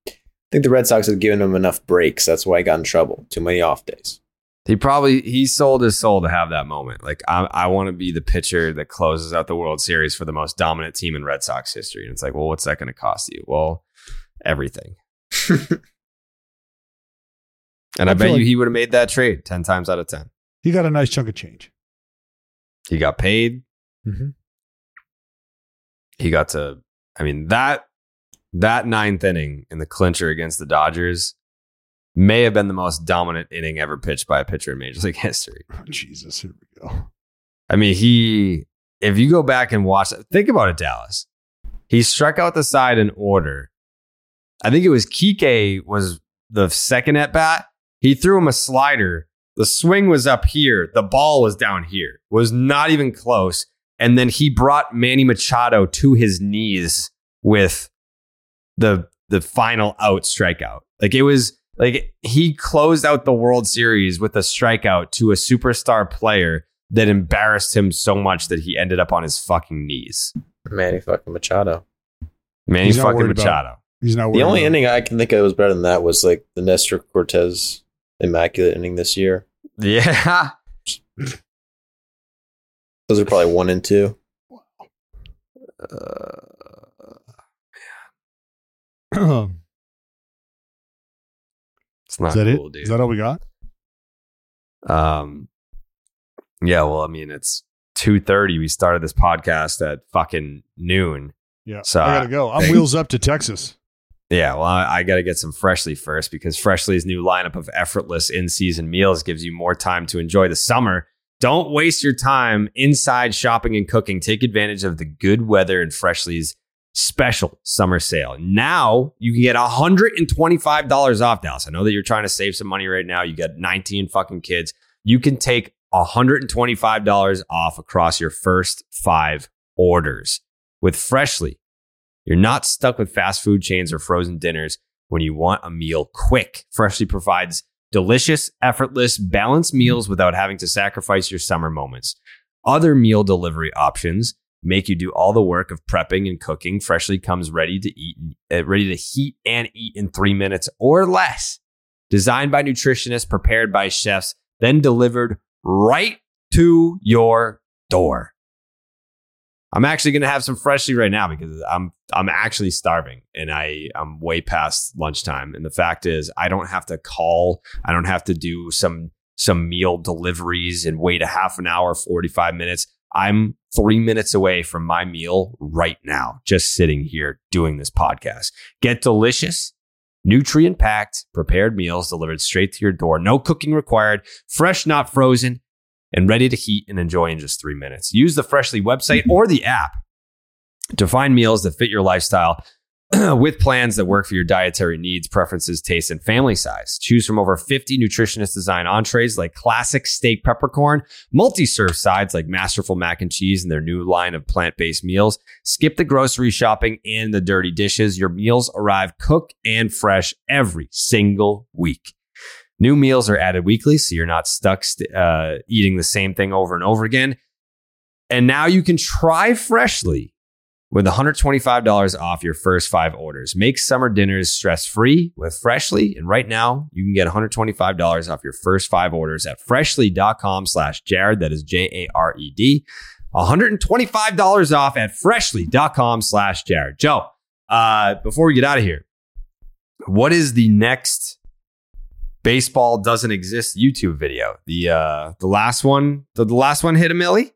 I think the Red Sox have given him enough breaks. That's why he got in trouble. Too many off days. He probably he sold his soul to have that moment. Like I, I want to be the pitcher that closes out the World Series for the most dominant team in Red Sox history. And it's like, well, what's that going to cost you? Well, everything. [laughs] and I, I bet feel you like- he would have made that trade ten times out of ten. He got a nice chunk of change. He got paid. Mhm. He got to. I mean that that ninth inning in the clincher against the Dodgers may have been the most dominant inning ever pitched by a pitcher in Major League [laughs] history. Oh, Jesus, here we go. I mean, he, if you go back and watch, think about it, Dallas. He struck out the side in order. I think it was Kike was the second at bat. He threw him a slider. The swing was up here. The ball was down here. Was not even close. And then he brought Manny Machado to his knees with the the final out strikeout. Like it was like he closed out the World Series with a strikeout to a superstar player that embarrassed him so much that he ended up on his fucking knees. Manny fucking Machado. Manny He's fucking worried about- Machado. He's not. The only about it. inning I can think of was better than that was like the Nestor Cortes immaculate inning this year. Yeah. Those are probably one and two. [clears throat] It's not Is that cool, it? dude. Is that all we got? Um, yeah. Well, I mean, it's two thirty. We started this podcast at fucking noon. Yeah. So, I gotta go. I'm wheels up to Texas. Yeah, well, I, I got to get some Freshly first because Freshly's new lineup of effortless in season meals gives you more time to enjoy the summer. Don't waste your time inside shopping and cooking. Take advantage of the good weather and Freshly's special summer sale. Now you can get $125 off, Dallas. I know that you're trying to save some money right now. You got 19 fucking kids. You can take $125 off across your first five orders with Freshly. You're not stuck with fast food chains or frozen dinners when you want a meal quick. Freshly provides delicious, effortless, balanced meals without having to sacrifice your summer moments. Other meal delivery options make you do all the work of prepping and cooking. Freshly comes ready to eat, uh, ready to heat and eat in three minutes or less. Designed by nutritionists, prepared by chefs, then delivered right to your door. I'm actually going to have some freshly right now because I'm I'm actually starving and I I'm way past lunchtime. And the fact is, I don't have to call. I don't have to do some some meal deliveries and wait a half an hour, 45 minutes. I'm three minutes away from my meal right now, just sitting here doing this podcast. Get delicious, nutrient packed, prepared meals delivered straight to your door. No cooking required, fresh, not frozen and ready to heat and enjoy in just three minutes. Use the Freshly website mm-hmm. or the app to find meals that fit your lifestyle [clears throat] with plans that work for your dietary needs, preferences, tastes, and family size. Choose from over 50 nutritionist designed entrees like classic steak peppercorn, multi serve sides like masterful mac and cheese, and their new line of plant based meals. Skip the grocery shopping and the dirty dishes. Your meals arrive cooked and fresh every single week. New meals are added weekly, so you're not stuck st- uh, eating the same thing over and over again. And now you can try Freshly with $125 off your first five orders. Make summer dinners stress free with Freshly. And right now, you can get $125 off your first five orders at freshly.com slash Jared. That is J A R E D. $125 off at freshly.com slash Jared. Joe, uh, before we get out of here, what is the next baseball doesn't exist YouTube video? The uh the last one, the, the last one hit a milli?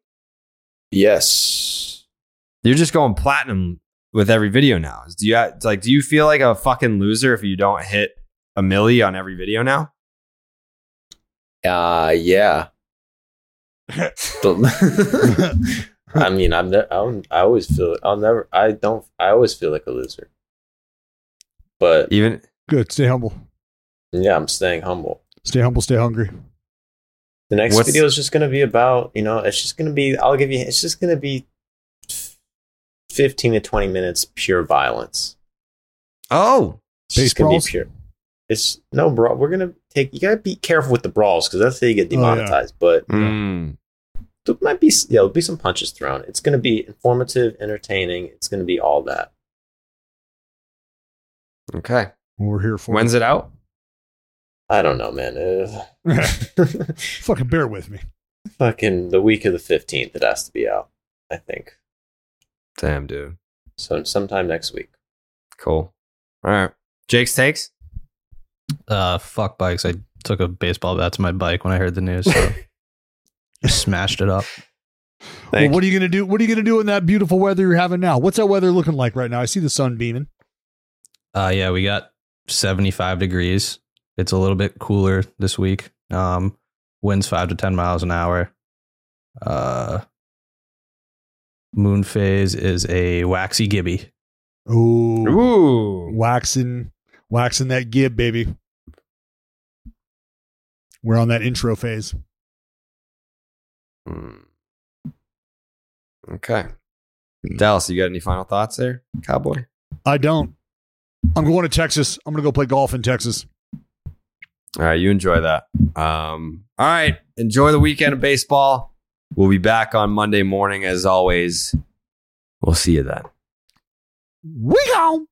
Yes. You're just going platinum with every video now. Do you like do you feel like a fucking loser if you don't hit a milli on every video now? Uh yeah. [laughs] [laughs] I mean, I'm ne- I'm, I always feel I'll never I don't I always feel like a loser. But even Good. Stay humble. Yeah, I'm staying humble. Stay humble. Stay hungry. The next What's- video is just going to be about, you know, it's just going to be I'll give you it's just going to be 15 to 20 minutes pure violence. Oh, It's just Base going to brawls? be pure. It's no brawl. We're going to take you got to be careful with the brawls cuz that's how you get Oh, yeah. demonetized, but mm, there might be yeah, there'll be some punches thrown. It's going to be informative, entertaining. It's going to be all that. okay. We're here for. When's it out? I don't know, man. Uh. [laughs] Fucking bear with me. fucking the week of the 15th it has to be out, I think. Damn, dude. So sometime next week. Cool. All right. Jake's takes? Uh, fuck bikes. I took a baseball bat to my bike when I heard the news. So [laughs] just smashed it up. Well, what are you gonna do? What are you gonna do in that beautiful weather you're having now? What's that weather looking like right now? I see the sun beaming. Uh, yeah, we got 75 degrees. It's a little bit cooler this week. Um, winds five to 10 miles an hour. Uh, moon phase is a waxy gibby. Ooh, Ooh. waxing, waxing that gib, baby. We're on that intro phase. Hmm. Okay. Dallas, you got any final thoughts there, Cowboy? I don't. I'm going to Texas. I'm gonna go play golf in Texas. All right, you enjoy that. Um, all right, enjoy the weekend of baseball. We'll be back on Monday morning as always. We'll see you then. We gone.